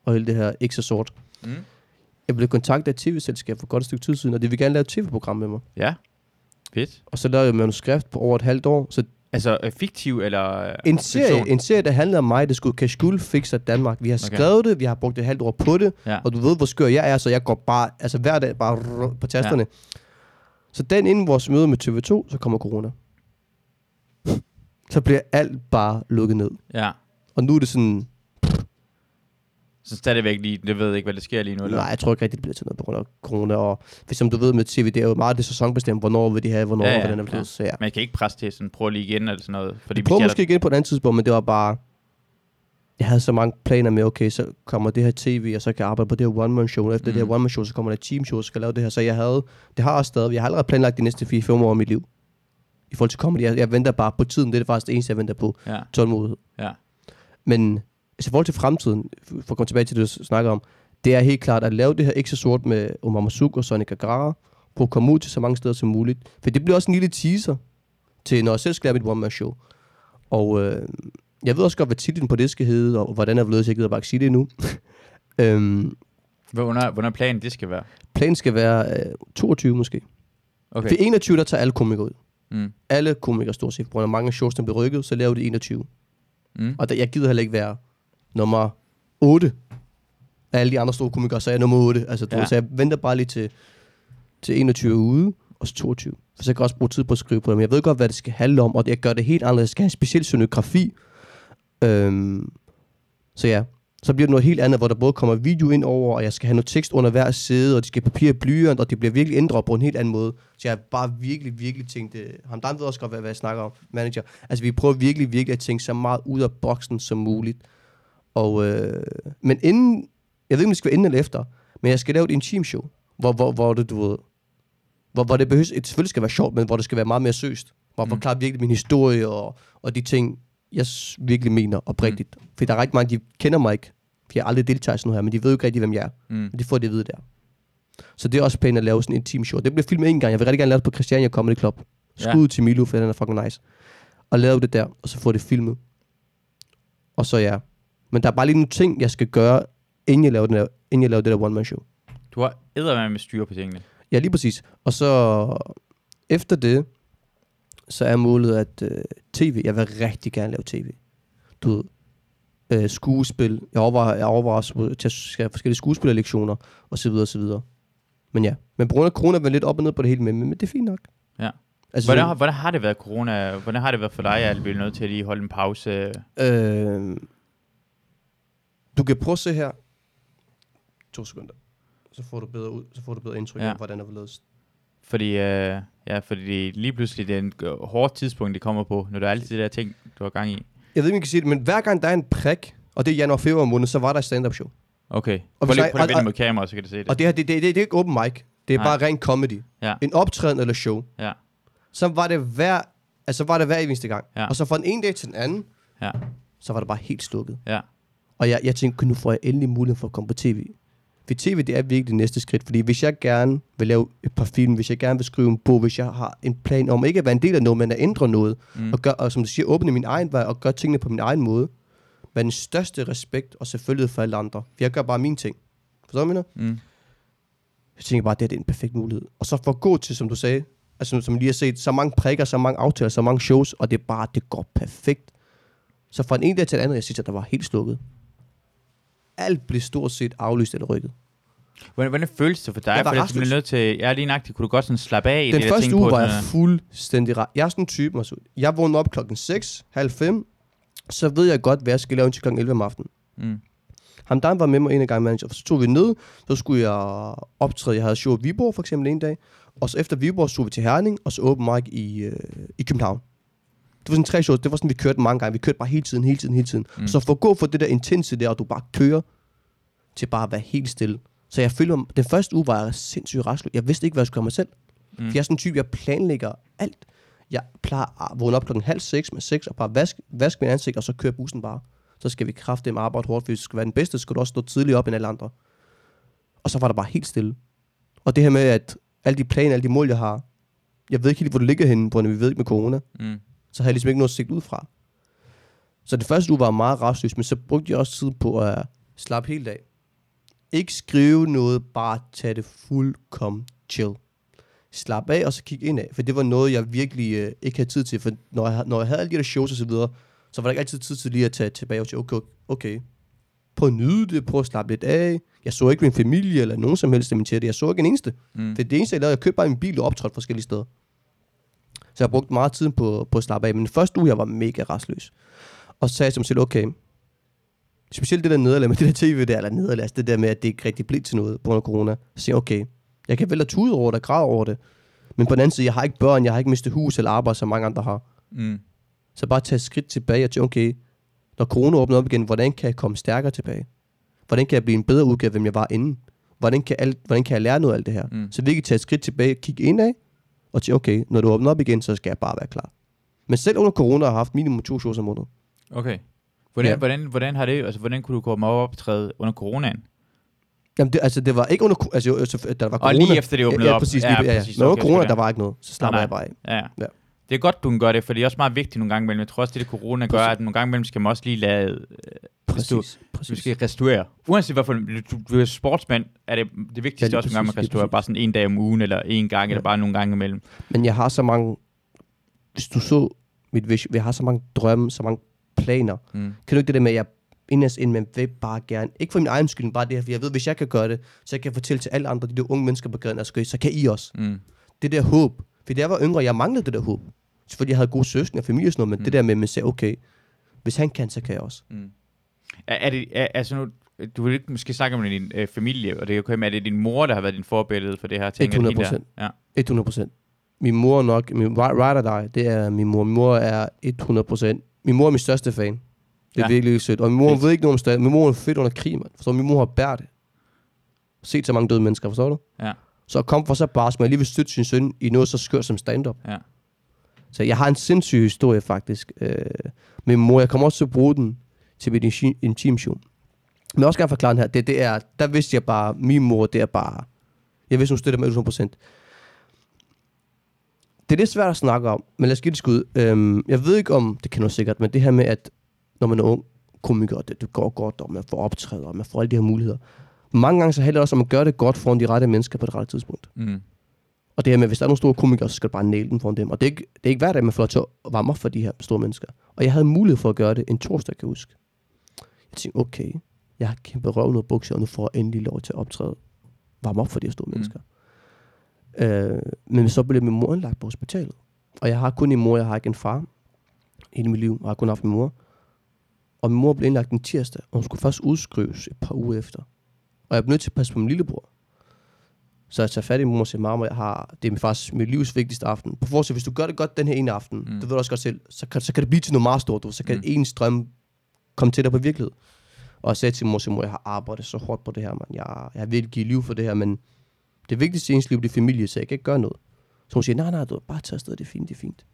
og hele det her ikke så sort. mm, Jeg blev kontaktet af et tv-selskab for godt et stykke tid siden, og de vil gerne lave et tv-program med mig. ja, fedt. Og så lavede jeg et manuskript på over et halvt år. Så Altså øh, fiktiv eller øh, en serie, en serie, der handlede om mig, det skulle kan skulle fikse Danmark. Vi har Okay. skrevet det, vi har brugt et halvt år på det, Ja. og du ved, hvor skør jeg er, så jeg går bare, altså hver dag bare rrr på tasterne. Så dagen inden vores møde med TV2, så kommer corona. Så bliver alt bare lukket ned. Ja. Og nu er det sådan, Så stadigvæk lige, det ved ikke, hvad der sker lige nu. Eller? Nej, jeg tror ikke rigtig, det bliver til noget på grund af corona. Og hvis som du ved med tv, det er jo meget det sæsonbestemt, hvornår vil de have, hvornår Ja, ja, ja, ja, hvordan er ja. blevet. Så ja. Man kan ikke presse til sådan, prøv lige igen eller sådan noget. Fordi Vi prøver måske igen på et andet tidspunkt, men det var bare... Jeg havde så mange planer med, okay, så kommer det her tv, og så kan jeg arbejde på det her one-man-show. Efter mm. det Mm. her one-man-show, så kommer der team-show, så skal jeg lave det her. Så jeg havde... Det har jeg stadig. Jeg har allerede planlagt de næste 4-5 år af mit liv. I forhold til comedy. Jeg, jeg venter bare på tiden. Det er faktisk det eneste, jeg venter på. Ja, Tålmodighed. ja. Men altså, i forhold til fremtiden, for at komme tilbage til det, du snakker om, det er helt klart at lave det her så sort med Omar Masuk og Sonic Agara, på at komme ud til så mange steder som muligt. For det bliver også en lille teaser til, når jeg selv skal lave mit one-man-show. Og øh, jeg ved også godt, hvad titlen på det skal hedde, og hvordan jeg vil jeg gider bare ikke sige det endnu. øhm, Hvornår, hvornår planen det skal være? planen skal være øh, 22 måske. Okay. For 21, der tager alle komikere ud. Mm. Alle komikere stort set, på grund af mange shows, der bliver rykket, så laver de 21. Mm. Og der, jeg gider heller ikke være nummer 8 af alle de andre store komikere, så er jeg nummer 8. Altså, du Ja. Så jeg venter bare lige til, til 21 ude, og så 22. For så jeg kan også bruge tid på at skrive på dem. Jeg ved godt, hvad det skal handle om, og jeg gør det helt anderledes. Jeg skal have en speciel scenografi. Øhm, så ja, så bliver det noget helt andet, hvor der både kommer video ind over, og jeg skal have noget tekst under hver side, og det skal papir og blyant, og det bliver virkelig ændret på en helt anden måde. Så jeg har bare virkelig, virkelig tænkt, øh, ham der ved også godt, hvad, hvad jeg snakker om, manager. Altså vi prøver virkelig, virkelig at tænke så meget ud af boksen som muligt. Og, øh, men inden, jeg ved ikke, om det skal være inden eller efter, men jeg skal lave et intim show, hvor, hvor, hvor det, du ved, hvor, hvor det behøves, det selvfølgelig skal være sjovt, men hvor det skal være meget mere søst. Hvor jeg Mm. forklarer virkelig min historie og, og de ting, jeg virkelig mener oprigtigt. Mm. For der er rigtig mange, de kender mig ikke, for jeg har aldrig deltaget i sådan noget her, men de ved jo ikke rigtig, hvem jeg er. Mm. Men de får det at vide der. Så det er også planen at lave sådan en team show. Det bliver filmet en gang. Jeg vil rigtig gerne lave det på Christiania Comedy Club. Ja. Skud til Milo, for den er fucking nice. Og lave det der, og så få det filmet. Og så ja. Men der er bare lige nogle ting, jeg skal gøre, inden jeg laver, den der, inden jeg laver det der one-man show. Du har eddermame med styr på tingene. Ja, lige præcis. Og så efter det, så er målet at øh, tv. Jeg vil rigtig gerne lave tv. Du ved, øh, skuespil. Jeg overvejer, jeg overvejer også på- til at forskellige skuespillerlektioner, og så videre, og så videre. Men ja, men på grund af corona vi lidt op og ned på det hele, men, men det er fint nok. Ja. Altså, Hvordan, har- hvordan har det været corona? Hvordan har det været for dig, at er nødt til at lige holde en pause? Øh, du kan prøve at se her. To sekunder. Så får du bedre ud, så får du bedre indtryk Ja. af, hvordan det er hvorledes. Fordi, øh, ja, fordi lige pludselig det er en hårdt tidspunkt, det kommer på, når der er alle de der ting, du har gang i. Jeg ved ikke, om jeg kan sige det, men hver gang der er en prik, og det er januar februar måned, så var der et stand-up show. Okay. Og prøv lige, prøv lige at mod kamera, så kan du se det. Og det her, det, det, det, det er ikke open mic. Det er Nej. bare ren comedy. Ja. En optræden eller show. Ja. Så var det hver, altså var det hver eneste gang. Ja. Og så fra den ene dag til den anden, Ja. så var det bare helt slukket. Ja. Og jeg, jeg tænkte, nu får jeg endelig mulighed for at komme på tv. For tv, det er virkelig det næste skridt. Fordi hvis jeg gerne vil lave et par film, hvis jeg gerne vil skrive en bog, hvis jeg har en plan om ikke at være en del af noget, men at ændre noget, Mm. og, gør, og som du siger, åbne min egen vej og gøre tingene på min egen måde, med den største respekt og selvfølgelig for alle andre. For jeg gør bare mine ting. Forstår du, hvad? Mm. Jeg tænker bare, at det, her, det er en perfekt mulighed. Og så for at gå til, som du sagde, altså som lige har set, så mange prikker, så mange aftaler, så mange shows, og det er bare, det går perfekt. Så fra den ene dag til den anden, jeg synes, at der var helt slukket. Alt blev stort set aflyst eller rykket. Hvordan, hvordan føles det for dig? Jeg var For rastløs. nødt til, jeg er lige nøjagtigt, kunne du godt sådan slappe af i Den det første uge på? var jeg fuldstændig ret. Jeg er sådan en type, Masud. Jeg vågnede op klokken 6, halv 5, så ved jeg godt, hvad jeg skal lave til klokken 11 om aftenen. Mm. Ham der var med mig en af gange manager. Så tog vi ned, så skulle jeg optræde. Jeg havde show i Viborg for eksempel en dag. Og så efter Viborg stod vi til Herning, og så åben mic i, øh, i København. Det var sådan tre shows, det var sådan, vi kørte mange gange. Vi kørte bare hele tiden, hele tiden, hele tiden. Mm. Så for at gå fra det der intense der, og du bare kører, til bare at være helt stille. Så jeg føler, den første uge var jeg sindssygt rastløs. Jeg vidste ikke, hvad jeg skulle gøre mig selv. Mm. For jeg er sådan en type, jeg planlægger alt. Jeg plejer at vågne op klokken halv seks med seks, og bare vaske, vaske min ansigt, og så kører bussen bare. Så skal vi kraftigt arbejde hårdt, for hvis du skal være den bedste, skal du også stå tidligt op end alle andre. Og så var der bare helt stille. Og det her med, at alle de planer, alle de mål, jeg har, jeg ved ikke helt, hvor det ligger henne, på, vi ved ikke med corona, Mm. Så havde jeg ligesom ikke noget sigt ud fra. Så det første uge var meget rastløs, men så brugte jeg også tid på at slappe helt af. Ikke skrive noget, bare tage det fuldkommen chill. Slap af, og så kigge ind af. For det var noget, jeg virkelig øh, ikke havde tid til. For når jeg, når jeg havde alle de der shows og så videre, så var der ikke altid tid til lige at tage tilbage og sige, okay, okay, prøv at nyde det, prøv at slappe lidt af. Jeg så ikke min familie eller nogen som helst af min tætte. Jeg så ikke en eneste. Mm. Det er det eneste, jeg lavede. Jeg købte bare en bil og optrådte forskellige steder. Så jeg brugte meget tid på, på at slappe af. Men den første uge, jeg var mega restløs. Og så sagde jeg til mig selv, okay, specielt det der nederlag med det der tv der, eller nederlag, altså det der med, at det ikke rigtig blev til noget på grund af corona. Så siger jeg, okay, jeg kan vel tude over det, og græde over det. Men på den anden side, jeg har ikke børn, jeg har ikke mistet hus eller arbejde, som mange andre har. Mm. Så bare tage et skridt tilbage og tænke, okay, når corona åbner op igen, hvordan kan jeg komme stærkere tilbage? Hvordan kan jeg blive en bedre udgave, hvem jeg var inden? Hvordan kan, alt, hvordan kan jeg lære noget af alt det her? Mm. Så virkelig tage et skridt tilbage, kigge indad, og tænke, okay, når du åbner op igen, så skal jeg bare være klar. Men selv under corona har jeg haft minimum to shows om måneden. Okay. Hvordan, Ja. hvordan, hvordan har det, altså hvordan kunne du komme op og optræde under coronaen? Jamen, det, altså, det var ikke under, altså, jo, altså, der var Og corona. lige efter det åbnede ja, ja, op. præcis, Ja, lige, ja, ja. præcis, under okay, corona, der var ikke noget. Så slapper jeg bare af. Ja. Ja. Det er godt, du kan gøre det, for det er også meget vigtigt nogle gange imellem. Jeg tror også, det der corona gør, at nogle gange imellem skal man også lige lade, du, Præcis, du præcis. skal restaurere. Uanset hvad for, du, du er sportsmand, er det det vigtigste Ja, også nogle gange, man præcis, kan lige restaurere bare sådan en dag om ugen, eller en gang, Ja. eller bare nogle gange imellem. Men jeg har så mange... Hvis du så mit vision, jeg har så mange drømme, så mange planer. Mm. Kan du ikke det der med, at jeg inderst inden, men vil bare gerne, ikke for min egen skyld, men bare det her, for jeg ved, hvis jeg kan gøre det, så jeg kan fortælle til alle andre, de der unge mennesker på gaden, at så kan I også. Mm. Det der håb. For da jeg var yngre, jeg manglede det der håb. Selvfølgelig, jeg havde gode søskende og familie og sådan noget, men Mm. det der med, at man sagde, okay, hvis han kan, så kan jeg også. Mm. Er, er det, er, altså nu, du vil ikke måske snakke om din øh, familie, og det er men er det din mor, der har været din forbillede for det her? Tænker jeg, 100%. hende der? Ja. 100 procent. Min mor nok, min ri- ride or die, det er min mor. Min mor er 100 procent. Min mor er min største fan. Det er Ja. virkelig sødt. Og min mor Fedt. ved ikke noget om stadig. Min mor er fedt under krig, mand. Forstår? Min mor har bært det. Set så mange døde mennesker, forstår du? Ja. Så at komme for så bare, som jeg lige vil støtte sin søn i noget så skørt som stand-up. Ja. Så jeg har en sindssyg historie faktisk øh, med min mor. Jeg kommer også til at bruge den til mit intimshow. Men jeg vil også gerne forklare den her. Det, det er, der vidste jeg bare, min mor, det er bare... Jeg vidste, hun støtter mig 100%. Det er lidt svært at snakke om, men lad os give det skud. Øhm, jeg ved ikke om, det kan du sikkert, men det her med, at når man er ung komiker, det, det går godt, og man får optræder, og man får alle de her muligheder. Mange gange så handler det også om at gøre det godt foran de rette mennesker på det rette tidspunkt. Mm. Og det her med, hvis der er nogle store komikere, så skal du bare næle den foran dem. Og det er ikke, det er ikke hver dag, man får til at varme op for de her store mennesker. Og jeg havde mulighed for at gøre det en torsdag, kan jeg huske. Jeg tænkte, okay, jeg har kæmpe røv noget bukser, og nu får jeg endelig lov til at optræde. Varme op for de her store Mm. mm. mennesker. Øh, men så blev min mor indlagt på hospitalet. Og jeg har kun en mor, jeg har ikke en far. Hele mit liv jeg har kun haft min mor. Og min mor blev indlagt en tirsdag, og hun skulle først udskrives et par uger efter. Og jeg blev nødt til at passe på min lillebror. Så jeg tager fat i mor og siger, mamma, jeg har, det er faktisk mit livs vigtigste aften. På forsøg, hvis du gør det godt den her ene aften, mm. Mm. det ved du også godt selv, så kan, så kan det blive til noget meget stort. Du. Så kan mm. Mm. en strøm komme til dig på virkelighed. Og jeg sagde til mor, mor, jeg har arbejdet så hårdt på det her, man. Jeg, jeg har virkelig givet liv for det her, men det vigtigste i ens liv, det er familie, så jeg kan ikke gøre noget. Så hun siger, nej, nej, du bare tage afsted, det er fint, det er fint.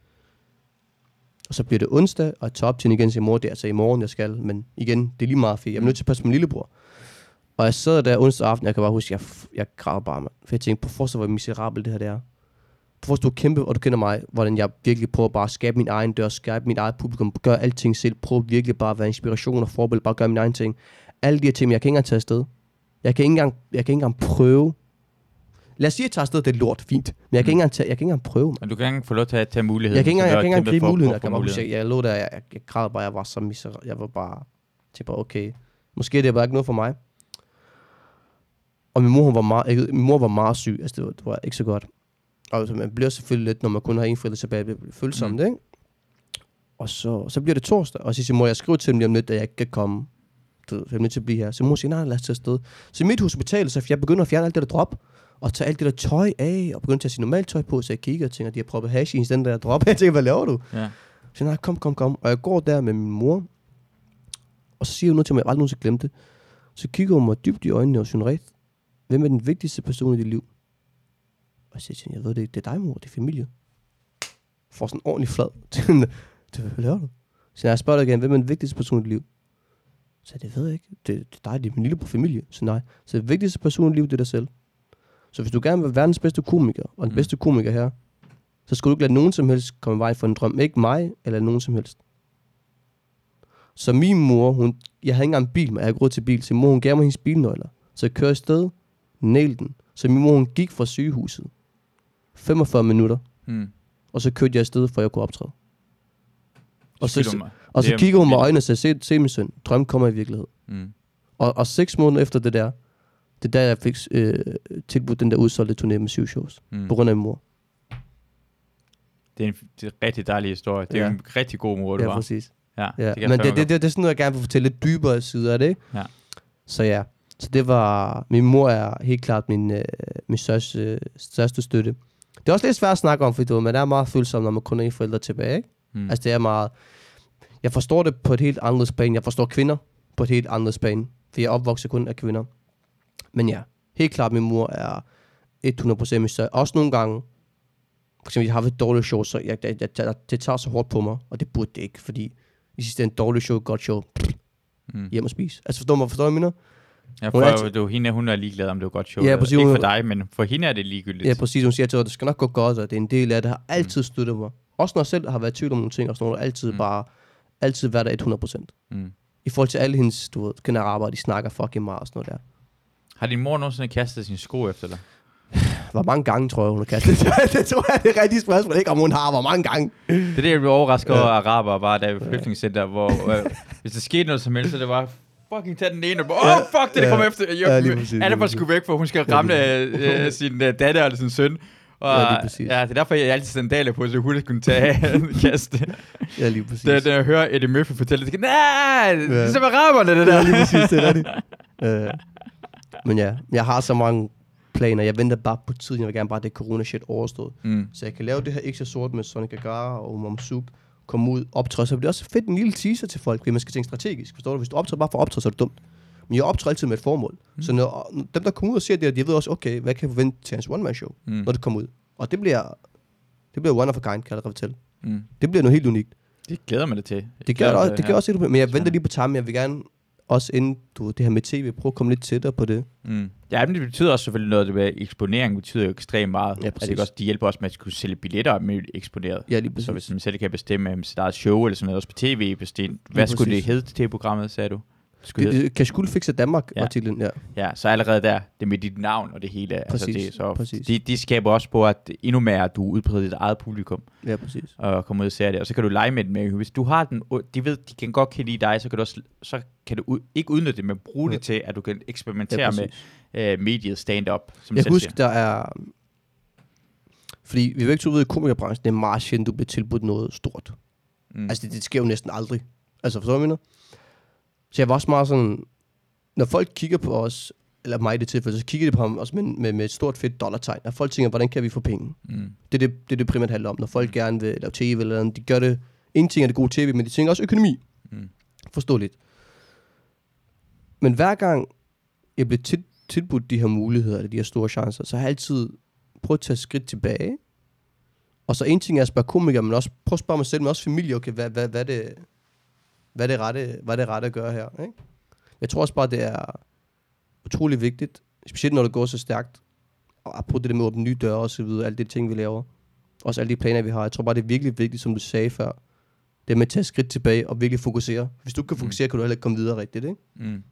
Og så bliver det onsdag, og jeg tager op til hende igen og siger, mor, det er altså i morgen, jeg skal. Men igen, det er lige meget fedt. Jeg er nødt til at passe på min lillebror. Og jeg sad der onsdag aften, jeg kan bare huske, jeg, jeg græd bare, mand. For jeg tænkte, på forsøg, hvor miserabelt det her det er. På forsøg, du er kæmpe, og du kender mig, hvordan jeg virkelig prøver bare at skabe min egen dør, skabe mit eget publikum, gøre alting selv, prøve virkelig bare at være inspiration og forbillede, bare gøre min egen ting. Alle de her ting, jeg kan ikke engang tage afsted. Jeg kan ikke engang, jeg kan ikke engang prøve. Lad os sige, at jeg tager afsted, det er lort, fint. Men jeg kan ikke engang, tage, jeg kan ikke engang prøve, man. Men du kan ikke engang få lov til at tage muligheden. Jeg kan ikke engang, jeg kan ikke engang gribe muligheden. for- Jeg, kan bare huske, jeg, jeg lå der, jeg, jeg, jeg græd bare, jeg var så miserabel. Jeg var bare, til bare, okay, måske er det bare ikke noget for mig. Og min mor, hun var meget, min mor var meget syg, altså det var, det var ikke så godt. Og altså, man bliver selvfølgelig lidt, når man kun har en forælder tilbage, følsomt, mm. ikke? Og så, så bliver det torsdag, og så siger mor, jeg skriver til dem lige om lidt, at jeg ikke kan komme. Du jeg er nødt til at blive her. Så mor siger, nej, lad os tage afsted. Så i mit hospital, så jeg begynder at fjerne alt det der drop, og tage alt det der tøj af, og begynder at tage sin normalt tøj på, så jeg kigger og tænker, de har proppet hash i den der drop. Jeg tænker, hvad laver du? Ja. Så nej, kom, kom, kom. Og jeg går der med min mor, og så siger hun noget til mig, jeg aldrig nogensinde glemte det. Så kigger hun mig dybt i øjnene og siger, Ret, hvem er den vigtigste person i dit liv? Og jeg siger til jeg ved det ikke, det er dig, mor, det er familie. Får sådan en ordentlig flad. det, hvad laver du? Så jeg spørger dig igen, hvem er den vigtigste person i dit liv? Så det ved jeg ikke. Det, det er dig, det er min lille familie. Så nej. Så den vigtigste person i dit liv, det er dig selv. Så hvis du gerne vil være verdens bedste komiker, og den Mm. bedste komiker her, så skal du ikke lade nogen som helst komme i vejen for en drøm. Ikke mig, eller nogen som helst. Så min mor, hun, jeg havde ikke engang en bil, men jeg havde ikke råd til bil. Så mor, hun gav mig hendes bilnøgler. Så jeg kørte afsted, nailede den. Så min mor, hun gik fra sygehuset. 45 minutter. Hmm. Og så kørte jeg afsted, for jeg kunne optræde. Og så, mig. og så kigger hun mig i øjnene og siger, se, se min søn, drøm kommer i virkelighed. Hmm. Og, og seks måneder efter det der, det er der, jeg fik øh, tilbudt den der udsolgte turné med syv shows. Hmm. På grund af min mor. Det er en, det er en rigtig dejlig historie. Det er Ja. en rigtig god mor, du Ja, var. præcis. Ja, Ja. det Men det, det, det, det, er sådan noget, jeg gerne vil fortælle lidt dybere sider af det, ikke? Ja. Så ja. Så det var... Min mor er helt klart min, øh, min største, øh, største støtte. Det er også lidt svært at snakke om, fordi du man er meget følsom, når man kun er en forældre tilbage, ikke? Hmm. Altså det er meget... Jeg forstår det på et helt andet spænd. Jeg forstår kvinder på et helt andet spænd. For jeg er opvokset kun af kvinder. Men ja, helt klart min mor er 100% min største. Også nogle gange, for eksempel, jeg har haft et dårligt show, så jeg, jeg, jeg, jeg, det tager så hårdt på mig, og det burde det ikke, fordi i sidste ende, dårligt show, godt show, Hmm. hjem og spise. Altså forstår mig, forstår jeg mener? Ja, Hun er for du, hende, hun er ligeglad, om det var godt show. Ja, præcis, Ikke hun- for dig, men for hende er det ligegyldigt. Ja, præcis. Hun siger til mig, det skal nok gå godt, og det er en del af det, har altid støttet mig. Også når jeg selv har været i tvivl om nogle ting, og sådan noget, altid Mm. bare, altid været der 100%. Hmm. I forhold til alle hendes, du ved, kender arbejde, de snakker fucking meget og sådan noget der. Har din mor nogensinde kastet sine sko efter dig? Hvor mange gange, tror jeg, hun har kastet det? det tror jeg, det er rigtigt spørgsmål. Ikke om hun har, hvor mange gange. Det er det, jeg blev overrasket over Ja. araber, bare der ved flygtningscenter, hvor øh, hvis der skete noget som helst, så det var fucking tage den ene, åh, oh, fuck, det, det Ja. kommer efter. Jo, Ja, lige præcis, lige Anna var præcis. sgu væk, for hun skal Ja, ramme lige øh, øh, sin øh, datter eller sin søn. Og, Ja, lige præcis. ja, det er derfor, jeg altid sandaler på, så hurtigt kunne tage en kast. Ja, lige præcis. Da, da jeg hører Eddie Murphy fortælle det, nej, det er Ja. som araberne, det der. Ja, lige præcis, det er rigtigt. Øh, men ja, jeg har så mange planer. Jeg venter bare på tiden. Jeg vil gerne bare, at det corona shit overstået. Mm. Så jeg kan lave det her ikke så sort med Sonic Agara og Mamsuk. Komme ud, optræde. Så bliver det også fedt en lille teaser til folk, fordi man skal tænke strategisk. Forstår du? Hvis du optræder bare for at optræde, så er det dumt. Men jeg optræder altid med et formål. Mm. Så når, dem, der kommer ud og ser det, de ved også, okay, hvad kan jeg forvente til hans one-man-show, Mm. når det kommer ud. Og det bliver, det bliver one of a kind, kan jeg fortælle. Mm. Det bliver noget helt unikt. Det glæder mig det til. Jeg Det gør, glæder også, det her. gør også men jeg venter lige på time. Jeg vil gerne også inden du, det her med tv, prøve at komme lidt tættere på det. Mm. Ja, men det betyder også selvfølgelig noget, det med eksponering betyder jo ekstremt meget. Ja, altså, præcis. det, også, de hjælper også med at kunne sælge billetter med eksponeret. Ja, lige Så præcis. hvis man selv kan bestemme om sit eget show eller sådan noget, også på tv, bestemme. Hvad skulle det hedde til tv-programmet, sagde du? Skulle Det, hedde, det, kan skulle fikse Danmark, Ja. titlen, ja. ja, så allerede der, det med dit navn og det hele. Præcis, altså det, så præcis. De, de skaber også på, at endnu mere, at du udbreder dit eget publikum Ja, præcis. og kommer ud og ser det. Og så kan du lege med det med, hvis du har den, de ved, de kan godt kan lide dig, så kan du også, så kan du ud, ikke udnytte det, men bruge Ja. det til, at du kan eksperimentere Ja, med øh, mediet stand-up, som Jeg selv kan huske, siger. der er... Fordi vi vil ikke to ud i komikerbranchen, det er meget sjældent, du bliver tilbudt noget stort. Mm. Altså, det, det sker jo næsten aldrig. Altså, forstår du, hvad jeg mener? Så jeg var også meget sådan, når folk kigger på os, eller mig i det tilfælde, så kigger de på ham også med, med, med et stort fedt dollartegn, og folk tænker, hvordan kan vi få penge? Mm. Det er det, det, er det primært handler om. Når folk gerne vil lave tv eller andet, de gør det, en ting er det gode tv, men de tænker også økonomi. Mm. Forståeligt. Men hver gang jeg bliver til, tilbudt de her muligheder, eller de her store chancer, så har jeg altid prøvet at tage skridt tilbage. Og så en ting er at spørge komikere, men også prøve at spørge mig selv, men også familie, okay, hvad, hvad, hvad, er det, hvad, er det rette, hvad er det rette at gøre her? Ikke? Jeg tror også bare, det er utrolig vigtigt, specielt når det går så stærkt, og på det der med at åbne nye døre og så videre, alle de ting, vi laver. Også alle de planer, vi har. Jeg tror bare, det er virkelig vigtigt, som du sagde før, det er med at tage skridt tilbage og virkelig fokusere. Hvis du ikke kan Mm. fokusere, kan du heller ikke komme videre rigtigt, ikke? Mm.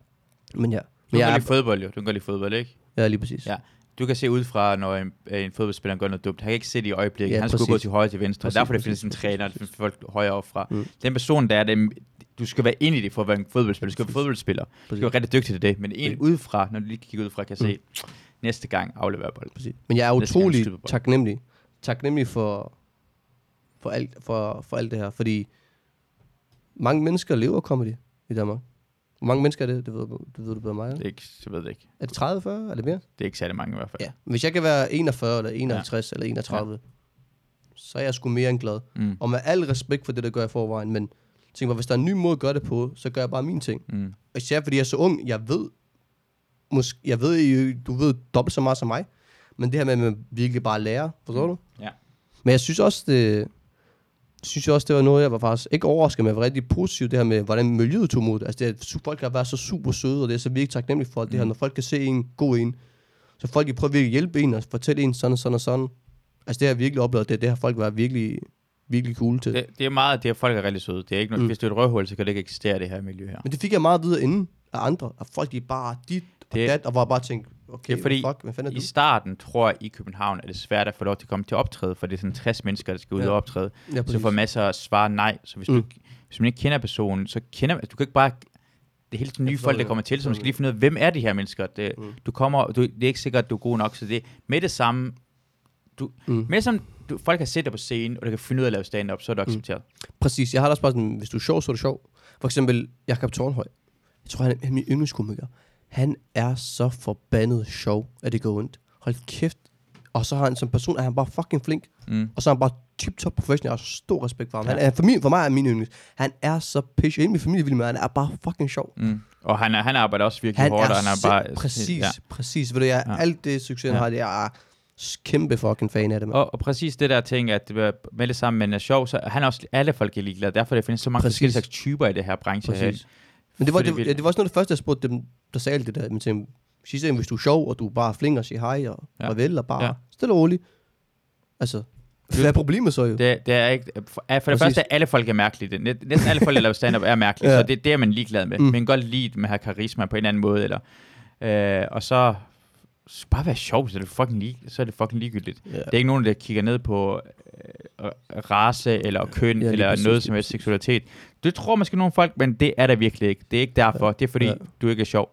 Men ja. Du kan jeg lide er, fodbold, jo. Du kan lide fodbold, ikke? ja, lige præcis. Ja. Du kan se ud fra, når en, en fodboldspiller gør noget dumt. Han kan ikke se det i øjeblikket. Ja, han skulle præcis. gå til højre til venstre. Præcis, Derfor det præcis, findes en træner, der folk højere op fra. Mm. Den person, der er det, du skal være ind i det for at være en fodboldspiller. Du skal være fodboldspiller. Du skal være rigtig dygtig til det. Men en Mm. udefra, når du lige kigger udefra, kan se, næste gang aflevere bold. præcis. Men jeg er han utrolig bolden. taknemmelig. Taknemmelig for, for, alt, for, for alt det her. Fordi mange mennesker lever comedy i Danmark. Hvor mange mennesker er det? Det ved, det ved du bedre mig. Det eller? er ikke, jeg ved det ikke. Er det 30, 40? Er det mere? Det er ikke særlig mange i hvert fald. Ja. Hvis jeg kan være 41 eller 51 ja. eller 31, ja. så er jeg sgu mere end glad. Mm. Og med al respekt for det, der gør jeg i forvejen, men tænk mig, hvis der er en ny måde at gøre det på, så gør jeg bare mine ting. Mm. Og især fordi jeg er så ung, jeg ved, måske, jeg ved, du ved dobbelt så meget som mig, men det her med, at man virkelig bare lærer, forstår du? Ja. Men jeg synes også, det, synes jeg også, det var noget, jeg var faktisk ikke overrasket, jeg var rigtig positiv, det her med, hvordan miljøet tog mod det. Altså, det er, folk har været så super søde, og det er så virkelig taknemmelig for, at det her, Mm. når folk kan se en god en, så folk de prøver virkelig at hjælpe en, og fortælle en sådan og sådan og sådan. Altså, det har jeg virkelig oplevet, det, det har folk været virkelig, virkelig cool til. Det, det er meget, det er folk er rigtig søde. Det er ikke noget, Mm. Hvis det er et røvhul, så kan det ikke eksistere, det her miljø her. Men det fik jeg meget videre inden af andre, at folk de bare dit og Det- dat, og var bare tænkt, okay, Det er fordi, fuck, hvad fanden er I du? starten, tror jeg, i København er det svært at få lov til at komme til at optræde, for det er sådan 60 mennesker, der skal ud Ja. og optræde. Ja, Så præcis. får masser af svare nej. Så hvis, Mm. du, hvis man ikke kender personen, så kender altså, du kan ikke bare... Det er helt nye folk, der kommer til, så man skal lige finde ud af, hvem er de her mennesker? Det, Mm. Du kommer, du, det er ikke sikkert, at du er god nok, så det med det samme... Du, Mm. med samme, du, folk har set dig på scenen, og du kan finde ud af at lave stand-up, så er du Mm. accepteret. Præcis, jeg har da også bare sådan, hvis du er sjov, så er du sjov. For eksempel Jakob Tornhøj. Jeg tror, han er, han er min yndlingskomiker. Han er så forbandet sjov, at det går ondt. Hold kæft. Og så har han som person, er han bare fucking flink. Mm. Og så er han bare tip-top professionel. Jeg har stor respekt for ham. Ja. Han er, for, min, for mig er min yndlings. Han er så pitch. Hele min familie vil med, han er bare fucking sjov. Mm. Og han, er, han arbejder også virkelig Han hårdt, er, og han er bare... præcis, Ja. præcis. Ved du, jeg, Ja. alt det succes, han Ja. har, det er kæmpe fucking fan af det. Og, og præcis det der ting, at det med det samme, men er sjov, så han er også alle folk er ligeglade. Derfor der findes så mange Præcis. forskellige slags typer i det her branche. her. Præcis. Men det var, det, ja, det var også noget af det første, jeg spurgte dem, der sagde det der. Men tænkte, selv, hvis du er sjov, og du bare flink og siger hej og Ja. farvel, og bare Ja. stille og roligt. Altså, hvad er problemet så jo? Det, det er ikke, for, for det Præcis. første er alle folk er mærkelige. Det- Næ- Næsten alle folk, der laver stand-up, er mærkelige, Ja. så det, det er man ligeglad med. Mm. Man kan godt lide det med at have karisma på en anden måde. Eller, øh, og så så bare være sjov, så er det fucking, lig, så er det fucking ligegyldigt. Ja. Det er ikke nogen, der kigger ned på øh, race eller køn Ja, eller præcis, noget som helst seksualitet. Det tror måske nogle folk, men det er der virkelig ikke. Det er ikke derfor. Det er fordi, Ja. du ikke er sjov.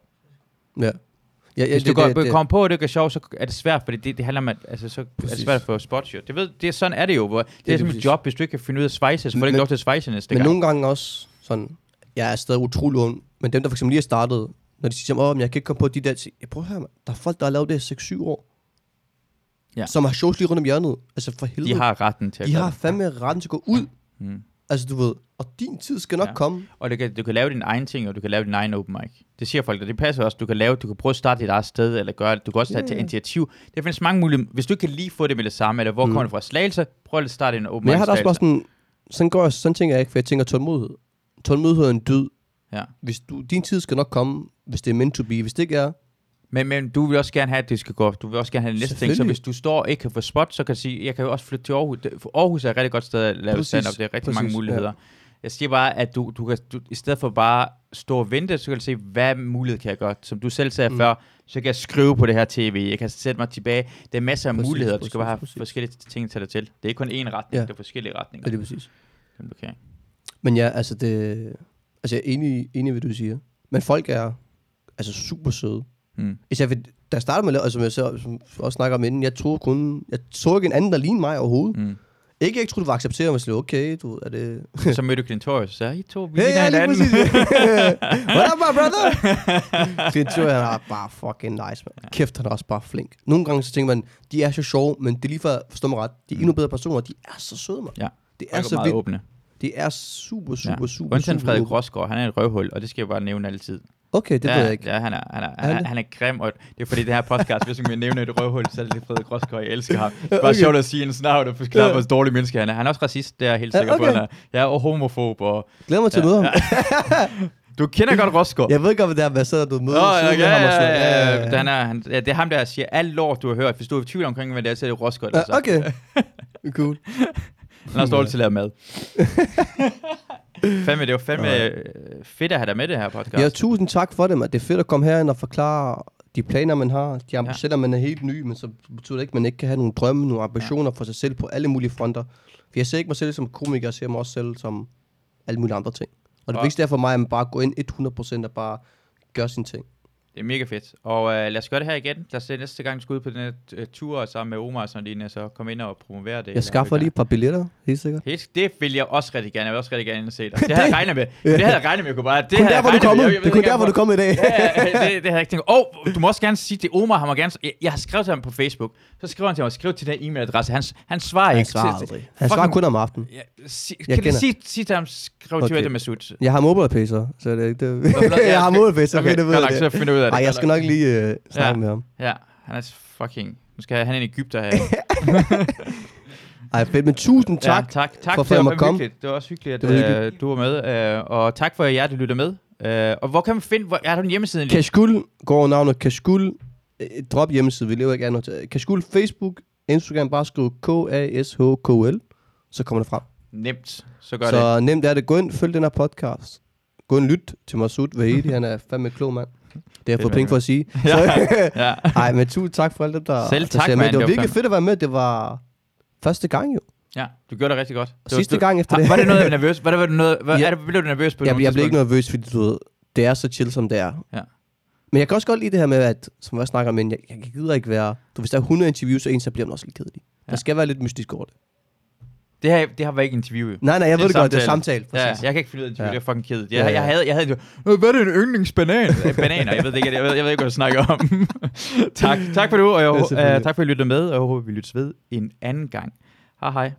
Ja. Ja, ja, Hvis du går, kommer på, at du ikke er sjov, så er det svært, fordi det, det handler om, at altså, så er det svært at få spots, jo. Det, ved, det er, sådan er det jo. Hvor, det, lige er som et job, hvis du ikke kan finde ud af at svejse, så får du Men- ikke lov til at svejse næste Men gang. nogle gange også sådan, jeg er stadig utrolig ung, men dem, der for eksempel lige er startet, når de siger, men jeg kan ikke komme på de der, jeg prøv at høre, man. der er folk, der har lavet det i 6-7 år, Ja. som har shows lige rundt om hjørnet. Altså for helvede. De har retten til at de har det. fandme retten til at gå ud. Mm. Altså du ved, og din tid skal nok Ja. komme. Og du kan, du kan lave din egen ting, og du kan lave din egen open mic. Det siger folk, og det passer også. Du kan lave, du kan prøve at starte dit eget sted, eller gøre det. Du kan også tage ja. initiativ. Det findes mange mulige. Hvis du ikke kan lige få det med det samme, eller hvor Mm. kommer du fra Slagelse, prøv at starte en open Men jeg mic har da også bare sådan, sådan, går jeg, sådan tænker jeg ikke, for jeg tænker tålmodighed. Tålmodighed er en dyd. Ja. Hvis du, din tid skal nok komme, hvis det er meant to be. Hvis det ikke er, Men, men du vil også gerne have, at det skal gå. Du vil også gerne have det næste ting. Så hvis du står og ikke kan få spot, så kan du sige, jeg kan jo også flytte til Aarhus. For Aarhus er et rigtig godt sted at lave Præcis. stand-up. Det er rigtig mange Præcis, muligheder. Jeg siger bare, at du, du kan, du, i stedet for bare stå og vente, så kan du se, hvad mulighed kan jeg gøre. Som du selv sagde mm. Før, så kan jeg skrive på det her tv. Jeg kan sætte mig tilbage. Der er masser af Præcis, muligheder. Du skal bare have præcis, præcis. forskellige ting til dig til. Det er ikke kun én retning, Ja. det er forskellige retninger. er det præcis. som du kan. Men ja, altså det... Altså jeg er enig, enig i, hvad du siger. Men folk er altså super søde. Mm. Især fordi, da jeg startede med at altså som jeg så, som også snakker om inden, jeg troede kun, jeg så ikke en anden, der lignede mig overhovedet. Mm. Ikke, jeg troede, det var accepteret, men jeg okay, du, er det... Så mødte du Clintorius og sagde, I to, vi Hey, ligner ja, lige hinanden. What up, my brother? Clinton, han er bare fucking nice, man. Kæft, han er også bare flink. Nogle gange så tænker man, de er så sjove, men det er lige for forstå mig ret. De er endnu bedre personer, de er så søde, man. Ja. Det Er så vildt. åbne. Det er super, super, Ja. super, Undtagen super Frederik. Rosgaard, han er et røvhul, og det skal jeg bare nævne altid. Okay, det ja, ved jeg ikke. Ja, han er, han er, Er han er, det? han er grim, og det er fordi det her podcast, hvis man nævner et røvhul, så er det Frederik Rosgaard, jeg elsker ham. Det er bare Okay. sjovt at sige en navn og forklare, Ja. hvor dårlig menneske han er. Han er også racist, det er jeg helt Ja, sikker på. okay. Han er. Ja, og homofob, og Glæder mig til at møde ham. du kender godt Rosgaard. Jeg ved ikke, hvad det er, hvad så du møder. Ja, sidder med ja, ja, ja, ja. Han er, han, ja, det er ham, der siger alt lort, du har hørt. Hvis du er i tvivl omkring, hvad det er, så er det Rosgaard. Ja, okay. Cool. Han er også dårlig til at lave mad. fandme, det var fandme øh, fedt at have dig med det her podcast. Ja, tusind tak for det, man. Det er fedt at komme herind og forklare de planer, man har. De Ja. ja. Selvom man er helt ny, men så betyder det ikke, at man ikke kan have nogle drømme, nogle ambitioner for sig selv på alle mulige fronter. For jeg ser ikke mig selv som komiker, jeg ser mig også selv som alle mulige andre ting. Og det vigtigste er for mig, at man bare går ind 100% og bare gør sine ting. Det er mega fedt. Og øh, lad os gøre det her igen. Lad os se næste gang, du skal ud på den her øh, tur sammen med Omar og sådan lignende, så kom ind og promovere det. Jeg skaffer lige et par billetter, helt sikkert. Helt, det vil jeg også rigtig gerne. Jeg vil også rigtig gerne se dig. Det havde jeg regnet med. Det havde jeg regnet med, jeg kunne bare. Det kun jeg derfor, du. Jeg- jeg Det ved er kun derfor, du kom i dag. Ja, ja, det, det havde jeg ikke tænkt. Og du må også gerne sige til Omar, han må gerne... Jeg, jeg har skrevet til ham på Facebook. Så skriver han til mig, skriv til den e-mailadresse. Han, han svarer Han ikke. svarer til-. Han svarer kun om aftenen. Ja, Jeg kan du sige, sige til ham, skriv til det med sut. Jeg har mobile så. det, det. Jeg har mobile så okay, det. finder ud af det. Ej, jeg skal nok lige uh, snakke Ja. med ham. Ja, han er fucking... Nu skal han en Ægypter her. Ej, fedt, men tusind tak. Ja, tak. Tak for for, at komme. hyggeligt. Det var også hyggeligt, at Det var øh, hyggeligt. du var med. Øh, og tak for, at jer, der lytter med. Øh, og hvor kan man finde... Hvor, er der en hjemmeside? Kashkul går navnet Kashkul. Øh, Drop hjemmeside, vi lever ikke af noget. Kashkul Facebook, Instagram, bare skriv K-A-S-H-K-L, så kommer det frem. Nemt. Så gør det. så nemt er det. Gå ind, følg den her podcast. Gå ind, lyt til Masoud Vahedi, han er fandme klog mand. Det har jeg Det fået penge for at sige. Ja. Så, ja. ej, men tusind tak for alt det, der Selv der tak, ser med. mand. Det var Det var virkelig fedt at være med. Det var første gang jo. ja, du gjorde det rigtig godt. Det var- Sidste du- gang efter det. Var det noget, jeg var nervøs? Var det, var det noget, var, Ja. er det, blev du nervøs på Jeg, nogle jeg blev ikke nervøs, fordi du ved, det er så chill, som det er. Ja. Men jeg kan også godt lide det her med, at, som jeg snakker om, jeg, jeg gider ikke være... Du, hvis der er 100 interviews, så en, så bliver man også lidt kedelig. Ja. Der skal være lidt mystisk over det. Det her, det har været ikke interview. jo. Nej, nej, jeg ved det godt, det er samtale. Ja, jeg kan ikke finde ud af interview, Ja. det er fucking kedeligt. Ja, Jeg, jeg, ja. havde, jeg havde, "Øh, hvad er det en yndlingsbanan? Øh, Bananer, jeg ved ikke, jeg ved, jeg ved ikke, hvad du snakker om. tak, tak for nu, og jeg, Ja, ja, uh, tak for at I lyttede med, og jeg håber, vi lyttes ved en anden gang. Hej hej.